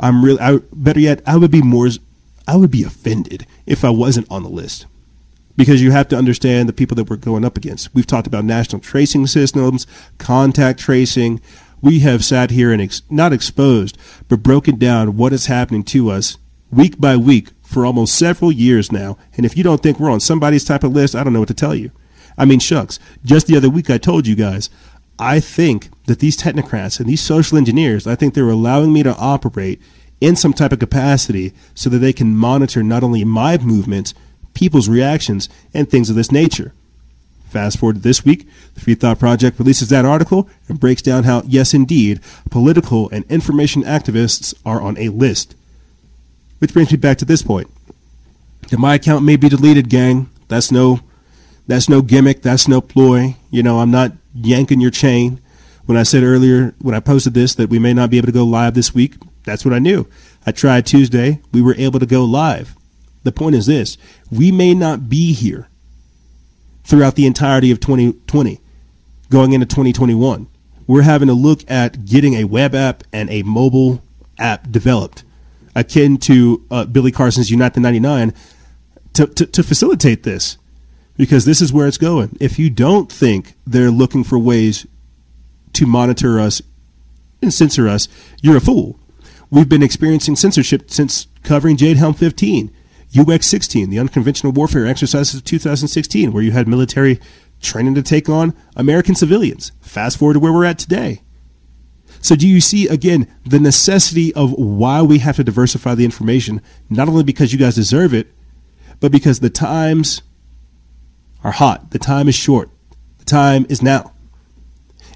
I'm really. I, better yet, I would be more. I would be offended if I wasn't on the list, because you have to understand the people that we're going up against. We've talked about national tracing systems, contact tracing we have sat here and ex- not exposed, but broken down what is happening to us week by week for almost several years now. And if you don't think we're on somebody's type of list, I don't know what to tell you. I mean, shucks. Just the other week, I told you guys, I think that these technocrats and these social engineers, I think they're allowing me to operate in some type of capacity so that they can monitor not only my movements, people's reactions, and things of this nature. Fast forward to this week, the Free Thought Project releases that article and breaks down how, yes, indeed, political and information activists are on a list. Which brings me back to this point. That my account may be deleted, gang. That's no that's no gimmick, that's no ploy. You know, I'm not yanking your chain. When I said earlier when I posted this that we may not be able to go live this week, that's what I knew. I tried Tuesday, we were able to go live. The point is this, we may not be here throughout the entirety of 2020 going into 2021. We're having to look at getting a web app and a mobile app developed, akin to uh, Billy Carson's Unite the 99, to, to, to facilitate this. Because this is where it's going. If you don't think they're looking for ways to monitor us and censor us, you're a fool. We've been experiencing censorship since covering Jade Helm 15. UX 16, the unconventional warfare exercises of 2016, where you had military training to take on American civilians. Fast forward to where we're at today. So, do you see again the necessity of why we have to diversify the information, not only because you guys deserve it, but because the times are hot, the time is short, the time is now.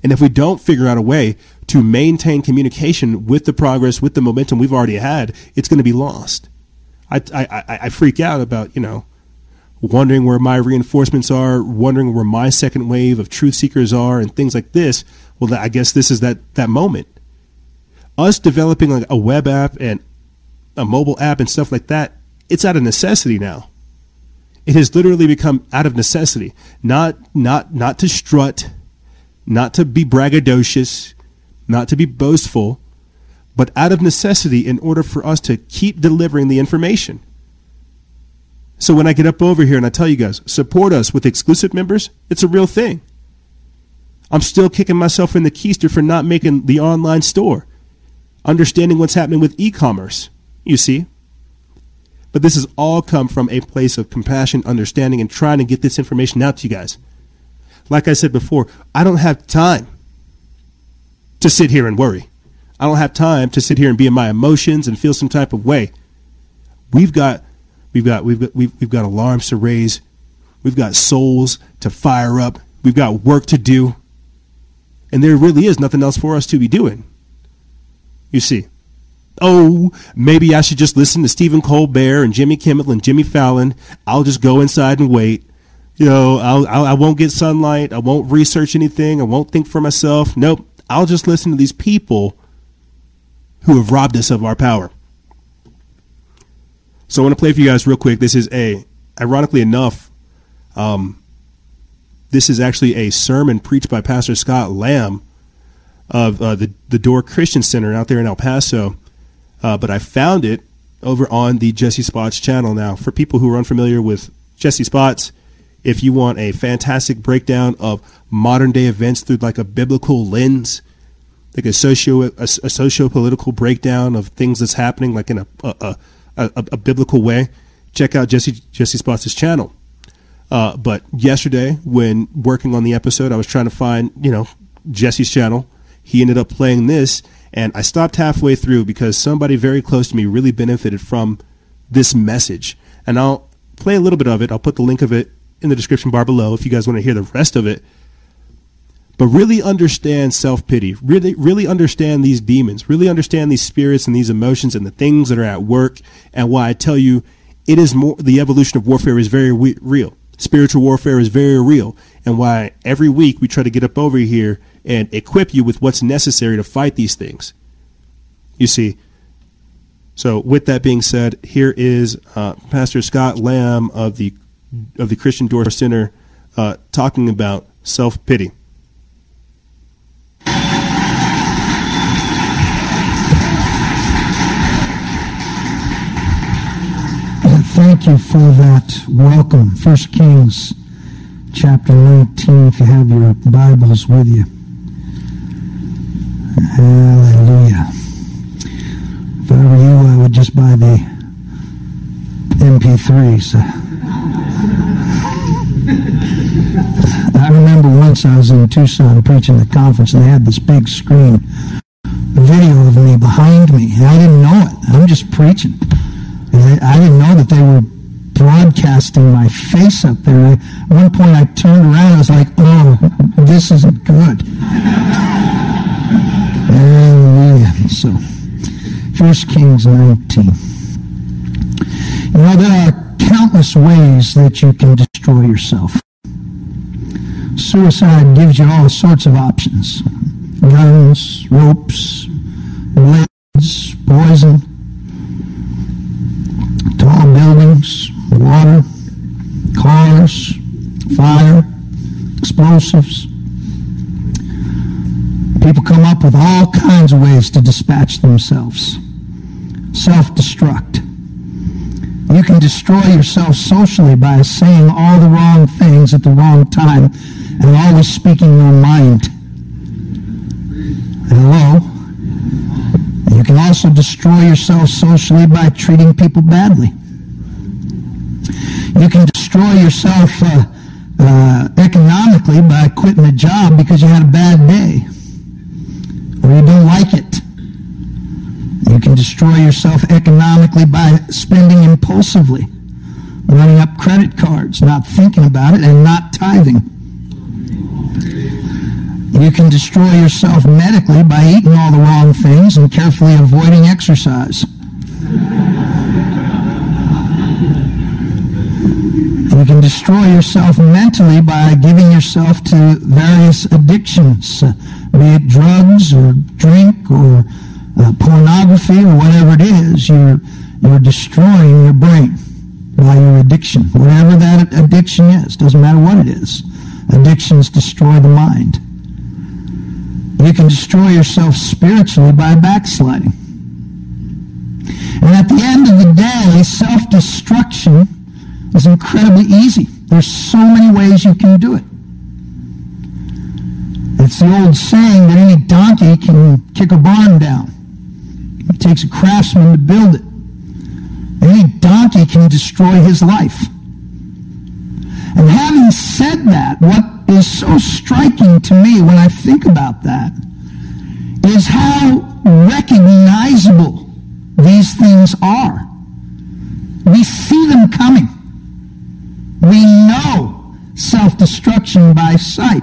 And if we don't figure out a way to maintain communication with the progress, with the momentum we've already had, it's going to be lost. I, I, I freak out about, you know, wondering where my reinforcements are, wondering where my second wave of truth seekers are, and things like this. Well, I guess this is that, that moment. Us developing like a web app and a mobile app and stuff like that, it's out of necessity now. It has literally become out of necessity, not not not to strut, not to be braggadocious, not to be boastful, but out of necessity in order for us to keep delivering the information. So when I get up over here and I tell you guys, support us with exclusive members, it's a real thing. I'm still kicking myself in the keister for not making the online store, understanding what's happening with e commerce, you see. But this has all come from a place of compassion, understanding, and trying to get this information out to you guys. Like I said before, I don't have time to sit here and worry. I don't have time to sit here and be in my emotions and feel some type of way. We've got we've got we've got we've, we've got alarms to raise. We've got souls to fire up. We've got work to do. And there really is nothing else for us to be doing. You see. Oh, maybe I should just listen to Stephen Colbert and Jimmy Kimmel and Jimmy Fallon. I'll just go inside and wait. You know, I'll, I'll, I won't get sunlight. I won't research anything. I won't think for myself. Nope. I'll just listen to these people who have robbed us of our power. So I want to play for you guys real quick. This is a, ironically enough, um, this is actually a sermon preached by Pastor Scott Lamb of uh, the the Door Christian Center out there in El Paso. Uh, but I found it over on the Jesse Spots channel. Now, for people who are unfamiliar with Jesse Spots, if you want a fantastic breakdown of modern day events through like a biblical lens, like a socio a, a socio political breakdown of things that's happening, like in a a, a, a biblical way, check out Jesse Jesse Spots' channel. Uh, but yesterday, when working on the episode, I was trying to find you know Jesse's channel. He ended up playing this, and I stopped halfway through because somebody very close to me really benefited from this message. And I'll play a little bit of it. I'll put the link of it in the description bar below if you guys want to hear the rest of it but really understand self pity, really, really understand these demons, really understand these spirits and these emotions and the things that are at work, and why I tell you it is more, the evolution of warfare is very we- real. Spiritual warfare is very real, and why every week we try to get up over here and equip you with what's necessary to fight these things. You see, so with that being said, here is uh, Pastor Scott Lamb of the of the Christian Door Center uh, talking about self pity. Thank you for that welcome. First Kings chapter 19, if you have your Bibles with you. Hallelujah. If I were you, I would just buy the MP3s. I remember once I was in Tucson preaching a conference, and they had this big screen video of me behind me. And I didn't know it. I'm just preaching. I, didn't know that they were broadcasting my face up there. At one point, I turned around. I was like, "Oh, this isn't good." So, First Kings 19. You know, there are countless ways that you can destroy yourself. Suicide gives you all sorts of options guns, ropes, blades, poison, tall buildings, water, cars, fire, explosives. People come up with all kinds of ways to dispatch themselves. Self destruct. You can destroy yourself socially by saying all the wrong things at the wrong time and always speaking your mind. Hello? You can also destroy yourself socially by treating people badly. You can destroy yourself uh, uh, economically by quitting a job because you had a bad day or you don't like it. You can destroy yourself economically by spending impulsively, running up credit cards, not thinking about it, and not tithing. You can destroy yourself medically by eating all the wrong things and carefully avoiding exercise. You can destroy yourself mentally by giving yourself to various addictions, be it drugs or drink or uh, pornography or whatever it is. You're, you're destroying your brain by your addiction, whatever that addiction is. Doesn't matter what it is. Addictions destroy the mind. You can destroy yourself spiritually by backsliding. And at the end of the day, self destruction is incredibly easy. There's so many ways you can do it. It's the old saying that any donkey can kick a barn down. It takes a craftsman to build it. Any donkey can destroy his life. And having said that, what is so striking to me when I think about that is how recognizable these things are. We see them coming. We know self-destruction by sight.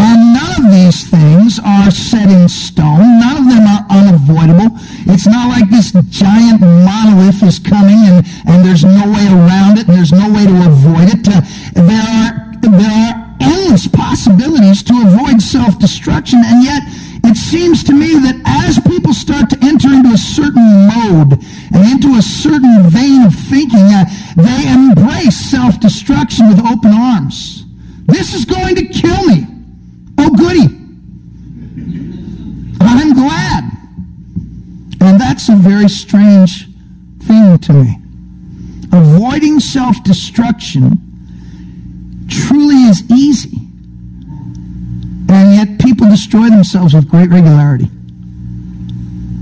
And none of these things are set in stone. None of them are unavoidable. It's not like this giant monolith is coming and, and there's no way around it and there's no way to avoid it. Uh, there are there are endless possibilities to avoid self-destruction, and yet it seems to me that as people start to enter into a certain mode and into a certain vein of thinking, uh, they embrace self-destruction with open arms. This is going to kill me. Oh, goody. I'm glad. And that's a very strange thing to me. Avoiding self-destruction truly is easy. And yet people destroy themselves with great regularity.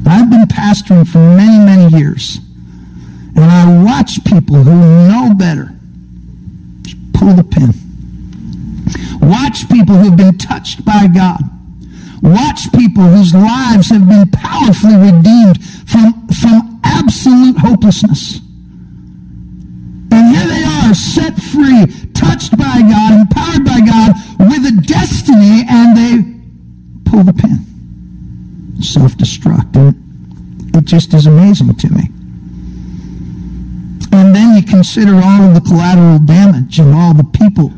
I've been pastoring for many, many years. And I watch people who know better pull the pin. Watch people who've been touched by God. Watch people whose lives have been powerfully redeemed from, from absolute hopelessness. And here they are, set free, touched by God, empowered by God, with a destiny, and they pull the pin. Self-destruct. And it just is amazing to me. And then you consider all of the collateral damage and all the people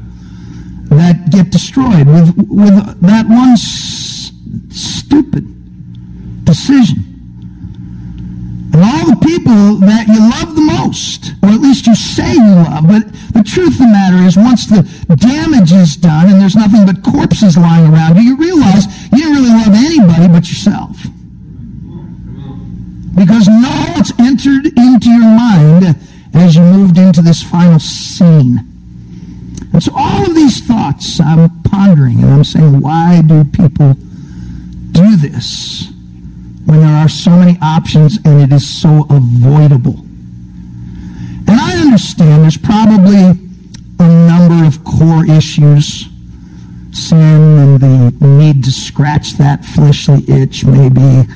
that get destroyed with, with that one s- stupid decision. And all the people that you love the most, or at least you say you love, but the truth of the matter is once the damage is done and there's nothing but corpses lying around you, you realize you didn't really love anybody but yourself. Because no one's entered into your mind as you moved into this final scene. And so all of these thoughts I'm pondering and I'm saying, why do people do this when there are so many options and it is so avoidable? And I understand there's probably a number of core issues sin and the need to scratch that fleshly itch, maybe.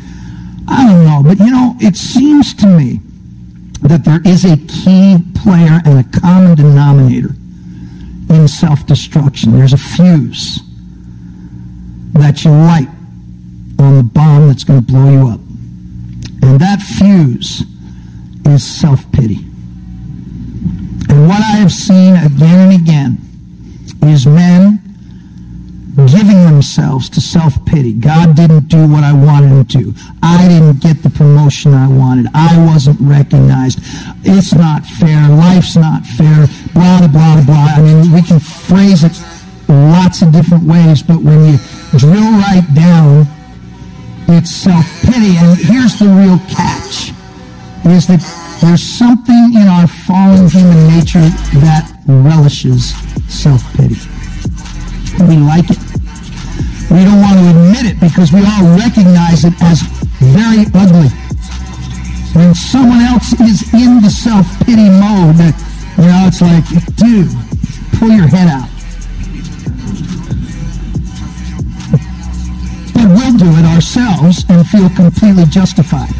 I don't know. But you know, it seems to me that there is a key player and a common denominator in self destruction. There's a fuse that you light on the bomb that's going to blow you up. And that fuse is self pity. And what I have seen again and again is men giving themselves to self pity. God didn't do what I wanted him to. I didn't get the promotion I wanted. I wasn't recognized. It's not fair. Life's not fair. Blah, blah, blah, blah. I mean, we can phrase it lots of different ways, but when you drill right down, it's self pity. And here's the real catch is that there's something in our fallen human nature that relishes self pity. We like it. We don't want to admit it because we all recognize it as very ugly. When someone else is in the self-pity mode, you know, it's like, dude, pull your head out. But we'll do it ourselves and feel completely justified.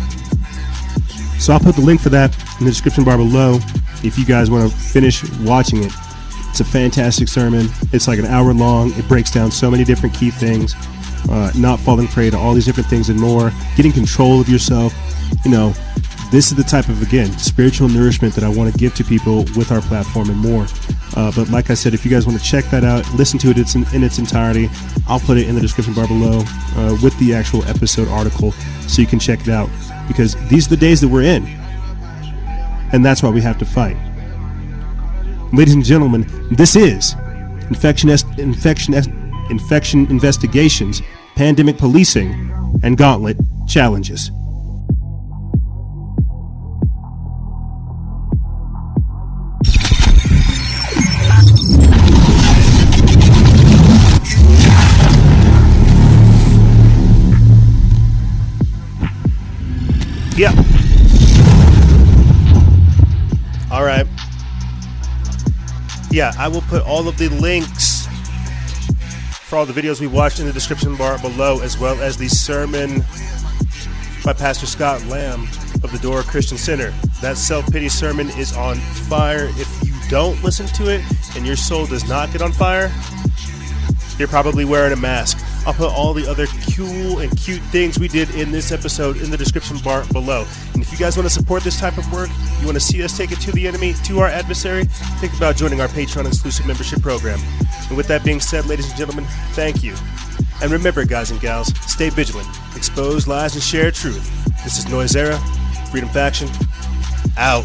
So I'll put the link for that in the description bar below if you guys want to finish watching it. It's a fantastic sermon. It's like an hour long. It breaks down so many different key things. Uh, not falling prey to all these different things and more. Getting control of yourself. You know, this is the type of again spiritual nourishment that I want to give to people with our platform and more. Uh, but like I said, if you guys want to check that out, listen to it it's in, in its entirety. I'll put it in the description bar below uh, with the actual episode article, so you can check it out. Because these are the days that we're in, and that's why we have to fight. Ladies and gentlemen, this is infection, infection, infection investigations, pandemic policing, and gauntlet challenges. Yeah. All right. Yeah, I will put all of the links for all the videos we watched in the description bar below, as well as the sermon by Pastor Scott Lamb of the Door Christian Center. That self pity sermon is on fire. If you don't listen to it and your soul does not get on fire, you're probably wearing a mask. I'll put all the other cool and cute things we did in this episode in the description bar below. And if you guys want to support this type of work, you want to see us take it to the enemy, to our adversary, think about joining our Patreon exclusive membership program. And with that being said, ladies and gentlemen, thank you. And remember, guys and gals, stay vigilant, expose lies, and share truth. This is Noisera, Freedom Faction, out.